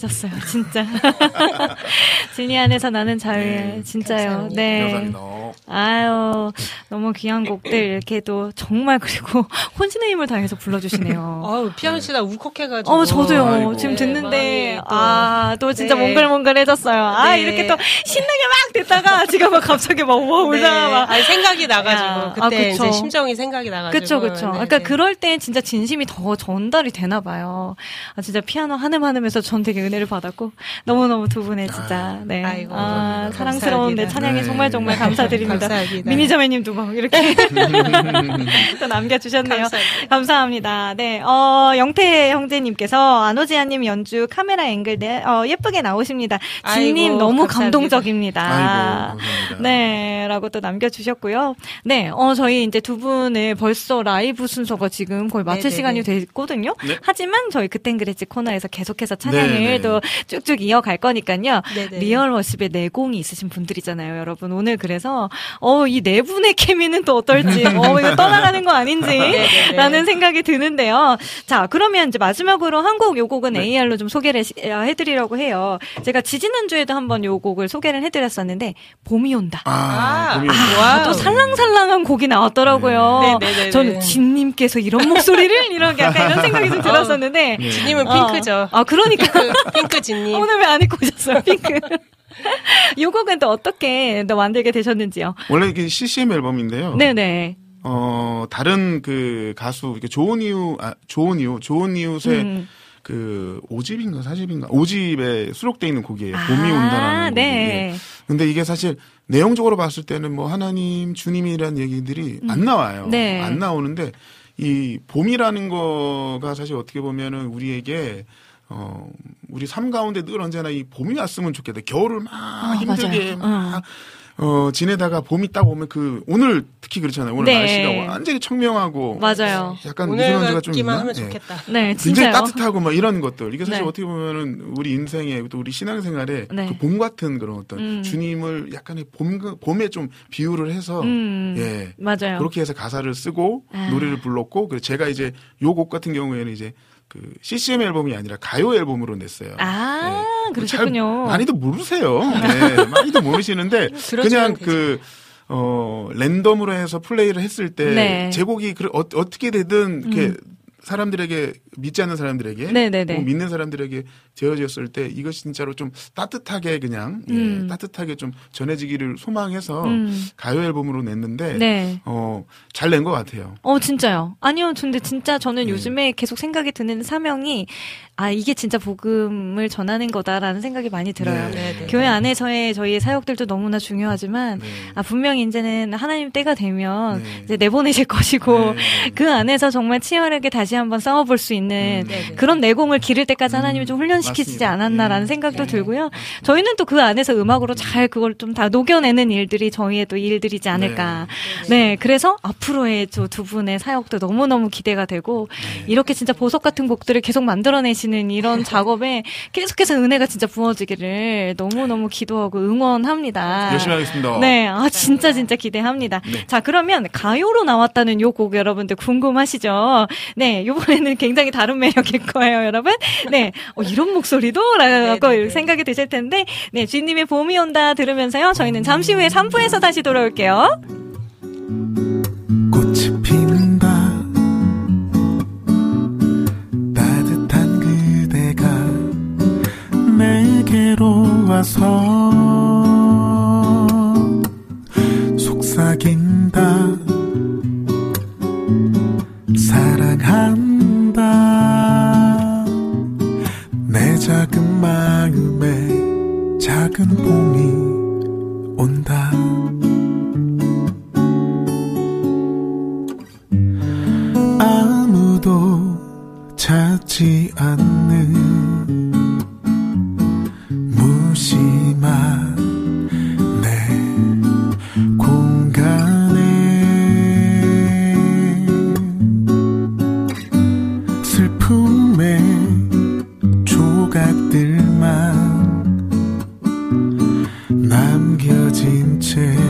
S3: 너무 따뜻해졌어요, 진짜. [laughs] 진이 안에서 나는 자유에,
S5: 네,
S3: 진짜요.
S6: 감사합니다.
S3: 네.
S5: 감사합니다.
S3: 아유, 너무 귀한 곡들 이렇게 또 정말 그리고 혼신의 힘을 다해서 불러주시네요. [laughs]
S6: 아우 피아노 치다 울컥해가지고.
S3: 어, 저도요.
S5: 아이고.
S3: 지금
S6: 네,
S3: 듣는데,
S6: 또-
S3: 아, 또 진짜
S6: 네.
S3: 몽글몽글해졌어요. 아,
S6: 네.
S3: 이렇게 또 신나게 막 듣다가 [laughs] 지금 막 갑자기 막 우와
S6: 네.
S3: 울다가 막.
S6: 아니, 생각이
S3: 야.
S6: 나가지고 그때
S3: 아, 그쵸.
S6: 이제 심정이 생각이 나가지고.
S3: 그쵸, 그쵸.
S6: 네,
S3: 그러니까
S6: 네.
S3: 그럴 때 진짜 진심이 더 전달이 되나 봐요. 아, 진짜 피아노 한음 한음에서 전 되게 은혜를 받았고, 너무너무 두 분의 진짜, 네.
S6: 아이고,
S3: 아,
S6: 감사합니다.
S3: 사랑스러운데 찬양이
S5: 네.
S3: 정말 정말 감사드립니다. 미니저매님도 막 이렇게 [laughs] 또 남겨주셨네요.
S6: 감사합니다.
S3: 감사합니다. 네, 어, 영태 형제님께서 안오지아님 연주 카메라 앵글 네, 어, 예쁘게 나오십니다. 진님 너무
S6: 감사합니다.
S3: 감동적입니다.
S5: 아이고.
S3: 네, 라고 또 남겨주셨고요. 네, 어, 저희 이제 두 분의 벌써 라이브 순서가 지금 거의 마칠
S6: 네네네.
S3: 시간이 됐거든요.
S5: 네.
S3: 하지만 저희 그땐 그랬지 코너에서 계속해서 찬양을
S5: 네네.
S3: 또 쭉쭉 이어갈 거니까요.
S6: 네네.
S3: Real Worship에 내공이 있으신 분들이잖아요, 여러분. 오늘 그래서, 어, 이 네 분의 케미는 또 어떨지, [laughs] 어, 이거 떠나가는 거 아닌지. 라는 생각이 드는데요. 자, 그러면 이제 마지막으로 한 곡, 요 곡은
S5: 네.
S3: AR로 좀 소개를 시- 어, 해드리려고 해요. 제가 지지난주에도 한번 요 곡을 소개를 해드렸었는데, 봄이 온다.
S5: 아,
S6: 아.
S3: 또 살랑살랑한 곡이 나왔더라고요.
S6: 네.
S3: 저는 진님께서 이런 목소리를 이렇게 약간 이런 생각이 좀 들었었는데.
S5: 네.
S6: 진님은
S3: 어.
S6: 핑크죠.
S3: 아, 그러니까.
S6: 핑크, 핑크 진님.
S3: 오늘 왜 안 입고 오셨어요, 핑크? 이 곡은 또 어떻게 또 만들게 되셨는지요?
S5: 원래 이게 CCM 앨범인데요.
S3: 네네.
S5: 어, 다른 그 가수, 이게 좋은 이유, 아, 좋은 이유, 좋은 이웃의
S3: 음.
S5: 그 5집인가 4집인가 5집에 수록돼 있는 곡이에요.
S3: 아,
S5: 봄이 온다라는 곡이.
S3: 네.
S5: 근데 이게 사실 내용적으로 봤을 때는 뭐 하나님, 주님이라는 얘기들이 안 나와요.
S3: 네.
S5: 안 나오는데 이 봄이라는 거가 사실 어떻게 보면은 우리에게 어 우리 삶 가운데 늘 언제나 이 봄이 왔으면 좋겠다. 겨울을 막 힘들게
S3: 맞아요.
S5: 막 어, 지내다가 봄이 딱 오면 그, 오늘 특히 그렇잖아요. 오늘
S3: 네.
S5: 날씨가 완전히 청명하고.
S3: 맞아요.
S5: 약간 미세먼지가 좀 있나?
S6: 하면
S5: 예.
S6: 좋겠다.
S3: 네,
S5: 굉장히
S3: 진짜요.
S5: 따뜻하고 막 이런 것들. 이게 사실
S3: 네.
S5: 어떻게 보면은 우리 인생에 또 우리 신앙생활에
S3: 네.
S5: 그봄 같은 그런 어떤
S3: 음.
S5: 주님을 약간의 봄, 봄에 좀 비유를 해서
S3: 음,
S5: 예.
S3: 맞아요.
S5: 그렇게 해서 가사를 쓰고
S3: 아.
S5: 노래를 불렀고 그래서 제가 이제 요 곡 같은 경우에는 이제 그 CCM 앨범이 아니라 가요 앨범으로 냈어요.
S3: 아,
S5: 예.
S3: 그러셨군요.
S5: 잘 많이도 모르세요. [laughs] 네, 많이도 모르시는데 그냥. 그 어, 랜덤으로 해서 플레이를 했을 때
S3: 네.
S5: 제곡이 그 어, 어떻게 되든 이렇게 사람들에게 믿지 않는 사람들에게
S3: 음. 네네네.
S5: 혹은 믿는 사람들에게 되어졌을 때 이것이 진짜로 좀 따뜻하게 그냥 예,
S3: 음.
S5: 따뜻하게 좀 전해지기를 소망해서
S3: 음.
S5: 가요 앨범으로 냈는데
S3: 네.
S5: 어, 잘 낸 것 같아요.
S3: 어, 진짜요? 아니요, 근데 진짜 저는
S5: 네.
S3: 요즘에 계속 생각이 드는 사명이, 아, 이게 진짜 복음을 전하는 거다라는 생각이 많이 들어요.
S5: 네.
S6: 네, 네.
S3: 교회 안에서의 저희의 사역들도 너무나 중요하지만,
S5: 네.
S3: 아, 분명히 이제는 하나님 때가 되면
S5: 네.
S3: 이제 내보내실 [laughs] 것이고,
S5: 네.
S3: 그 안에서 정말 치열하게 다시 한번 싸워볼 수 있는
S5: 음.
S3: 그런 내공을 기를 때까지 하나님이 좀 훈련시 키지
S5: 맞습니다.
S3: 않았나라는
S5: 네.
S3: 생각도
S5: 네.
S3: 들고요. 저희는 또 그 안에서 음악으로 잘 그걸 좀 다 녹여내는 일들이 저희의 또 일들이지 않을까. 네, 그래서 앞으로의 저 두 분의 사역도 너무너무 기대가 되고,
S5: 네.
S3: 이렇게 진짜 보석 같은 곡들을 계속 만들어내시는 이런 작업에 계속해서 은혜가 진짜 부어지기를 너무너무 기도하고 응원합니다.
S5: 열심히 하겠습니다.
S3: 네, 아, 진짜, 진짜 기대합니다.
S5: 네.
S3: 자, 그러면 가요로 나왔다는 요 곡 여러분들 궁금하시죠? 네, 요번에는 굉장히 다른 매력일 거예요, 여러분. 네, 어, 이런 목소리도? 라고
S6: 네, 네, 네.
S3: 생각이 드실 텐데, 네, 주인님의 봄이 온다 들으면서요, 저희는 잠시 후에 3부에서 다시 돌아올게요.
S8: 꽃이 피는다 따뜻한 그대가 내게로 와서 속삭인다 작은 마음에 작은 봄이 온다. 아무도 찾지 않는 무심한 남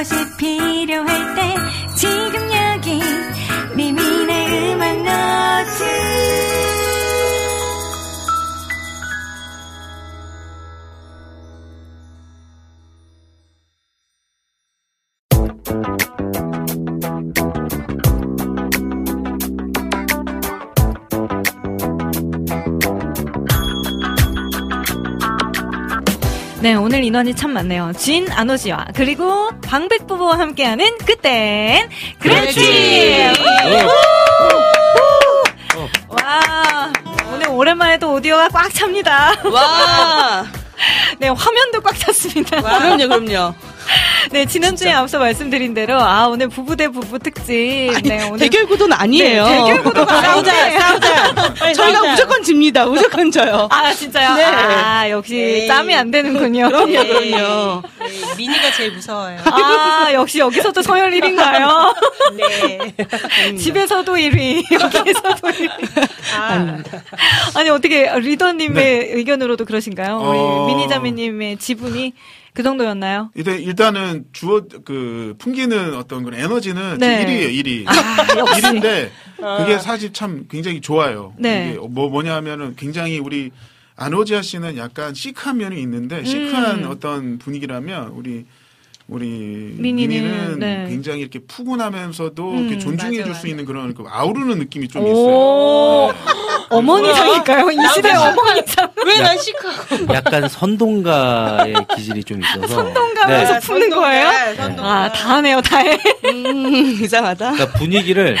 S9: 곳이 필요할 때
S3: 네, 오늘 인원이 참 많네요. 진 아노지와 그리고 방백 부부와 함께하는 그땐 그랬지. 와, 오늘 오랜만에 또 오디오가 꽉 찹니다.
S10: 와. [laughs]
S3: 네, 화면도 꽉 찼습니다.
S10: 그럼요, 그럼요. [laughs]
S3: 네, 지난주에 앞서 말씀드린 대로, 아, 오늘 부부 대 부부 특집. 네, 오늘.
S10: 대결 구도는 아니에요.
S3: 네, 대결 구도가 [laughs]
S10: 싸우자,
S3: 아니에요.
S10: 싸우자. [laughs] 저희가. 무조건 집니다. 무조건 져요.
S3: 아, 진짜요?
S10: 네.
S3: 아, 역시
S6: 에이.
S3: 짬이 안 되는군요.
S10: 그럼요,
S6: 네.
S10: 그럼요.
S6: 네, 미니가 제일 무서워요.
S3: 아, 역시 여기서도 서열 1위인가요?
S6: 네.
S3: 집에서도 1위, 여기에서도 1위.
S6: 아,
S3: 아니, 어떻게, 리더님의 의견으로도 그러신가요? 우리
S5: 어.
S3: 미니자매님의 지분이 그 정도였나요?
S5: 일단 일단은 주어 그 풍기는 어떤 그런 에너지는
S3: 네.
S5: 1위예요, 1위.
S3: 아, 역시.
S5: 1위인데 그게 사실 참 굉장히 좋아요.
S3: 네.
S5: 이게 뭐 뭐냐면은 굉장히 우리 안오지아 씨는 약간 시크한 면이 있는데 시크한
S3: 음.
S5: 어떤 분위기라면 우리 우리
S3: 미니는, 네.
S5: 굉장히 이렇게 푸근하면서도
S3: 음,
S5: 이렇게 존중해 줄 수. 있는 그런 그 아우르는 느낌이 좀
S3: 오.
S5: 있어요.
S3: 어머니상일까요? 이 시대 어머니상.
S6: 왜난 시크하고.
S11: 약간 선동가의 [laughs] 기질이 좀 있어서.
S3: 선동가면서
S11: 네.
S3: 푸는 거예요?
S6: 선동가.
S3: 아, 다 하네요, 다 해.
S10: 음, 이상하다.
S11: 그러니까 분위기를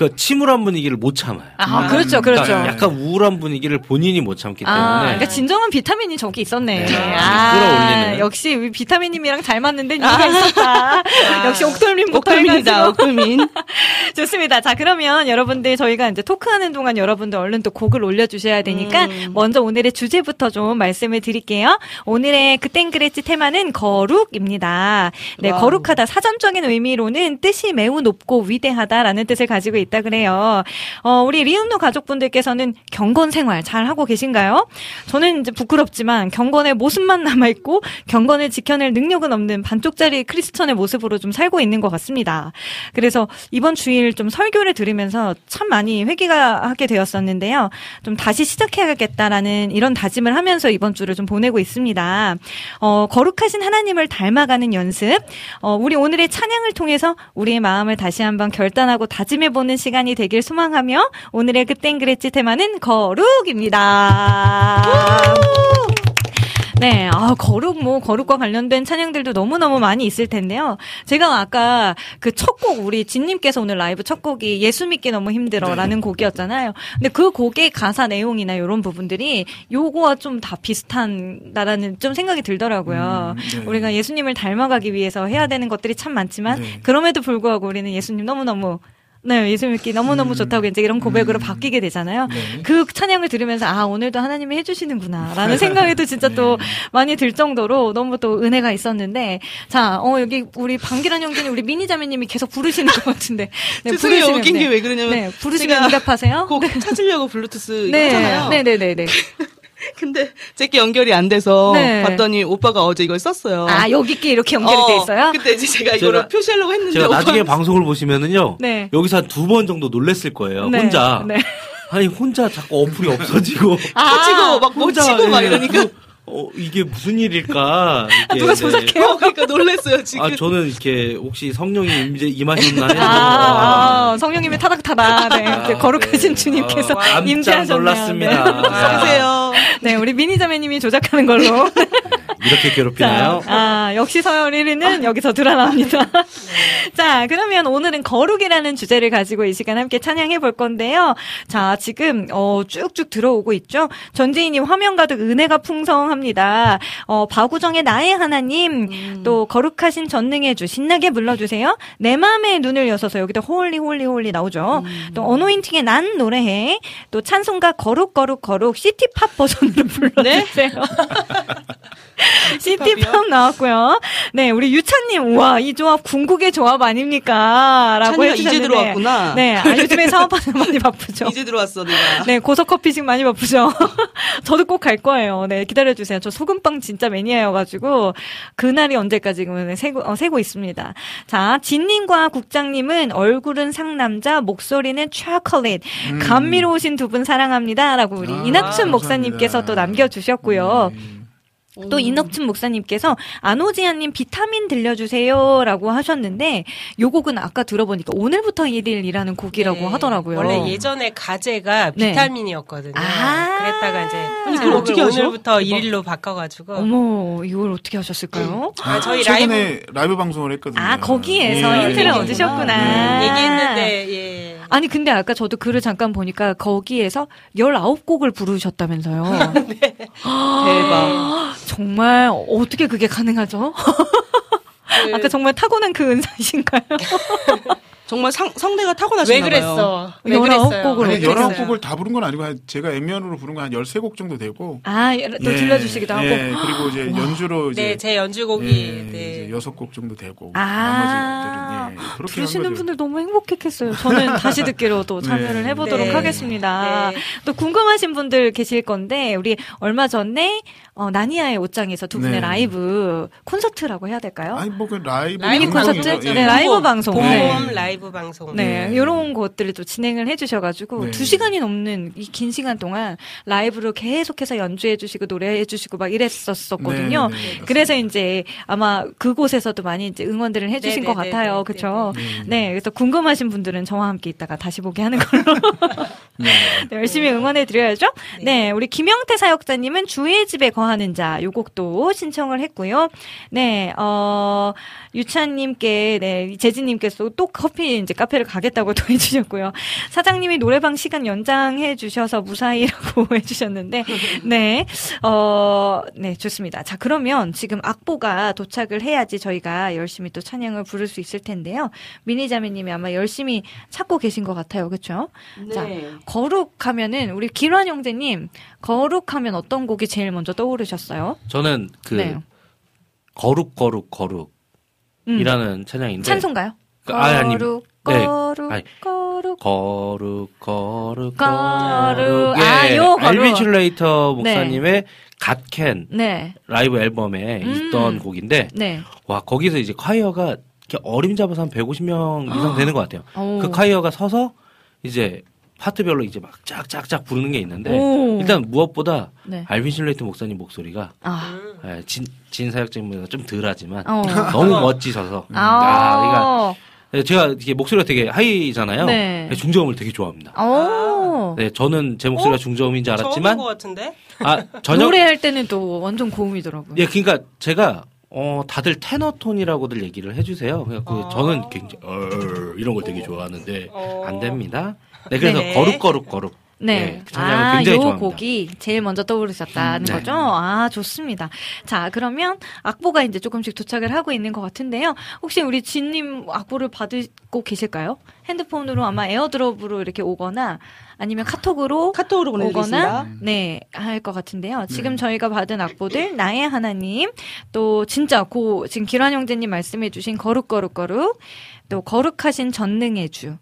S11: 그 침울한 분위기를 못 참아요.
S3: 아, 그렇죠, 그렇죠.
S11: 그러니까 약간 우울한 분위기를 본인이 못 참기 때문에.
S3: 아, 그러니까 진정한 비타민이 저기 있었네.
S11: 네.
S3: 아,
S11: 끌어올리는.
S3: 역시 우리 비타민님이랑 잘 맞는데 [laughs] 이유가 있었다. 역시 옥돌민부터
S10: 옥돌민이다. 옥돌민. [laughs]
S3: 좋습니다. 자, 그러면 여러분들 저희가 이제 토크하는 동안 여러분들 얼른 또 곡을 올려주셔야 되니까
S10: 음.
S3: 먼저 오늘의 주제부터 좀 말씀을 드릴게요. 오늘의 그땐 그랬지 테마는 거룩입니다. 네,
S10: 와우.
S3: 거룩하다. 사전적인 의미로는 뜻이 매우 높고 위대하다라는 뜻을 가지고 있다 그래요. 어, 우리 리음노 가족분들께서는 경건 생활 잘 하고 계신가요? 저는 이제 부끄럽지만 경건의 모습만 남아 있고 경건을 지켜낼 능력은 없는 반쪽짜리 크리스천의 모습으로 좀 살고 있는 것 같습니다. 그래서 이번 주일 좀 설교를 들으면서 참 많이 회개가 하게 되었었는데요. 좀 다시 시작해야겠다라는 이런 다짐을 하면서 이번 주를 좀 보내고 있습니다. 어, 거룩하신 하나님을 닮아가는 연습. 어, 우리 오늘의 찬양을 통해서 우리의 마음을 다시 한번 결단하고 다짐해보는 시간이 되길 소망하며 오늘의 그땐 그랬지 테마는 거룩입니다. 네, 아, 거룩, 뭐, 거룩과 관련된 찬양들도 너무너무 많이 있을 텐데요. 제가 아까 그 첫 곡, 우리 진님께서 오늘 라이브 첫 곡이 예수 믿기 너무 힘들어 라는 곡이었잖아요. 근데 그 곡의 가사 내용이나 이런 부분들이 요거와 좀 다 비슷한다라는 좀 생각이 들더라고요.
S5: 음, 네.
S3: 우리가 예수님을 닮아가기 위해서 해야 되는 것들이 참 많지만
S5: 네.
S3: 그럼에도 불구하고 우리는 예수님 너무너무 네, 예수 믿기 너무너무 좋다고 이제 이런 고백으로 바뀌게 되잖아요.
S5: 네.
S3: 그 찬양을 들으면서 아, 오늘도 하나님이 해주시는구나. 라는 [laughs] 생각에도 진짜 또 많이 들 정도로 너무 또 은혜가 있었는데. 자, 어, 여기 우리 방기란 형제님, 우리 미니자매님이 계속 부르시는 것 같은데. 네. 부르시면,
S10: 웃긴
S3: 네.
S10: 게왜 그러냐면.
S3: 네, 부르시면 응답하세요.
S10: 곡 찾으려고 블루투스
S3: 네,
S10: 하잖아요.
S3: 네네네네. [laughs] [laughs]
S10: 근데 제게 연결이 안 돼서
S3: 네.
S10: 봤더니 오빠가 어제 이걸 썼어요.
S3: 아, 여기 께 이렇게 연결이 돼 있어요?
S10: 그때 이제 제가 이거를 표시하려고 했는데
S11: 제가 나중에
S10: 오빠는-
S11: 방송을 보시면은요.
S3: 네.
S11: 여기서 한 두 번 정도 놀랬을 거예요.
S3: 네,
S11: 혼자.
S3: 네.
S11: 아니 혼자 자꾸 어플이 없어지고.
S3: 아,
S10: 터지고 막
S11: 혼자,
S10: 못 치고 막
S11: 예,
S10: 이러니까
S11: 어, 이게 무슨 일일까? 이렇게,
S3: 누가
S11: 네.
S3: 조작해요?
S10: 어, 그러니까 놀랬어요 지금.
S11: 아, 저는 이렇게 혹시 성령이 임재, 임하셨나 해서.
S3: 아, 아, 성령님의 타닥타닥. 네.
S11: 아,
S3: 그 거룩하신
S11: 네.
S3: 주님께서
S11: 아,
S3: 임재하셨네요.
S11: 놀랐습니다.
S3: 네.
S11: 아,
S10: 보세요.
S3: 네, 우리 민희 자매님이 조작하는 걸로. [laughs]
S11: 이렇게 괴롭히나요?
S3: 아, 역시 서열 1위는 여기서 드러납니다. [laughs] 자, 그러면 오늘은 거룩이라는 주제를 가지고 이 시간 함께 찬양해 볼 건데요. 자, 지금, 어, 쭉쭉 들어오고 있죠. 전지희님 화면 가득 은혜가 풍성 합니다. 어, 바구정의 나의 하나님, 또 거룩하신 전능의 주, 신나게 불러주세요. 내 마음의 눈을 여소서 여기다 Holy, Holy, Holy 나오죠. 또 어노인팅의 난 노래해, 또 찬송가 거룩, 거룩, 거룩, 시티팝 버전으로 [laughs] 불러주세요. [laughs] 시티팝 나왔고요. 네, 우리 유찬님, 우와, 이 조합 궁극의 조합 아닙니까? 라고
S10: 찬이가 이제
S3: 해주셨는데.
S10: 들어왔구나.
S3: 네, 아, 요즘에 [laughs] 사업하는 많이 바쁘죠.
S10: 이제 들어왔어 내가.
S3: 네, 고속커피식 많이 바쁘죠. 저도 꼭 갈 거예요. 네, 기다려주세요. 저 소금빵 진짜 매니아여가지고, 그날이 언제까지 그러면 세고, 어, 세고 있습니다. 자, 진님과 국장님은 얼굴은 상남자, 목소리는 초콜릿. 감미로우신 두 분 사랑합니다. 라고 우리
S5: 아,
S3: 이낙춘 목사님께서. 또 남겨주셨고요. 또 이넉춘 목사님께서 안오지아님 비타민 들려주세요라고 하셨는데 요 곡은 아까 들어보니까 오늘부터 1일이라는 곡이라고 하더라고요.
S6: 네. 원래 예전에 가제가
S3: 네.
S6: 비타민이었거든요.
S3: 아.
S6: 그랬다가 이제
S3: 아니,
S6: 제목을
S3: 어떻게 하셔?
S6: 오늘부터
S3: 대박.
S6: 1일로 바꿔가지고.
S3: 어머 이걸 어떻게 하셨을까요?
S6: 아, 저희
S5: 최근에 라이브, 방송을 했거든요.
S3: 아 거기에서
S5: 예,
S3: 힌트를
S5: 예.
S3: 얻으셨구나.
S6: 얘기했는데 예.
S3: 아니 근데 아까 저도 글을 잠깐 보니까 거기에서 19곡을 부르셨다면서요. [laughs]
S6: 네.
S3: 대박. [gasps] 정말 어떻게 그게 가능하죠? [laughs]
S6: 그
S3: 아까 정말 타고난 그 은사신가요? [laughs]
S10: 정말 상, 성대가 타고나시나
S6: 왜. 그랬어? 왜 그랬어요?
S3: 곡을
S5: 아니,
S3: 어떻게
S5: 19곡을 다 부른 건 아니고 한 제가 엠면으로 부른 건 한 13곡 정도 되고.
S3: 아, 또 들려주시기도 하고.
S5: 예, 그리고 이제 연주로 이제
S6: 네, 제 연주곡이
S5: 예,
S6: 네.
S5: 이제 6곡 정도 되고.
S3: 아.
S5: 나머지 곡들은 예, 거죠.
S3: 분들 너무 행복했겠어요. 저는 다시 듣기로도 참여를
S5: 네.
S3: 해보도록
S6: 네.
S3: 하겠습니다. 또 궁금하신 분들 계실 건데 우리 얼마 전에 어, 나니아의 옷장에서 두 분의
S5: 네.
S3: 라이브 콘서트라고 해야 될까요?
S5: 아니 뭐그 라이브 방송이죠.
S3: 콘서트?
S5: 예.
S3: 네, 라이브 방송.
S6: 봄
S3: 네.
S6: 라이브 방송.
S3: 네, 이런 것들을 또 진행을 해주셔가지고
S5: 네.
S3: 두 시간이 넘는 이 긴 시간 동안 라이브로 계속해서 연주해주시고 노래해주시고 막 이랬었었거든요.
S5: 네, 네, 네.
S3: 그래서 이제 아마 그곳에서도 많이 이제 응원들을 해주신
S6: 네,
S3: 것
S6: 네, 네,
S3: 같아요,
S6: 네,
S3: 그렇죠?
S5: 네.
S3: 네, 그래서 궁금하신 분들은 저와 함께 이따가 다시 보게 하는 걸로 [laughs]
S5: 네.
S3: 네, 열심히 응원해 드려야죠. 네, 우리 김영태 사역자님은 주의 집에 거하는 자, 요 곡도 신청을 했고요. 네, 어, 유찬님께, 네, 재진님께서 또 커피 이제 카페를 가겠다고 [laughs] 또 해주셨고요. 사장님이 노래방 시간 연장해 주셔서 무사히라고 [laughs] 해주셨는데, 네, 어, 네, 좋습니다. 자, 그러면 지금 악보가 도착을 해야지 저희가 열심히 또 찬양을 부를 수 있을 텐데요. 미니자매님이 아마 열심히 찾고 계신 것 같아요. 그렇죠? 자,
S10: 네.
S3: 거룩하면은 우리 기란 형제님 거룩하면 어떤 곡이 제일 먼저 떠오르셨어요?
S11: 저는 그
S3: 네.
S11: 거룩 거룩 거룩 이라는
S3: 음.
S11: 찬양인데
S3: 찬송가요?
S11: 그, 아니,
S3: 거룩
S11: 네.
S3: 거룩
S11: 아니,
S3: 거룩
S11: 거룩 거룩
S3: 거룩.
S11: 예,
S3: 아, 요 거룩.
S11: 알빈 슬레이터 목사님의 God Can
S3: 네.
S11: 라이브 앨범에
S3: 음.
S11: 있던 곡인데
S3: 네.
S11: 와 거기서 이제 콰이어가 이렇게 어림잡아서 한 150명 이상 되는 것 같아요.
S3: 오.
S11: 그 콰이어가 서서 이제 파트별로 이제 막 짝짝짝 부르는 게 있는데
S3: 오.
S11: 일단 무엇보다
S3: 네.
S11: 알빈 슬레이터 목사님 목소리가
S3: 아.
S11: 예, 진, 진 사역자님보다 좀 덜하지만
S3: 어.
S11: 너무 멋지셔서
S3: 아.
S11: 아, 그러니까 네, 제가 이게 목소리가 되게 하이잖아요.
S3: 네.
S11: 네, 중저음을 되게 좋아합니다.
S3: 오.
S11: 네, 저는 제 목소리가 중저음인 줄 알았지만
S6: 것 같은데?
S11: 아 전혀
S3: 노래할 때는 또 완전 고음이더라고요.
S11: 예, 그러니까 제가 어 다들 테너 톤이라고들 얘기를 해주세요. 그래갖고
S3: 아.
S11: 저는 굉장히 어, 이런 걸 되게 좋아하는데
S6: 어.
S11: 안 됩니다. 네, 그래서
S3: 네.
S11: 거룩 거룩 거룩.
S3: 네.
S11: 그 찬양을
S3: 아, 요
S11: 좋아합니다.
S3: 곡이 제일 먼저 떠오르셨다는
S11: 네.
S3: 거죠? 아, 좋습니다. 자, 그러면 악보가 이제 조금씩 도착을 하고 있는 것 같은데요. 혹시 우리 진님 악보를 받고 계실까요? 핸드폰으로 아마 에어드롭으로 이렇게 오거나 아니면 카톡으로
S10: 카톡으로
S3: 오거나
S10: 보내드리겠습니다.
S3: 네, 할 것 같은데요. 지금 저희가 받은 악보들 나의 하나님 또 진짜 고 지금 기란 형제님 말씀해 주신 거룩 거룩 거룩 또 거룩하신 전능의 주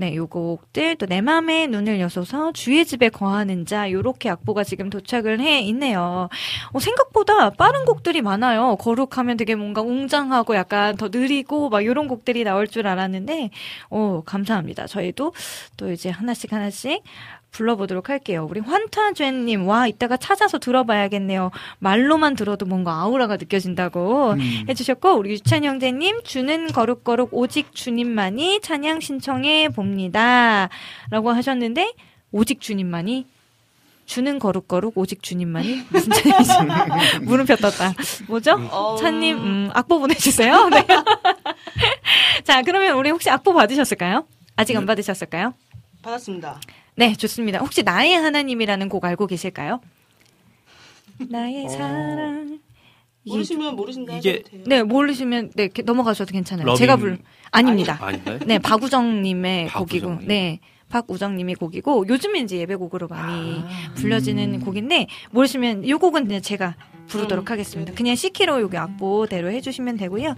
S3: 네, 요 곡들 또 내 맘에 눈을 여서서 주의 집에 거하는 자 요렇게 악보가 지금 도착을 해 있네요. 어, 생각보다 빠른 곡들이 많아요. 거룩하면 되게 뭔가 웅장하고 약간 더 느리고 막 요런 곡들이 나올 줄 알았는데 어, 감사합니다. 저희도 또 이제 하나씩 하나씩 불러보도록 할게요. 우리 환타죄님, 와, 이따가 찾아서 들어봐야겠네요. 말로만 들어도 뭔가 아우라가 느껴진다고
S5: 음.
S3: 해주셨고, 우리 유찬 형제님, 주는 거룩거룩 오직 주님만이 찬양 신청해 봅니다. 라고 하셨는데, 오직 주님만이 주는 거룩거룩 오직 주님만이 무슨 찬양이지? [laughs] 물음표 떴다. 뭐죠?
S10: 어.
S3: 찬님, 음, 악보 보내주세요. [laughs] 네. 자, 그러면 우리 혹시 악보 받으셨을까요? 아직 안 받으셨을까요?
S10: 받았습니다.
S3: 네, 좋습니다. 혹시 나의 하나님이라는 곡 알고 계실까요? 나의 사랑. 이게
S10: 모르시면 모르신다
S11: 이게-
S10: 하셔도 돼요.
S3: 네, 모르시면 네, 이렇게 넘어가셔도 괜찮아요.
S11: 러빙-
S3: 제가 불 아닙니다.
S11: 아닌가요?
S3: 네, 박우정 님의 [laughs] 곡이고,
S11: 박우정님.
S3: 네, 박우정님의 곡이고 요즘에 이제 예배곡으로 많이
S11: 아.
S3: 불려지는
S11: 음.
S3: 곡인데 모르시면 이 곡은 그냥 제가 부르도록 하겠습니다. 그냥 C키로 여기 악보대로 해 주시면 되고요.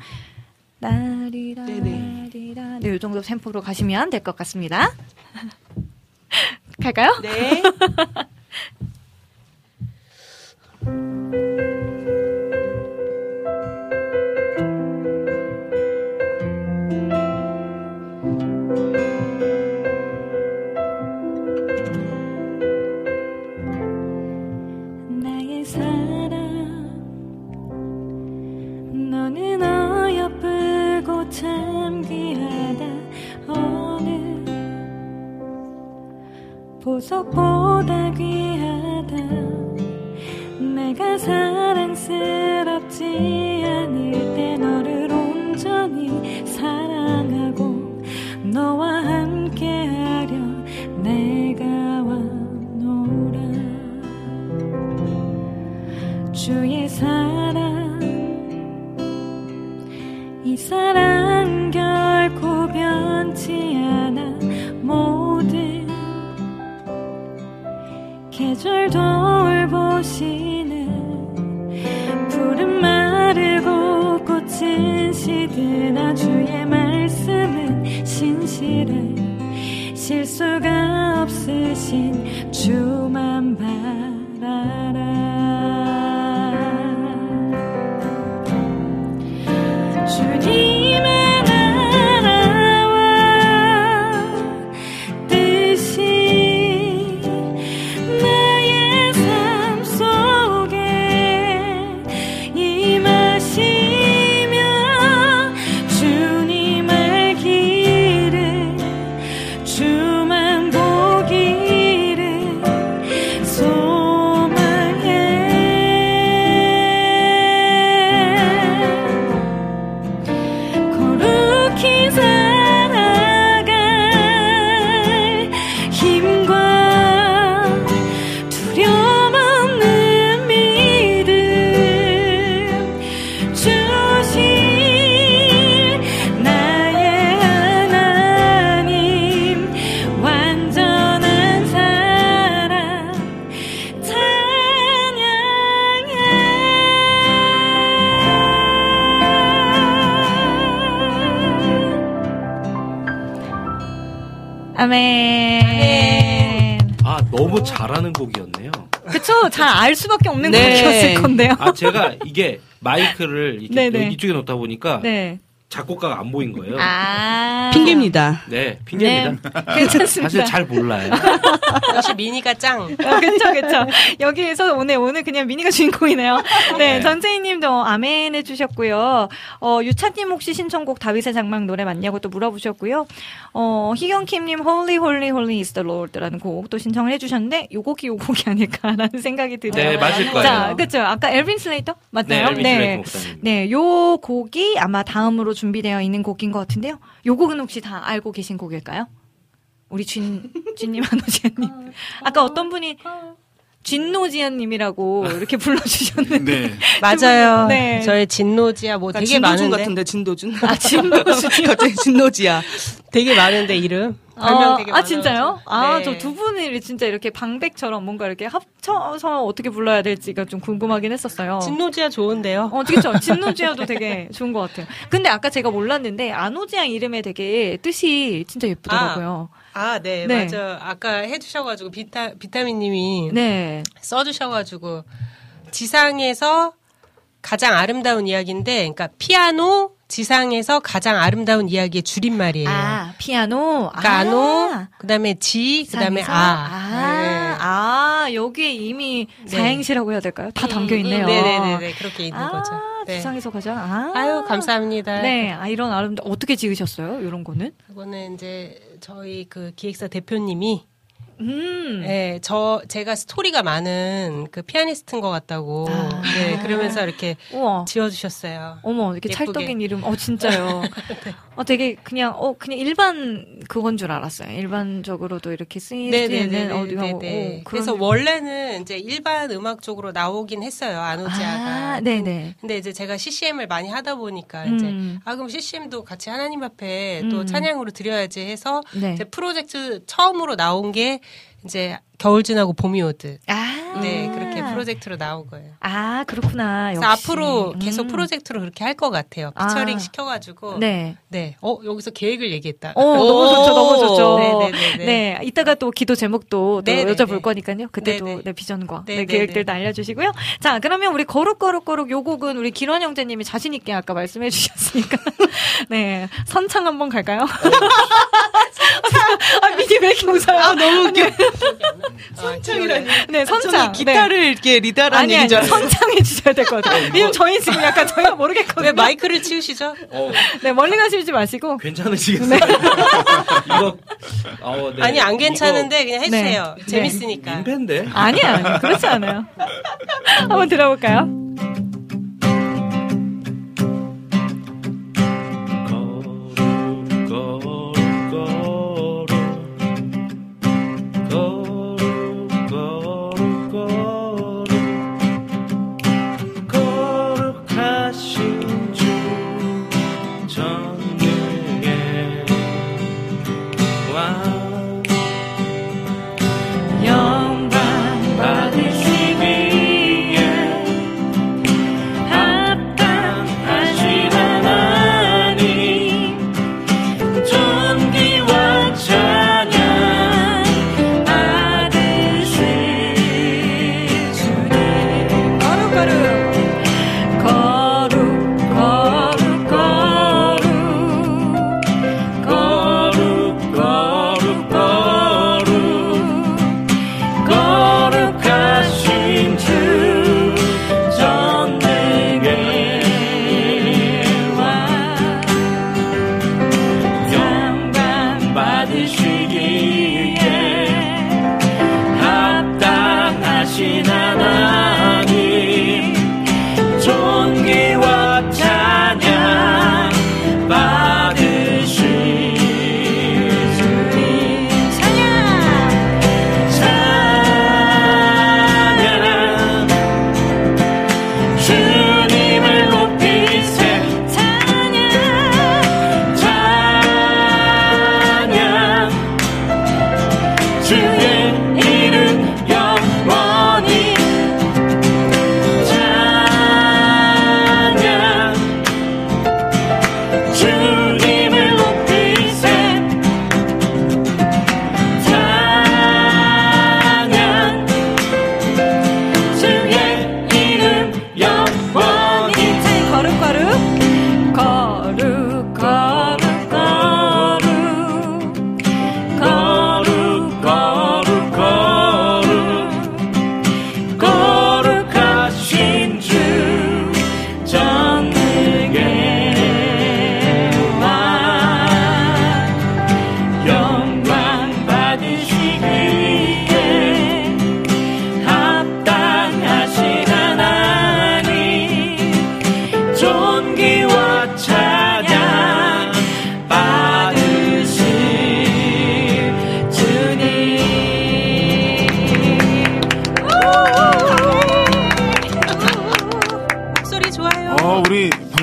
S3: 나리라
S10: 네네.
S3: 나리라 네, 이 정도 템포로 가시면 될 것 같습니다. [laughs] 갈까요?
S10: 네. [laughs]
S9: 보석보다 귀하다. 내가 사랑스럽지 않을 실수
S11: 잘
S3: 알 수밖에 없는
S10: 네.
S3: 곡이었을 건데요.
S11: 아 제가 이게 마이크를 이렇게
S3: 네네. [laughs]
S11: 이쪽에 놓다 보니까
S3: 네.
S11: 작곡가가 안 보인 거예요.
S3: 아.
S10: 핑계입니다.
S11: 네, 핑계입니다.
S3: 네, 괜찮습니다.
S11: 사실 잘 몰라요. [laughs]
S6: 역시 민희가 짱.
S3: 어, 그쵸, 그쵸. 여기에서 오늘, 오늘 그냥 민희가 주인공이네요. 네,
S11: 네.
S3: 전재희님도 아멘 해주셨고요. 어, 유차님 혹시 신청곡 다윗의 장막 노래 맞냐고 또 물어보셨고요. 어, 희경킴님 Holy, Holy, Holy is the Lord라는 곡또 신청을 해주셨는데, 요 곡이 요 곡이 아닐까라는 생각이 들어요.
S11: 네, 맞을 거예요.
S3: 자, 그쵸. 아까 엘빈 슬레이터? 맞나요?
S11: 네, 엘빈 슬레이터 목사님.
S3: 네, 요 곡이 아마 다음으로 준비되어 있는 곡인 것 같은데요. 요 곡은 혹시 다 알고 계신 곡일까요? 우리 쥔, 쥔님, 한호지아님. 아까 어떤 분이 진노지아님이라고 이렇게 불러주셨는데.
S5: 네. [laughs]
S6: 맞아요.
S3: 네.
S6: 저의 진노지야 뭐 되게
S10: 진도준
S6: 많은데.
S10: 같은데 진도준.
S3: 아, 진노준. [laughs]
S10: 갑자기 진노지야.
S6: 되게 많은데 이름. 별명
S3: 어,
S6: 되게
S3: 아,
S6: 많아요.
S3: 진짜요? 아,
S6: 네.
S3: 저두 분이 진짜 이렇게 방백처럼 뭔가 이렇게 합쳐서 어떻게 불러야 될지가 좀 궁금하긴 했었어요.
S6: 진노지야 좋은데요.
S3: 어, 그쵸. 진노지아도 되게 좋은 것 같아요. 근데 아까 제가 몰랐는데, 아노지아 이름에 되게 뜻이 진짜 예쁘더라고요.
S6: 아, 네,
S3: 네.
S6: 맞아. 아까 해주셔가지고 비타 비타민님이
S3: 네.
S6: 써주셔가지고 지상에서 가장 아름다운 이야기인데, 그러니까 피아노 지상에서 가장 아름다운 이야기의 줄임말이에요.
S3: 아, 피아노.
S6: 그러니까
S3: 아.
S6: 그다음에 지, 그다음에? 아.
S3: 아, 아, 여기에 이미
S6: 네.
S3: 사행시라고 해야 될까요? 다
S6: 음,
S3: 담겨 있네요.
S6: 음, 네네 네, 그렇게 있는
S3: 아,
S6: 거죠. 네.
S3: 지상에서 가장. 아.
S6: 아유, 감사합니다.
S3: 네, 아, 이런 아름다 어떻게 지으셨어요? 이런 거는?
S6: 그거는 이제 저희 그 기획사 대표님이
S3: 음.
S6: 네, 저 제가 스토리가 많은 그 피아니스트인 것 같다고.
S3: 아.
S6: 네, 그러면서 이렇게
S3: 우와.
S6: 지어주셨어요.
S3: 어머, 이렇게
S6: 예쁘게.
S3: 찰떡인 이름. 어, 진짜요. [laughs] 어, 되게 그냥, 어, 그냥 일반 그건 줄 알았어요. 일반적으로도 이렇게 쓰이는 어디가. 오. 그런
S6: 그래서 원래는 이제 일반 음악 쪽으로 나오긴 했어요. 아노지아가.
S3: 아, 네네.
S6: 근데 이제 제가 CCM을 많이 하다 보니까
S3: 음.
S6: 이제 아 그럼 CCM도 같이 하나님 앞에 또
S3: 음.
S6: 찬양으로 드려야지 해서
S3: 네.
S6: 이제 프로젝트 처음으로 나온 게 이제 겨울 지나고 봄이 오듯.
S3: 아.
S6: 네, 그렇게 프로젝트로 나온 거예요.
S3: 아, 그렇구나. 역시.
S6: 앞으로 계속
S3: 음.
S6: 프로젝트로 그렇게 할 것 같아요. 피처링
S3: 아.
S6: 시켜가지고.
S3: 네.
S6: 네. 어, 여기서 계획을 얘기했다.
S3: 어, 너무 좋죠, 너무 좋죠.
S6: 네네네.
S3: 네, 이따가 또 기도 제목도 또. 여쭤볼 거니까요. 그때도
S6: 네네.
S3: 네, 비전과 네. 계획들도 알려주시고요. 자, 그러면 우리 거룩거룩거룩 요 곡은 우리 기런 형제님이 자신있게 아까 말씀해 주셨으니까. [laughs] 네, 선창 한번 갈까요? [laughs] 아, 미니 왜 이렇게 웃어요? 아,
S10: 너무 웃겨.
S6: 선창이라니.
S3: 네, 선창.
S10: 기타를 이렇게 리더라는
S3: 아니,
S10: 얘기인
S3: 아니. 선창해 주셔야 될 것 같아요. 왜냐면 저희 지금 약간 저희가 모르겠거든요.
S6: 왜 마이크를 치우시죠?
S11: 어,
S3: 네, 멀리 가시지 마시고.
S11: 괜찮으시겠어요? [laughs] 이거 어, 네.
S6: 아니 안 괜찮은데 그냥
S3: 네.
S6: 해주세요.
S3: 네.
S6: 재밌으니까.
S11: 민폐인데.
S3: 아니야, 아니야. 그렇지 않아요. 한번 들어볼까요?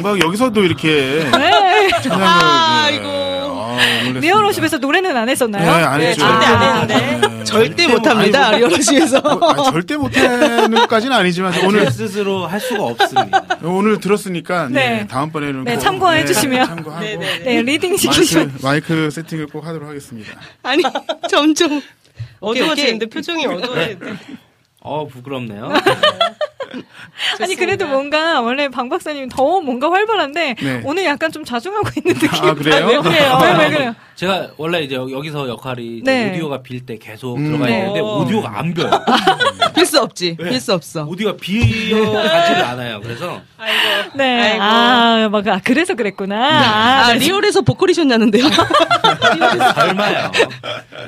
S5: 방방 여기서도 이렇게
S3: 네.
S5: 찬양을
S3: 아 이고.
S5: 아, 놀랐습니다.
S3: 리얼워십에서 노래는 안 했었나요?
S5: 네, 안 했죠.
S6: 절대 안
S5: 아,
S6: 했는데.
S5: 네.
S10: 절대
S5: 뭐,
S10: 못합니다,
S5: 아니, 뭐,
S10: 리얼워십에서.
S5: 뭐, 아니, 절대 못하는까지는 아니지만 오늘
S11: 스스로 할 수가 없습니다.
S5: 오늘 들었으니까
S3: 네.
S5: 네, 다음번에는
S3: 네,
S5: 꼭,
S3: 참고해
S5: 네,
S3: 주시면.
S5: 참고하고
S3: 네, leading 시키시면.
S5: 마이크, 마이크 세팅을 꼭 하도록 하겠습니다.
S10: 아니, 점점.
S6: 어두워지는데 표정이 어두워지는데.
S11: 어 부끄럽네요. [laughs] [laughs]
S3: 아니, 그래도 뭔가, 원래 방 박사님 더 뭔가 활발한데,
S11: 네.
S3: 오늘 약간 좀 자중하고 있는 느낌.
S11: 아, 그래요?
S3: 왜 그래요? 왜, 왜 그래요?
S11: 제가 원래 이제 여기서 역할이
S3: 네.
S11: 오디오가 빌 때 계속
S5: 음.
S11: 들어가
S3: 네.
S11: 있는데
S3: 어.
S11: 오디오가 안 벼요. [laughs]
S10: 빌수 없지.
S11: 네.
S10: 빌수 없어.
S11: 오디오가 비어가지를 않아요. 그래서
S3: 네.
S6: 아이고.
S3: 아, 막, 아, 그래서 그랬구나. 아,
S10: 아,
S3: 네.
S10: 리얼에서 보컬이셨냐는데요. [laughs]
S11: 설마요.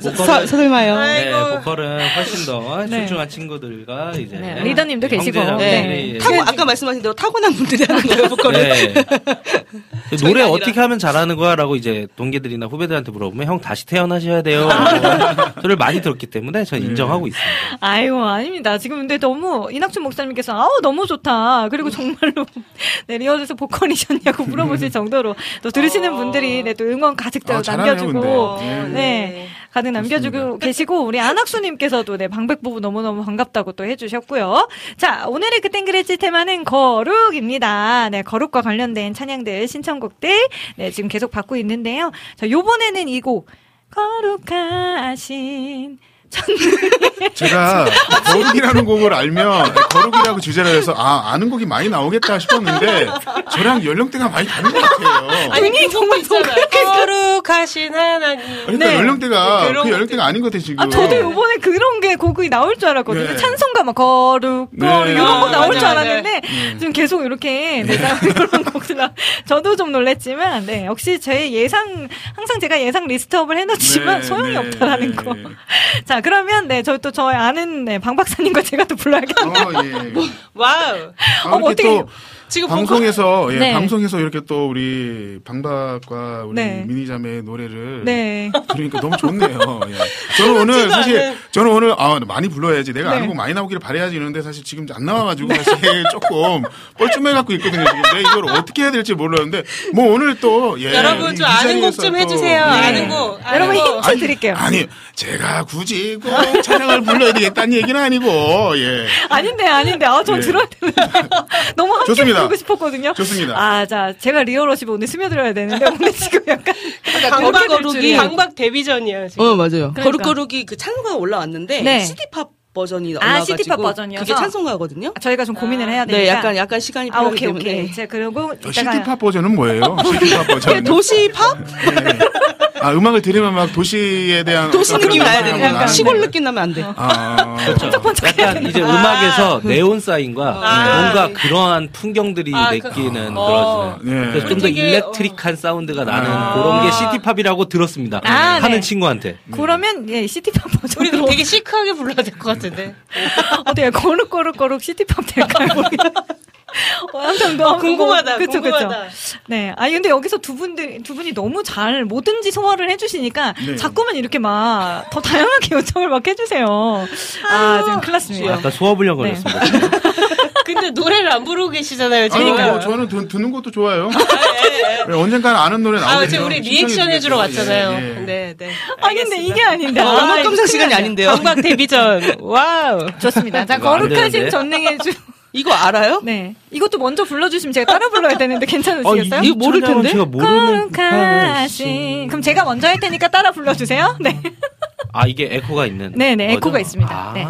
S10: 서- 설마요.
S11: 네, 보컬은 훨씬 더
S3: 네.
S11: 출중한 친구들과 이제
S3: 네, 리더님도 계시고.
S11: 형제자매들이
S3: 네.
S11: 이제
S10: 타고, 아까 말씀하신 대로 타고난 분들이 하는 거예요, 보컬은.
S11: 네. [laughs] 노래. 어떻게 하면 잘하는 거야라고 이제 동기들이나 후배들한테 물어보면 형 다시 태어나셔야 돼요. 소리를 [laughs] 많이 들었기 때문에 저는 인정하고 있습니다.
S3: 아이고, 아닙니다. 지금 근데 너무, 이낙준 목사님께서, 아우, 너무 좋다. 그리고 정말로, [laughs] 네, 리얼에서 보컬이셨냐고 물어보실 정도로, 또 들으시는 분들이, 네, 또 응원 가득
S5: 아,
S3: 남겨주고. 네, 가득 남겨주고 계시고, 우리 안학수님께서도, 네, 방백 부부 너무너무 반갑다고 또 해주셨고요. 자, 오늘의 그땐 그랬지 테마는 거룩입니다. 네, 거룩과 관련된 찬양들, 신청곡들, 네, 지금 계속 받고 있는데요. 자, 요번에는 이 곡, 거룩하신 [laughs]
S5: 제가 거룩이라는 곡을 알면 거룩이라고 주제를 해서 아 아는 곡이 많이 나오겠다 싶었는데 저랑 연령대가 많이 다른 것 같아요.
S6: 아니 그 정도 있잖아. 거룩하신 하나님.
S5: 그러니까
S3: 네.
S5: 연령대가
S6: 그런
S5: 그 연령대가 아닌 것 같아요 지금.
S3: 아, 저도 요번에 그런 게 곡이 나올 줄 알았거든요.
S5: 네.
S3: 찬송가 막 거룩,
S5: 네.
S3: 거룩, 이런 거
S6: 아,
S3: 나올
S6: 맞아,
S3: 줄. 알았는데, 지금 계속 이렇게, 네, 나 이런 곡들 나, 저도 좀 놀랬지만, 네, 역시 제 예상, 항상 제가 예상 list up을 해놓지만
S5: 네,
S3: 소용이
S5: 네,
S3: 없다라는
S5: 네.
S3: 거. 자, 그러면, 네, 저희 또 저희 아는, 네, 방 박사님과 제가 또 불러야겠네요.
S5: 어, 예. [laughs]
S6: 와우.
S5: 아,
S3: 어머,
S5: 이렇게
S3: 어떡해.
S5: 또
S6: 지금
S5: 방송에서 예,
S3: 네.
S5: 방송에서 이렇게 또 우리 방박과 우리
S3: 네.
S5: 민희 자매의 노래를
S3: 네.
S5: 들으니까 너무 좋네요. 예. 저는 오늘 사실 저는 오늘 아 많이 불러야지 내가
S3: 네.
S5: 아는 곡 많이 나오기를 바래야지 이러는데 사실 지금 안 나와가지고 사실 [laughs] 조금 뻘쭘해 갖고 있거든요. 지금 내가 이걸 어떻게 해야 될지 몰랐는데 뭐 오늘 또 예,
S6: 여러분
S5: 좀이
S6: 아는 곡좀
S5: 또,
S6: 해주세요.
S5: 예.
S6: 아는 곡. 아는
S3: 여러분
S6: 곡.
S3: 힌트 드릴게요.
S5: 아니 제가 굳이 꼭 찬양을 불러야 되겠다는 얘기는 아니고 예.
S3: 아닌데, 아닌데. 아, 전
S5: 네.
S3: 들어야 되는데. [laughs] 너무
S5: 좋습니다.
S3: 부르고 싶었거든요.
S5: 좋습니다.
S3: 아, 자, 제가 리얼러십 오늘 스며들어야 되는데, 오늘 지금 약간. 어떻게 될
S6: 거룩이. 방박 데뷔전이야 지금.
S10: 어 맞아요.
S3: 그러니까.
S10: 거룩거룩이 그 찬송가가 올라왔는데
S3: 네.
S10: 시티팝 버전이
S3: 아,
S10: 올라가지고
S3: 시티팝 버전이어서?
S10: 그게 찬송가거든요.
S3: 저희가 좀 고민을 해야 되니까.
S10: 네, 약간 약간 시간이
S3: 아,
S10: 필요하기
S3: 오케이,
S10: 때문에
S3: 오케이. 제가 그리고
S5: 어, 시티팝 버전은 뭐예요? [laughs] 시티팝 버전.
S10: 도시팝?
S5: 아 음악을 들으면 막 도시에 대한
S10: 도시
S5: 그런
S10: 나야 되는 거야.
S5: 나는
S10: 시골. 느낌 나면 안 돼.
S5: 아,
S11: 그렇죠. 약간 이제
S6: 아.
S11: 음악에서 네온 사인과
S6: 아.
S11: 뭔가 그러한 풍경들이
S6: 아, 그-
S11: 느끼는
S6: 어.
S11: 그런
S5: 네.
S11: 좀더
S6: 되게,
S11: 일렉트릭한 사운드가 나는
S5: 아.
S11: 그런 게 시티팝이라고 들었습니다.
S3: 아, 네.
S11: 하는 친구한테.
S3: 그러면 예, 시티팝 버전.
S6: 우리 되게 시크하게 불러야 될 것 같 은데.
S3: 어때요? 거룩거룩거룩 시티팝 될까요? 어, 아무튼 너무
S6: 궁금하다,
S3: 그쵸,
S6: 궁금하다.
S3: 그쵸. 네. 아 근데 여기서 두 분들 두 분이 너무 잘 뭐든지 소화를 해주시니까
S5: 네.
S3: 자꾸만 이렇게 막 더 다양하게 [laughs] 요청을 막 해주세요. 아 지금 큰일 났습니다.
S11: 약간 소화불량
S3: 네.
S11: 걸렸습니다. [laughs]
S6: 근데 노래를 안 부르고 계시잖아요 지금.
S5: 아니,
S3: 그러니까요.
S5: 뭐, 저는 듣, 듣는 것도 좋아요. 네, 언젠가는 아는 노래
S6: 아,
S5: 나오겠죠.
S6: 지금 우리 리액션 해주러 왔잖아요. 네, 네.
S3: 아니 근데 이게 아닌데.
S10: 어,
S3: 아, 큰일
S10: 시간이. 아닌데요.
S6: 방박 데뷔 전. [laughs] 와우.
S3: 좋습니다. 자 거룩하신? 전능의 주.
S10: 이거 알아요?
S3: 네. 이것도 먼저 불러주시면 제가 따라 불러야 되는데 괜찮으시겠어요?
S10: 이거 모를 텐데?
S11: 제가 모르는
S3: 거룩하신. 그럼 제가 먼저 할 테니까 따라 불러주세요. 네.
S11: 아 이게 에코가 있는.
S3: 네네,
S11: 거죠?
S3: 에코가 있습니다.
S11: 아.
S3: 네.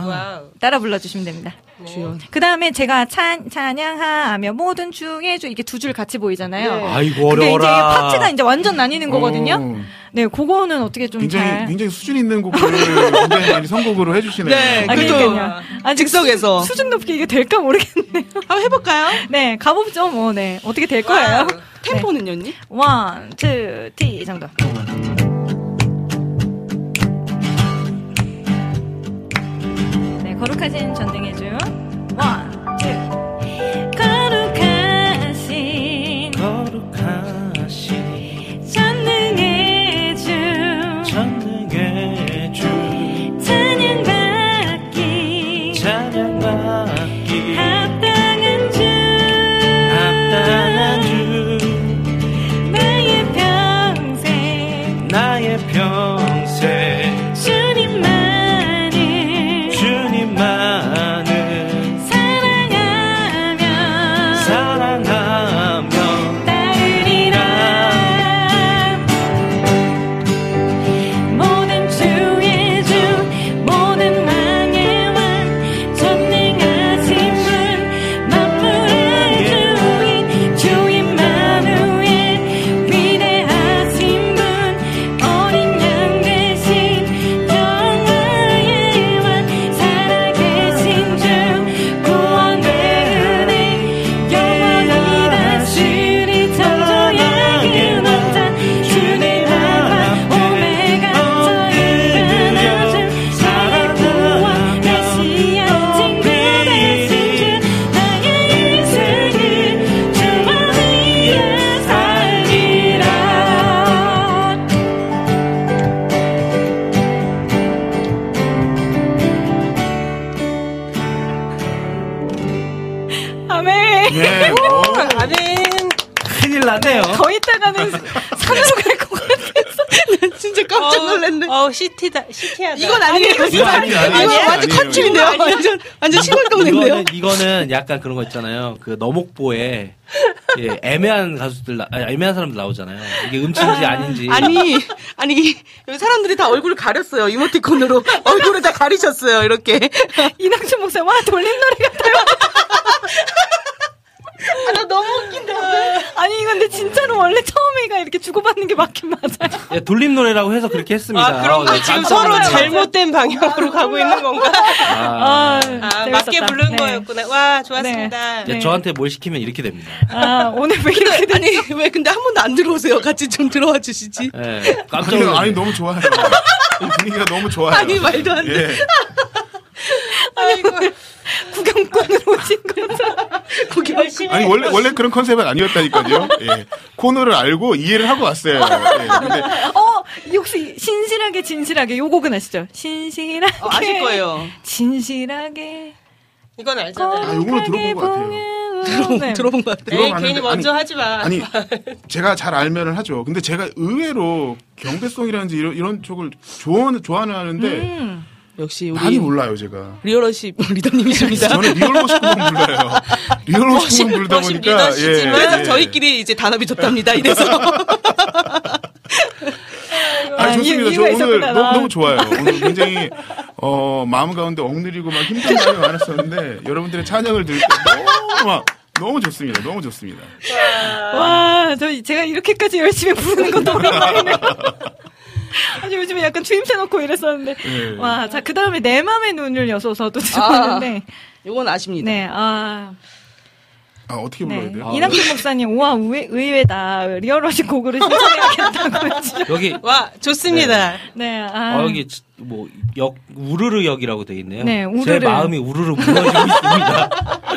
S3: 따라 불러주시면 됩니다.
S10: 주연.
S3: 그 다음에 제가 찬, 찬양하며 모든 중에 주 이게 두 줄 같이 보이잖아요.
S6: 네.
S11: 아이고
S3: 그게 이제
S11: 어려워라.
S3: 파트가 이제 완전 나뉘는 거거든요.
S5: 어,
S3: 네, 그거는 어떻게 좀
S5: 굉장히
S3: 잘.
S5: 굉장히 수준 있는 곡들을 굉장히 많이 선곡으로 해주시네요.
S10: 네,
S3: 아,
S10: 그죠.
S3: 아직
S10: 즉석에서.
S3: 수, 수준 높게 이게 될까 모르겠네요. [laughs]
S10: 한번 해볼까요?
S3: 네, 가보죠, 뭐, 네. 어떻게 될 거예요?
S10: 템포는요, 언니?
S3: one, two, three 정도. 거룩하신 전능의 주.
S10: one, two. 깜짝 놀랐네.
S6: 어, 어, city다, city하다.
S10: 이건 아니에요. 진짜.
S5: 아니에요, 아니에요.
S10: 완전. country인데요. 완전 완전 시골 동네인데요.
S11: 이거는, 이거는 약간 그런 거 있잖아요. 그 너목보에 예, 애매한 가수들, 나- 아니, 애매한 사람들 나오잖아요. 이게 음치인지 아닌지.
S10: 아니, 아니, 여기 사람들이 다 얼굴을 가렸어요. 이모티콘으로. 얼굴을 다 가리셨어요, 이렇게.
S3: 이낙준 목사, 와, 돌림 노래 같아요. 아, 나 너무 웃긴다. 아니, 근데 진짜로 원래 처음에가 이렇게 주고받는 게 맞긴 맞아요.
S11: 예, 돌림 노래라고 해서 그렇게 했습니다.
S6: 아, 그런가?
S11: 어, 네,
S6: 지금 서로. 잘못된 방향으로 가고 있는 건가?
S11: 아,
S6: 아,
S3: 재밌었다.
S6: 맞게 부른
S3: 네.
S6: 거였구나. 와, 좋았습니다.
S11: 예, 저한테 뭘 시키면 이렇게 됩니다.
S3: 아, 오늘 왜 이렇게
S10: 근데, 아니, 왜 근데 한 번도 안 들어오세요? 같이 좀 들어와 주시지.
S11: 예, 깜짝
S5: 아니,
S11: 놀랐어요.
S5: 아니 너무 좋아요. 이 분위기가 너무 좋아요.
S10: 아니, 말도 안 돼.
S5: 예.
S3: 아이고, [laughs] 구경꾼으로 오신 거죠?
S10: 구경
S5: 아니 원래 원래 그런 컨셉은 아니었다니까요. [laughs] 예. 코너를 알고 이해를 하고 왔어요. 예. 근데
S3: 어, 혹시 신실하게 진실하게 요 곡은 아시죠? 신실하게
S10: 어, 아실 거예요.
S3: 진실하게
S6: 이건 알잖아요.
S5: 아, 요거는 들어본 것 같아요.
S3: 들어, 네.
S10: 들어본 것 같아요.
S6: 에이, 괜히 먼저
S5: 아니,
S6: 하지 마.
S5: 아니 제가 잘 알면은 하죠. 근데 제가 의외로 경배송이라든지 이런, 이런 쪽을 좋아하는 좋아는 하는데
S3: 음.
S10: 역시 우리
S5: 많이 몰라요 제가.
S10: Real Worship [laughs] 리더님이십니다.
S5: 저는 Real Worship 곡만 불러요. Real Worship 곡만 부르다
S6: worship
S5: 보니까
S6: 리더시지만
S10: 그래서
S5: 예.
S10: 저희끼리 이제 단합이 좋답니다. 이래서 [laughs]
S5: 아, 좋습니다. 저 오늘
S3: 있었구나.
S5: 너무, 너무 좋아요. 오늘 굉장히 어, 마음 가운데 억누리고 막 힘든 마음이 많았었는데 여러분들의 찬양을 들을 때 너무 막 너무 좋습니다. 너무 좋습니다.
S3: 와, 저 제가 이렇게까지 열심히 부르는 것도 오랜만이네요. [laughs] [laughs] 아니 요즘에 약간 추임새 넣고 이랬었는데
S5: 예.
S3: 와, 자 그 다음에 내 맘의 눈을 여서서도 좋았는데
S10: 요건 아십니다.
S3: 네, 아,
S5: 아, 어떻게 불러야
S3: 네.
S5: 돼요?
S11: 아,
S3: 이낙준 목사님, 우와, 의외, 의외다. 리얼러시 곡으로 신청해야겠다고. [laughs]
S11: 여기,
S6: 와, 좋습니다.
S3: 네, 아.
S11: 아, 여기, 지- 뭐, 역, 우르르 역이라고 돼 있네요.
S3: 네,
S11: 제
S3: 우르르.
S11: 마음이 우르르 무너지고 있습니다.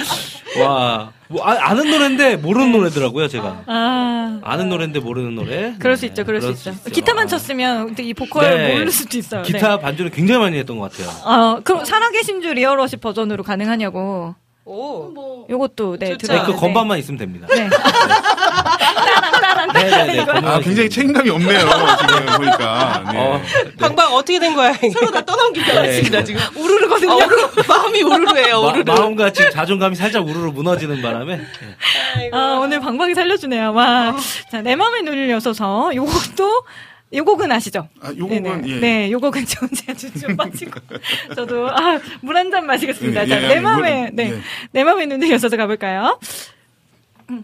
S11: [laughs] 와, 뭐, 아, 아는 노래인데 모르는 노래더라고요, 제가.
S3: 아.
S11: 아는 노래인데 모르는 노래.
S3: 그럴 수
S11: 네,
S3: 있죠, 그럴 수
S11: 그럴
S3: 있죠.
S11: 있어요.
S3: 기타만
S11: 아.
S3: 쳤으면 근데 이 보컬
S11: 네.
S3: 모를 수도 있어요.
S11: 기타
S3: 네.
S11: 반주는 굉장히 많이 했던 것 같아요.
S3: 어, 그럼 살아계신 줄 리얼러시 버전으로 가능하냐고.
S6: 오.
S3: 요것도, 네,
S6: 좋죠.
S11: 네. 그 건반만 있으면 됩니다.
S3: 네. 따란.
S11: 네네네.
S3: 이거.
S11: 건반만
S5: 아, 굉장히 책임감이 없네요. 지금 보니까. 네.
S11: 어,
S6: 방방 어떻게 된 거야?
S10: 서로 다 떠넘기고
S11: 네.
S10: 있습니다 지금.
S3: 우르르거든요.
S10: 아, 우르르, 마음이 우르르해요.
S11: 마,
S10: 우르르.
S11: 마 음과 지금 자존감이 살짝 우르르 무너지는 바람에. 네.
S6: 아,
S3: 오늘 방방이 살려주네요. 와. 자, 내 맘의 눈을 여서서 요것도, 요 곡은 아시죠?
S5: 아, 요 곡은. 예.
S3: 네, 요 곡은 저 제가 좀 [laughs] 빠지고. 저도, 아, 물 한 잔 마시겠습니다.
S5: 예,
S3: 자,
S5: 예,
S3: 내
S5: 예,
S3: 맘의,
S5: 물,
S3: 네.
S5: 예.
S3: 내 맘의 눈을 여서서 가볼까요?
S5: 내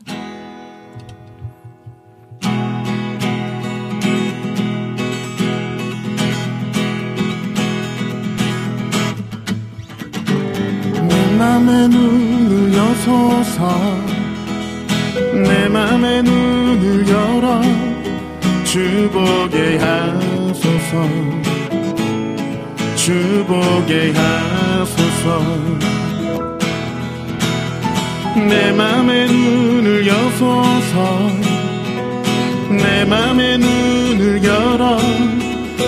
S5: 맘의 눈을 여소서 내 맘의 눈을 열어 주보게 하소서 주보게 하소서. 내 맘의 눈을 여소서 내 맘의 눈을 열어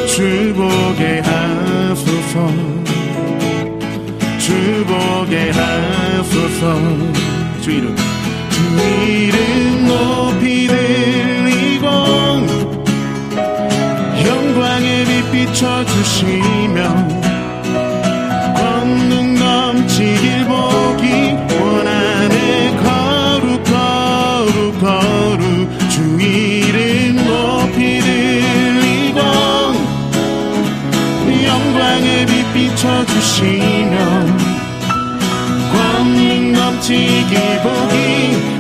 S5: 주보게 하소서 주 보게 하소서. 주 이름. 주 이름 높이 들리고 영광의 빛 비춰주시며 권능 넘치길 보기 원하네 거룩 거룩 거룩 주 이름 높이 들리고 영광의 빛 비춰주시며 넘치길 보기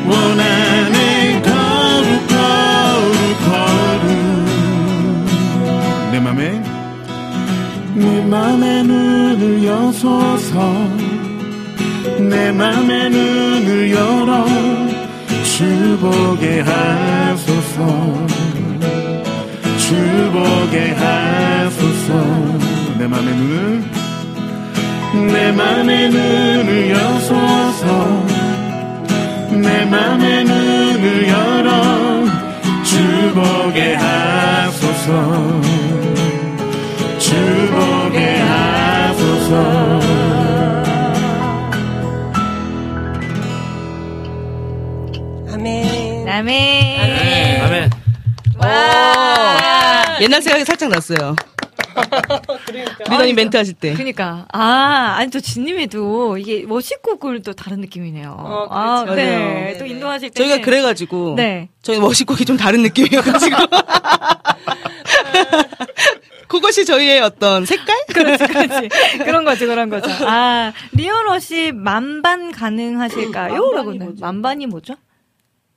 S5: 원하네 거룩 거룩 거룩. 내 맘에? 내 맘의 눈을 여소서. 내 맘의 눈을 열어 주보게 하소서. 주보게 하소서. 내 맘의 눈을 내 맘의 눈을 여소서 내 맘의 눈을 열어 주보게 하소서 주보게 하소서
S6: 아멘.
S3: 남의.
S6: 아멘.
S11: 아멘.
S6: 와.
S10: 옛날 생각이 살짝 났어요. [laughs] 리더님 멘트 하실 때.
S3: 그니까. 아, 아니, 또 진님에도 이게 멋있곡을 또 다른 느낌이네요.
S6: 어,
S3: 아,
S6: 그렇죠.
S3: 네.
S10: 맞아요.
S3: 또 인도하실 때.
S10: 저희가 그래가지고
S3: 네.
S10: 저희 머시곡이 좀 다른 느낌이어가지고 [laughs] [laughs] 그것이 저희의 어떤 색깔?
S3: 그렇지, 그렇지. 그런 거죠, 그런 거죠. 아, 리얼러시 만반 가능하실까요?
S10: 만반이
S3: 라고.
S10: 뭐죠?
S3: 만반이 뭐죠?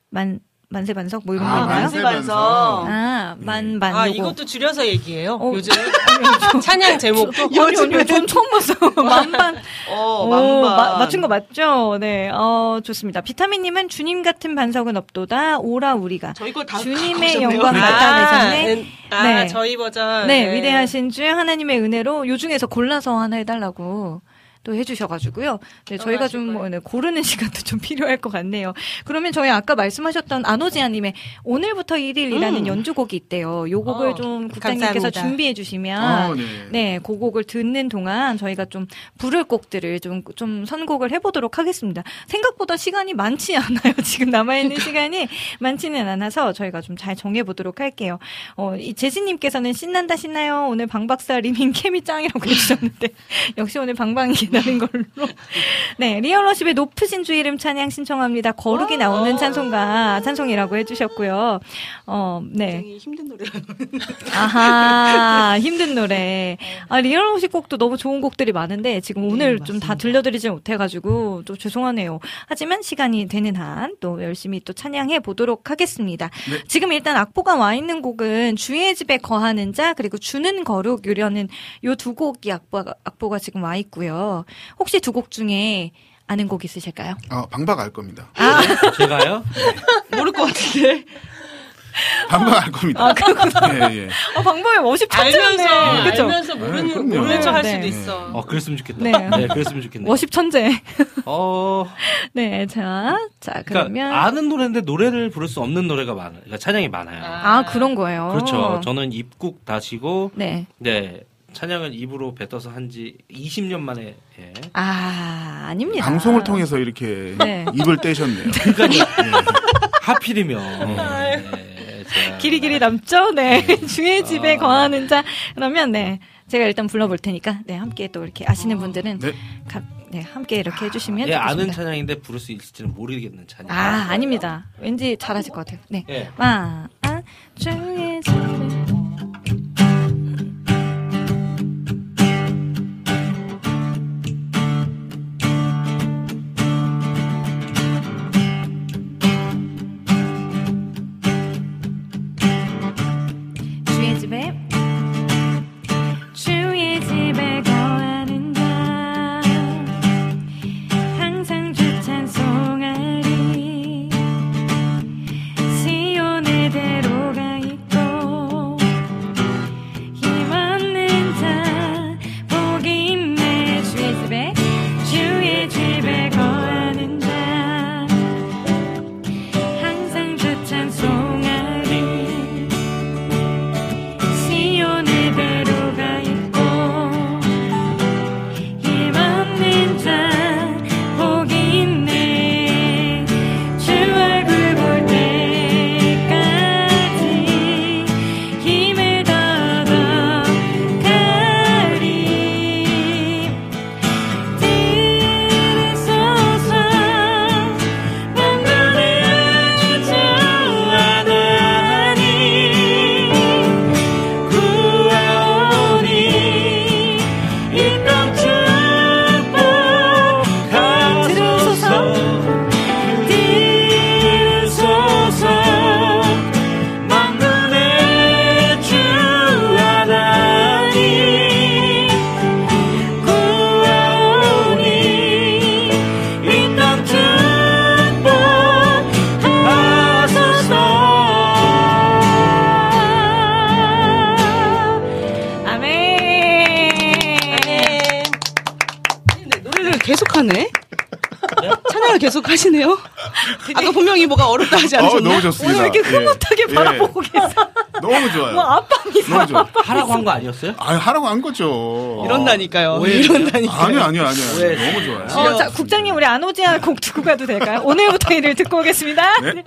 S3: 만, 만세 반석? 뭐 이런
S5: 아,
S3: 거 있나요?
S5: 만세 반석.
S3: 아, 만 반.
S6: 아,
S3: 요거.
S6: 이것도 줄여서 얘기해요.
S3: 어.
S6: 요즘 [laughs] 찬양 제목도
S3: 아니, 아니, 전 처음 봤어요. [laughs] 만반.
S10: 어,
S3: 오,
S10: 만반.
S3: 마- 맞춘 거 맞죠? 네, 어, 좋습니다. 비타민 님은 주님 같은 반석은 없도다, 오라 우리가.
S10: 저희 걸다
S3: 주님의
S10: 갖고
S3: 영광을
S10: 오셨네요.
S3: 나타내셨네.
S6: 아,
S3: 네.
S6: 저희 버전.
S3: 네, 위대하신 주의 하나님의 은혜로 요 중에서 골라서 하나 해 달라고 또 해주셔가지고요. 네, 저희가 좀 뭐, 네, 고르는 [laughs] 시간도 좀 필요할 것 같네요. 그러면 저희 아까 말씀하셨던 안오지아님의 오늘부터 1일이라는
S10: 음.
S3: 연주곡이 있대요. 요 곡을
S6: 어,
S3: 좀 국장님께서. 준비해 주시면
S5: 어, 네.
S3: 네, 그 곡을 듣는 동안 저희가 좀 부를 곡들을 좀, 좀 선곡을 해보도록 하겠습니다. 생각보다 시간이 많지 않아요. [laughs] 지금 남아있는 시간이 많지는 않아서 저희가 좀 잘 정해보도록 할게요. 어, 이 제시님께서는 신난다, 신나요. 오늘 방박사 리밍 케미 짱이라고 [laughs] 해주셨는데, 역시 오늘 방방이 나는 걸로. 네, Real Worship의 높으신 주 이름 찬양 신청합니다. 거룩이 나오는 찬송가, 찬송이라고 해주셨고요. 어, 네.
S10: 굉장히 힘든 노래를
S3: 아하, 힘든 노래. 아, Real Worship 곡도 너무 좋은 곡들이 많은데, 지금 오늘 좀다 들려드리지 못해가지고, 또 죄송하네요. 하지만 시간이 되는 한, 또 열심히 또 찬양해 보도록 하겠습니다.
S5: 네.
S3: 지금 일단 악보가 와 있는 곡은 주의 집에 거하는 자, 그리고 주는 거룩, 유려는 요 두 곡이 악보가, 악보가 지금 와 있고요. 혹시 두 곡 중에 아는 곡 있으실까요?
S5: 아, 방박 알 겁니다.
S11: 제가요?
S10: 모를 것 같은데.
S5: 방박 알 겁니다.
S3: 아, 그렇구나.
S5: 예, 예.
S3: 어, 방법이 멋이
S6: 알면서
S3: 천재네. 그쵸?
S6: 알면서 모르는
S5: 그럼요.
S6: 모르는 척할
S3: 네.
S6: 수도 있어.
S11: 어, 그랬으면 좋겠다.
S3: 네.
S11: 네, 그랬으면 좋겠네.
S3: 워십 천재.
S11: 어,
S3: 네, 자, 자,
S11: 그러니까
S3: 그러면.
S11: 아는 노래인데 노래를 부를 수 없는 노래가 많아요. 그러니까 찬양이 많아요.
S3: 아, 그런 거예요.
S11: 그렇죠. 저는 입국 다시고
S3: 네.
S11: 네. 찬양을 입으로 뱉어서 한 지 20년 만에 예.
S3: 아, 아닙니다.
S5: 방송을 통해서 이렇게
S3: 네.
S5: 입을 떼셨네요. [laughs]
S11: 그러니까 하필이면 네, 제가
S3: 길이길이 남죠? 네. 주의 집에 거하는 자. 그러면, 네. 제가 일단 불러볼 테니까, 네. 함께 또 이렇게 아시는 분들은,
S5: 네.
S3: 가, 네. 함께 이렇게 해주시면.
S11: 예, 아는
S3: 좋겠습니다.
S11: 찬양인데 부를 수 있을지는 모르겠는 찬양.
S3: 아, 아닙니다. 왠지 잘하실 것 같아요. 네.
S11: 예.
S3: 와, 아, 주의 집
S10: 하시네요. 아까 분명히 뭐가 어렵다 하지
S5: 어,
S10: 않으셨나?
S5: 너무 좋습니다.
S3: 오늘 이렇게
S5: 예.
S3: 흐뭇하게
S5: 예.
S3: 바라보고 계세요.
S5: 너무 좋아요.
S3: 뭐 아빠입니다.
S5: 너무 좋아.
S11: 하라고 한 거 아니었어요?
S5: 아, 하라고 한 거죠.
S10: 이런다니까요.
S11: 오해.
S10: 이런다니까요.
S5: 아니요, 아니요, 아니요.
S11: 왜?
S5: 너무 좋아요.
S3: 어, 자, 국장님, 우리 안오지아 곡 듣고 가도 될까요? 오늘부터 일을 듣고 오겠습니다.
S5: 네.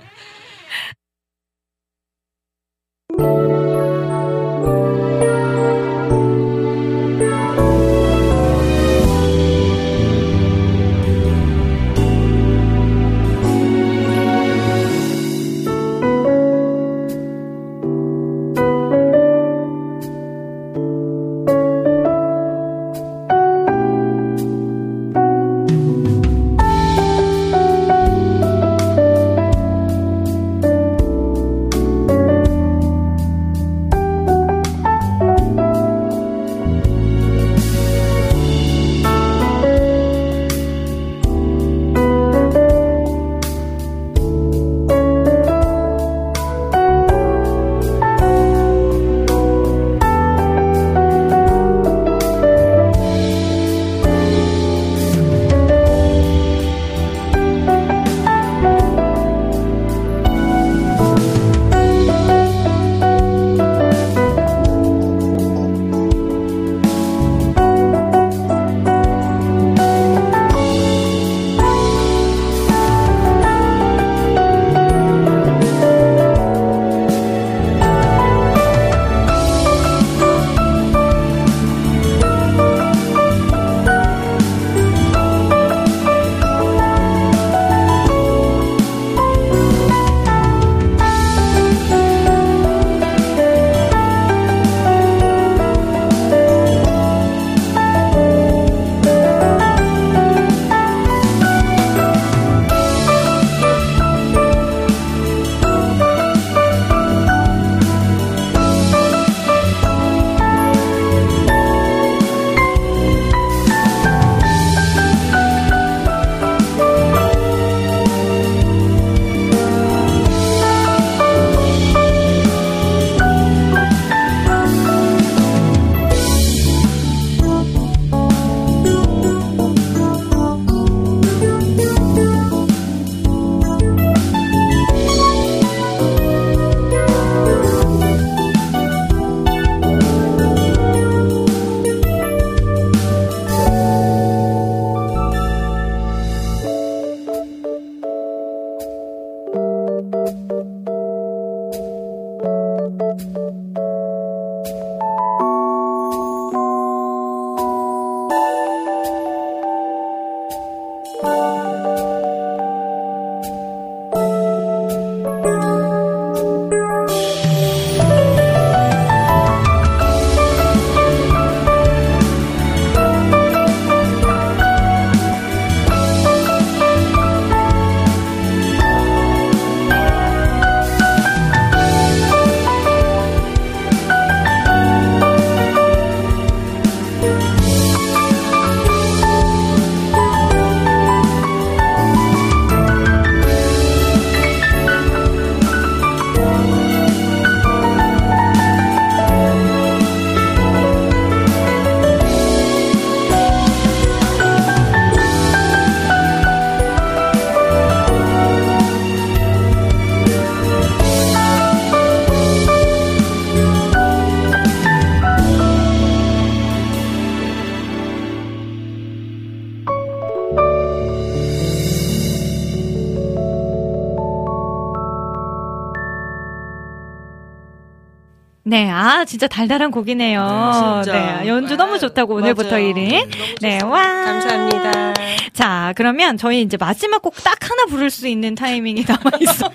S3: 진짜 달달한 곡이네요.
S6: 진짜.
S3: 네, 연주 너무 좋다고 오늘부터
S6: 맞아요.
S3: 1위. 네, 와.
S6: 감사합니다.
S3: 자, 그러면 저희 이제 마지막 곡 딱 하나 부를 수 있는 타이밍이 [laughs] 남아있어.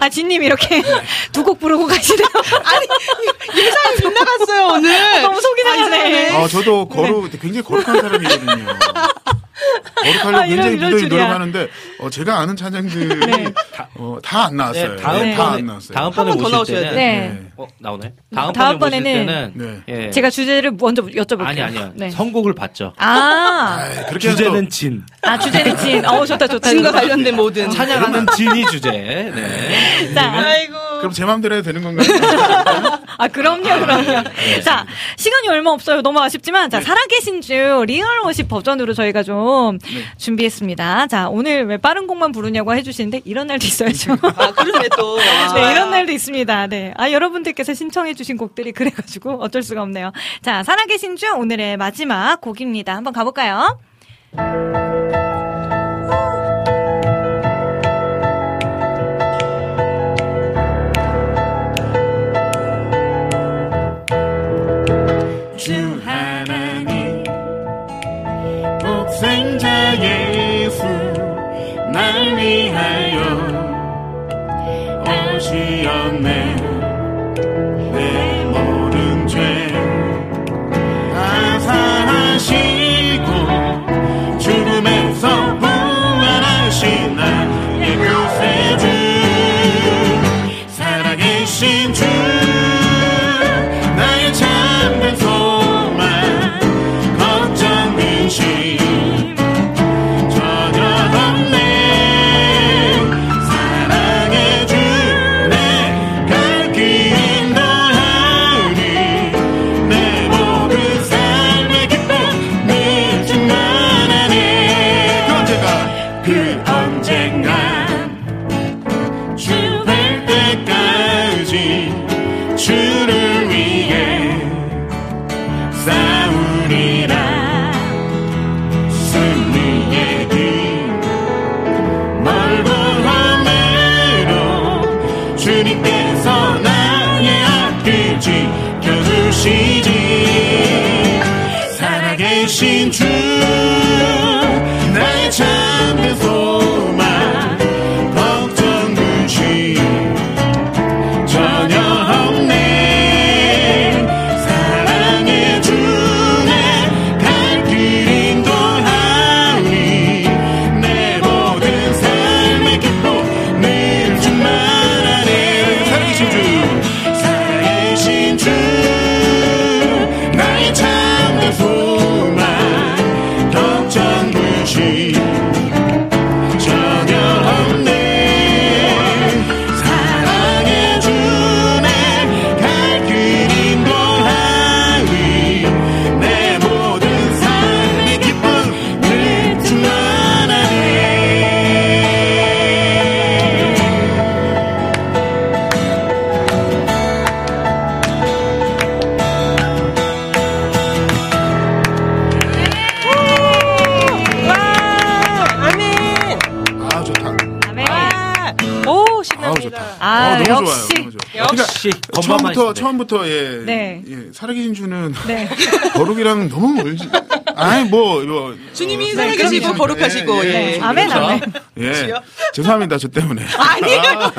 S3: 아, 진님 이렇게 두 곡 부르고 가시네요. [laughs] 아니,
S10: 예상이 빗나갔어요, 오늘.
S3: 너무 속이 상하네.
S5: 아, 저도 거룩, 굉장히 거룩한 사람이거든요. [laughs] 거룩하려고
S3: 아,
S5: 굉장히
S3: 이럴
S5: 무더히. 노력하는데, 어, 제가 아는 찬양들이, [laughs] 어, 다안 나왔어요.
S11: 네, 다음번에
S5: 다안 나왔어요.
S11: 다음번에 오실
S10: 나오셔야
S11: 때는
S3: 네.
S11: 어, 나오나요?
S3: 다음번에는-
S11: 다음번에 오실 때는 예.
S3: 네. 제가 주제를 먼저 여쭤볼게요.
S11: 아니 아니요.
S3: 네.
S11: 선곡을 받죠.
S3: 아,
S5: 그렇게
S11: 주제는 진.
S3: 아, 주제는 진. 어, 좋다, 좋다.
S10: 진과. 관련된 모든.
S11: 찬양하는 진이 주제. 네.
S3: 자,
S6: 아이고.
S5: 그럼 제 마음대로 해도 되는 건가요? [laughs]
S3: 아, 그럼요, 그럼요. 자, 시간이 얼마 없어요. 너무 아쉽지만, 자, 살아계신 주 Real Worship 버전으로 저희가 좀 준비했습니다. 자, 오늘 왜 빠른 곡만 부르냐고 해주시는데, 이런 날도 있어야죠.
S10: 아, 그러네 또. [laughs]
S3: 네, 이런 날도 있습니다. 네. 아, 여러분들께서 신청해주신 곡들이 그래가지고 어쩔 수가 없네요. 자, 살아계신 주 오늘의 마지막 곡입니다. 한번 가볼까요?
S5: 날 위하여 오시었네 처음부터. 처음부터 예,
S3: 네.
S5: 예 살아계신 주는
S3: 네. [laughs]
S5: 거룩이랑 너무 멀지 아니 뭐 뭐,
S10: 주님이
S5: 어,
S10: 살아계시고
S5: 그럼요.
S10: 거룩하시고,
S5: 예,
S10: 예.
S3: 아멘, 아멘.
S5: 예 죄송합니다 저 때문에 [laughs]
S10: 아니에요.
S5: 아,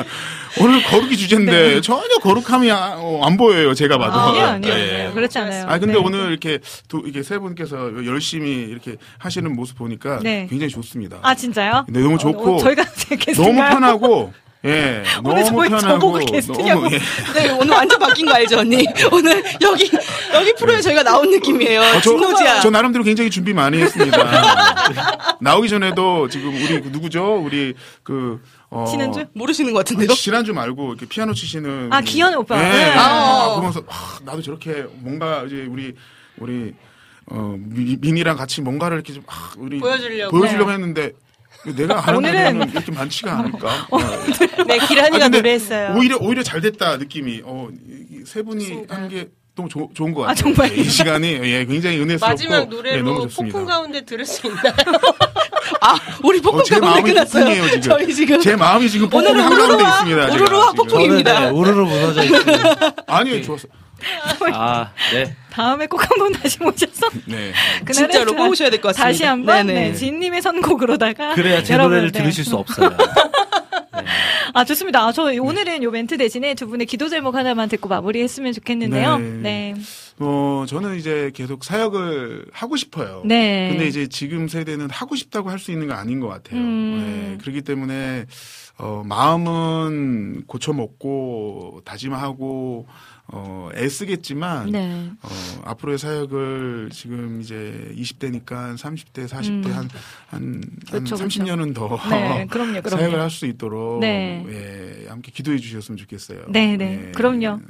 S5: 오늘 거룩이 주제인데 전혀 거룩함이 아- 어, 안 보여요 제가 봐도
S3: 아니요, 아니요.
S5: 예.
S3: 아니요. 그렇지 않아요.
S5: 아 근데
S3: 네.
S5: 오늘 이렇게 두, 이렇게 세 분께서 열심히 이렇게 하시는 모습 보니까
S3: 네.
S5: 굉장히 좋습니다.
S3: 아, 진짜요?
S5: 네, 너무 좋고
S3: 어, 저희가? [laughs]
S5: 너무 편하고 예 [laughs]
S3: 오늘
S5: 너무
S3: 저희
S5: 편하고
S3: 저보고 게스트냐고.
S5: 너무 예.
S10: 네, 오늘 완전 바뀐 거 알죠, 언니? [laughs] 오늘 여기, 여기 프로에 저희가 나온 느낌이에요.
S5: 어, 저,
S10: 진노지야.
S5: 저 나름대로 굉장히 준비 많이 했습니다. [laughs] 나오기 전에도 지금 우리 그 누구죠? 우리 그 어,
S3: 신은주?
S10: 모르시는 것 같은데요?
S5: 아니, 지난주 말고 이렇게 피아노 치시는
S3: 아, 기현 오빠.
S5: 네.
S3: 네.
S5: 아, 보면서 아, 나도 저렇게 뭔가 이제 우리 우리 어 미- 민이랑 같이 뭔가를 이렇게 좀 아, 우리
S6: 보여주려고.
S5: 보여주려고
S3: 네.
S5: 했는데 내가 하는
S3: 오늘은-
S5: 노래는 이렇게 많지가 않을까? [laughs]
S6: 네, 기란이가
S5: 아, 근데
S6: 노래했어요.
S5: 오히려 오히려 잘 됐다 느낌이 어 세 분이 한 게 너무 조- 좋은 것 같아요.
S3: 아?
S5: 이 시간이 예 굉장히 은혜스럽고
S6: 마지막
S5: 네,
S6: 노래로
S5: 너무
S6: 폭풍
S5: 좋습니다.
S6: 가운데 들을 수 있나요? [laughs]
S10: 아, 우리 폭풍
S5: 어, 제
S10: 가운데
S5: 마음이
S10: 끝났어요.
S5: 폭풍이에요 지금.
S10: 저희 지금.
S5: 제 마음이 지금 폭풍
S10: 우르르와-
S5: 있습니다. 지금.
S10: 폭풍입니다.
S11: 저는 네, 우르르 무너져 있습니다.
S5: 아니요 좋았어.
S11: 아, 네.
S3: 다음에 꼭 한번 다시 모셔서 [laughs]
S5: 네.
S3: 그날은
S10: 진짜로
S3: 저-
S10: 뽑으셔야 될 것 같습니다.
S3: 다시 한번
S10: 네네.
S3: 네, 진님의 선곡으로다가
S11: 그래야 제
S3: 여러분,
S11: 노래를
S3: 네.
S11: 들으실 수 없어요. [laughs]
S3: 아 좋습니다. 아, 저 오늘은 요 멘트 대신에 두 분의 기도 제목 하나만 듣고 마무리했으면 좋겠는데요. 네.
S5: 어, 저는 이제 계속 사역을 하고 싶어요.
S3: 네.
S5: 근데 이제 지금 세대는 하고 싶다고 할 수 있는 거 아닌 것 같아요.
S3: 음.
S5: 네. 그렇기 때문에, 어, 마음은 고쳐먹고, 다짐하고, 어, 애쓰겠지만,
S3: 네.
S5: 어, 앞으로의 사역을 지금 이제 20대니까 30대, 40대
S3: 음.
S5: 한, 한,
S3: 그렇죠,
S5: 한 30년은 더
S3: 네, 그럼요, [laughs] 그럼요.
S5: 사역을 할 수 있도록
S3: 네.
S5: 예, 함께 기도해 주셨으면 좋겠어요.
S3: 네, 네. 그럼요.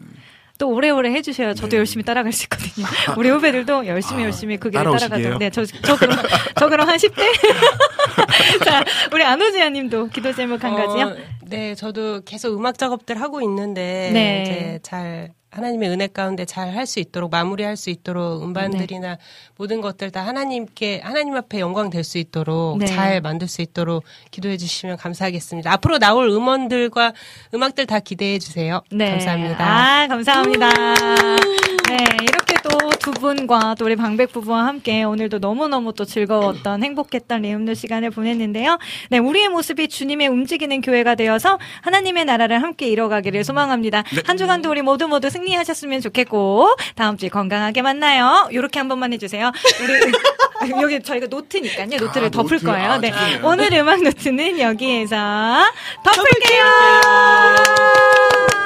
S3: 또 오래오래 해주셔야 저도 열심히 따라갈 수 있거든요. [laughs] 우리 후배들도 열심히 열심히 그 길을
S5: 네. 아.
S3: 네, 저, 저 그럼, 저 그럼 한 10대? [laughs] 자, 우리 안호지아 님도 기도 제목 한 가지요?
S6: 어, 네, 저도 계속 음악 작업들 하고 있는데
S3: 네.
S6: 이제 잘 하나님의 은혜 가운데 잘 할 수 있도록 마무리할 수 있도록 음반들이나
S3: 네.
S6: 모든 것들 다 하나님께 하나님 앞에 영광 될 수 있도록
S3: 네.
S6: 잘 만들 수 있도록 기도해 주시면 감사하겠습니다. 앞으로 나올 음원들과 음악들 다 기대해 주세요.
S3: 네.
S6: 감사합니다.
S3: 아, 감사합니다. 네, 이렇게 또 두 분과 또 우리 방백 부부와 함께 오늘도 너무너무 또 즐거웠던 행복했던 리음노 시간을 보냈는데요. 네, 우리의 모습이 주님의 움직이는 교회가 되어서 하나님의 나라를 함께 이뤄가기를 소망합니다. 한 주간도 우리 모두 모두 승리하셨으면 좋겠고 다음 주에 건강하게 만나요. 요렇게 한 번만 해주세요. 우리 [laughs] 여기 저희가 노트니까요. 노트를
S12: 아,
S3: 덮을
S12: 노트.
S3: 거예요.
S12: 아,
S3: 네.
S12: 좋네요.
S3: 오늘 음악 노트는 여기에서 덮을게요.
S8: 주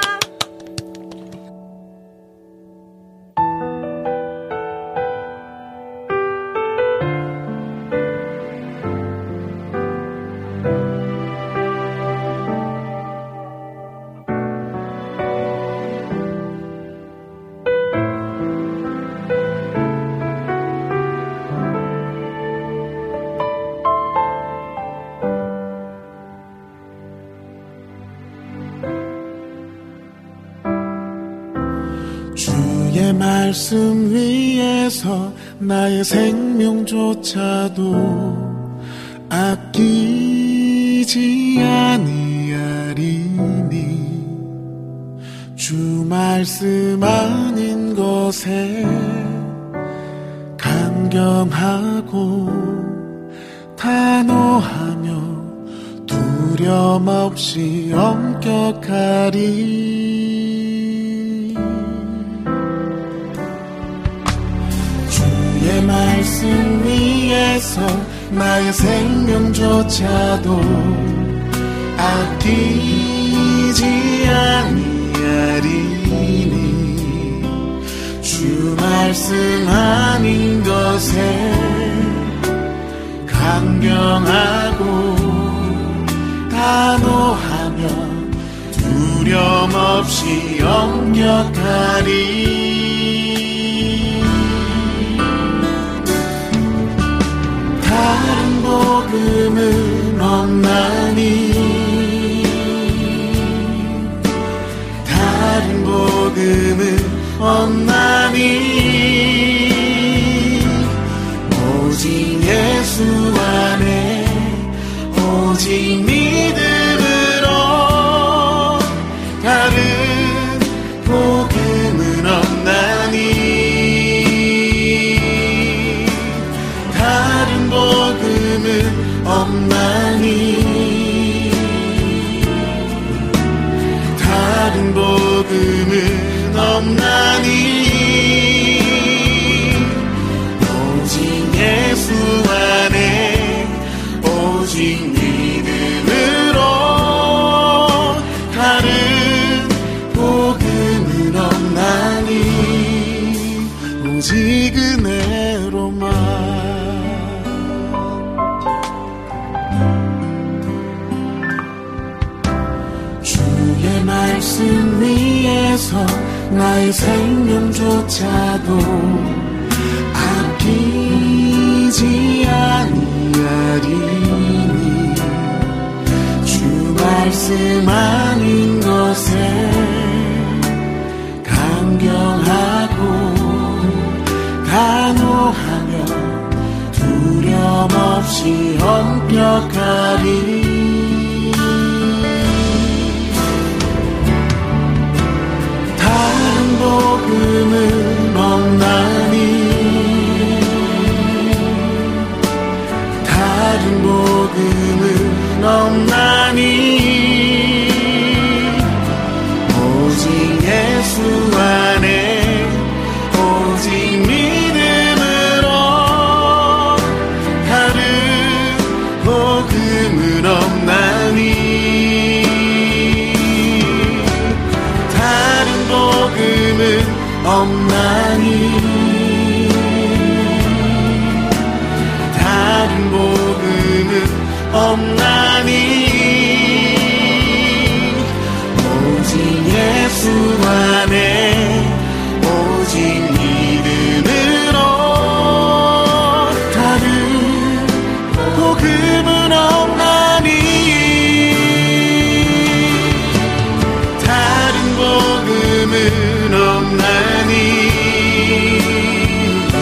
S8: 의 말씀 위에서 나의 생명조차도 아끼지 아니하리니. 주 말씀 아닌 것에 감경하고 단호하며 두려움 없이 엄격하리 말씀 위에서 나의 생명조차도 아끼지 아니하리니 주 말씀 아닌 것에 강경하고 단호하며 두려움 없이 엄격하리 다른 복음은 없나니 다른 복음은 없나니 오직 예수 안에 오직 믿음 생명조차도 아끼지 아니하리니 주 말씀 아닌 것에 강경하고 단호하며 두려움 없이 엄격하리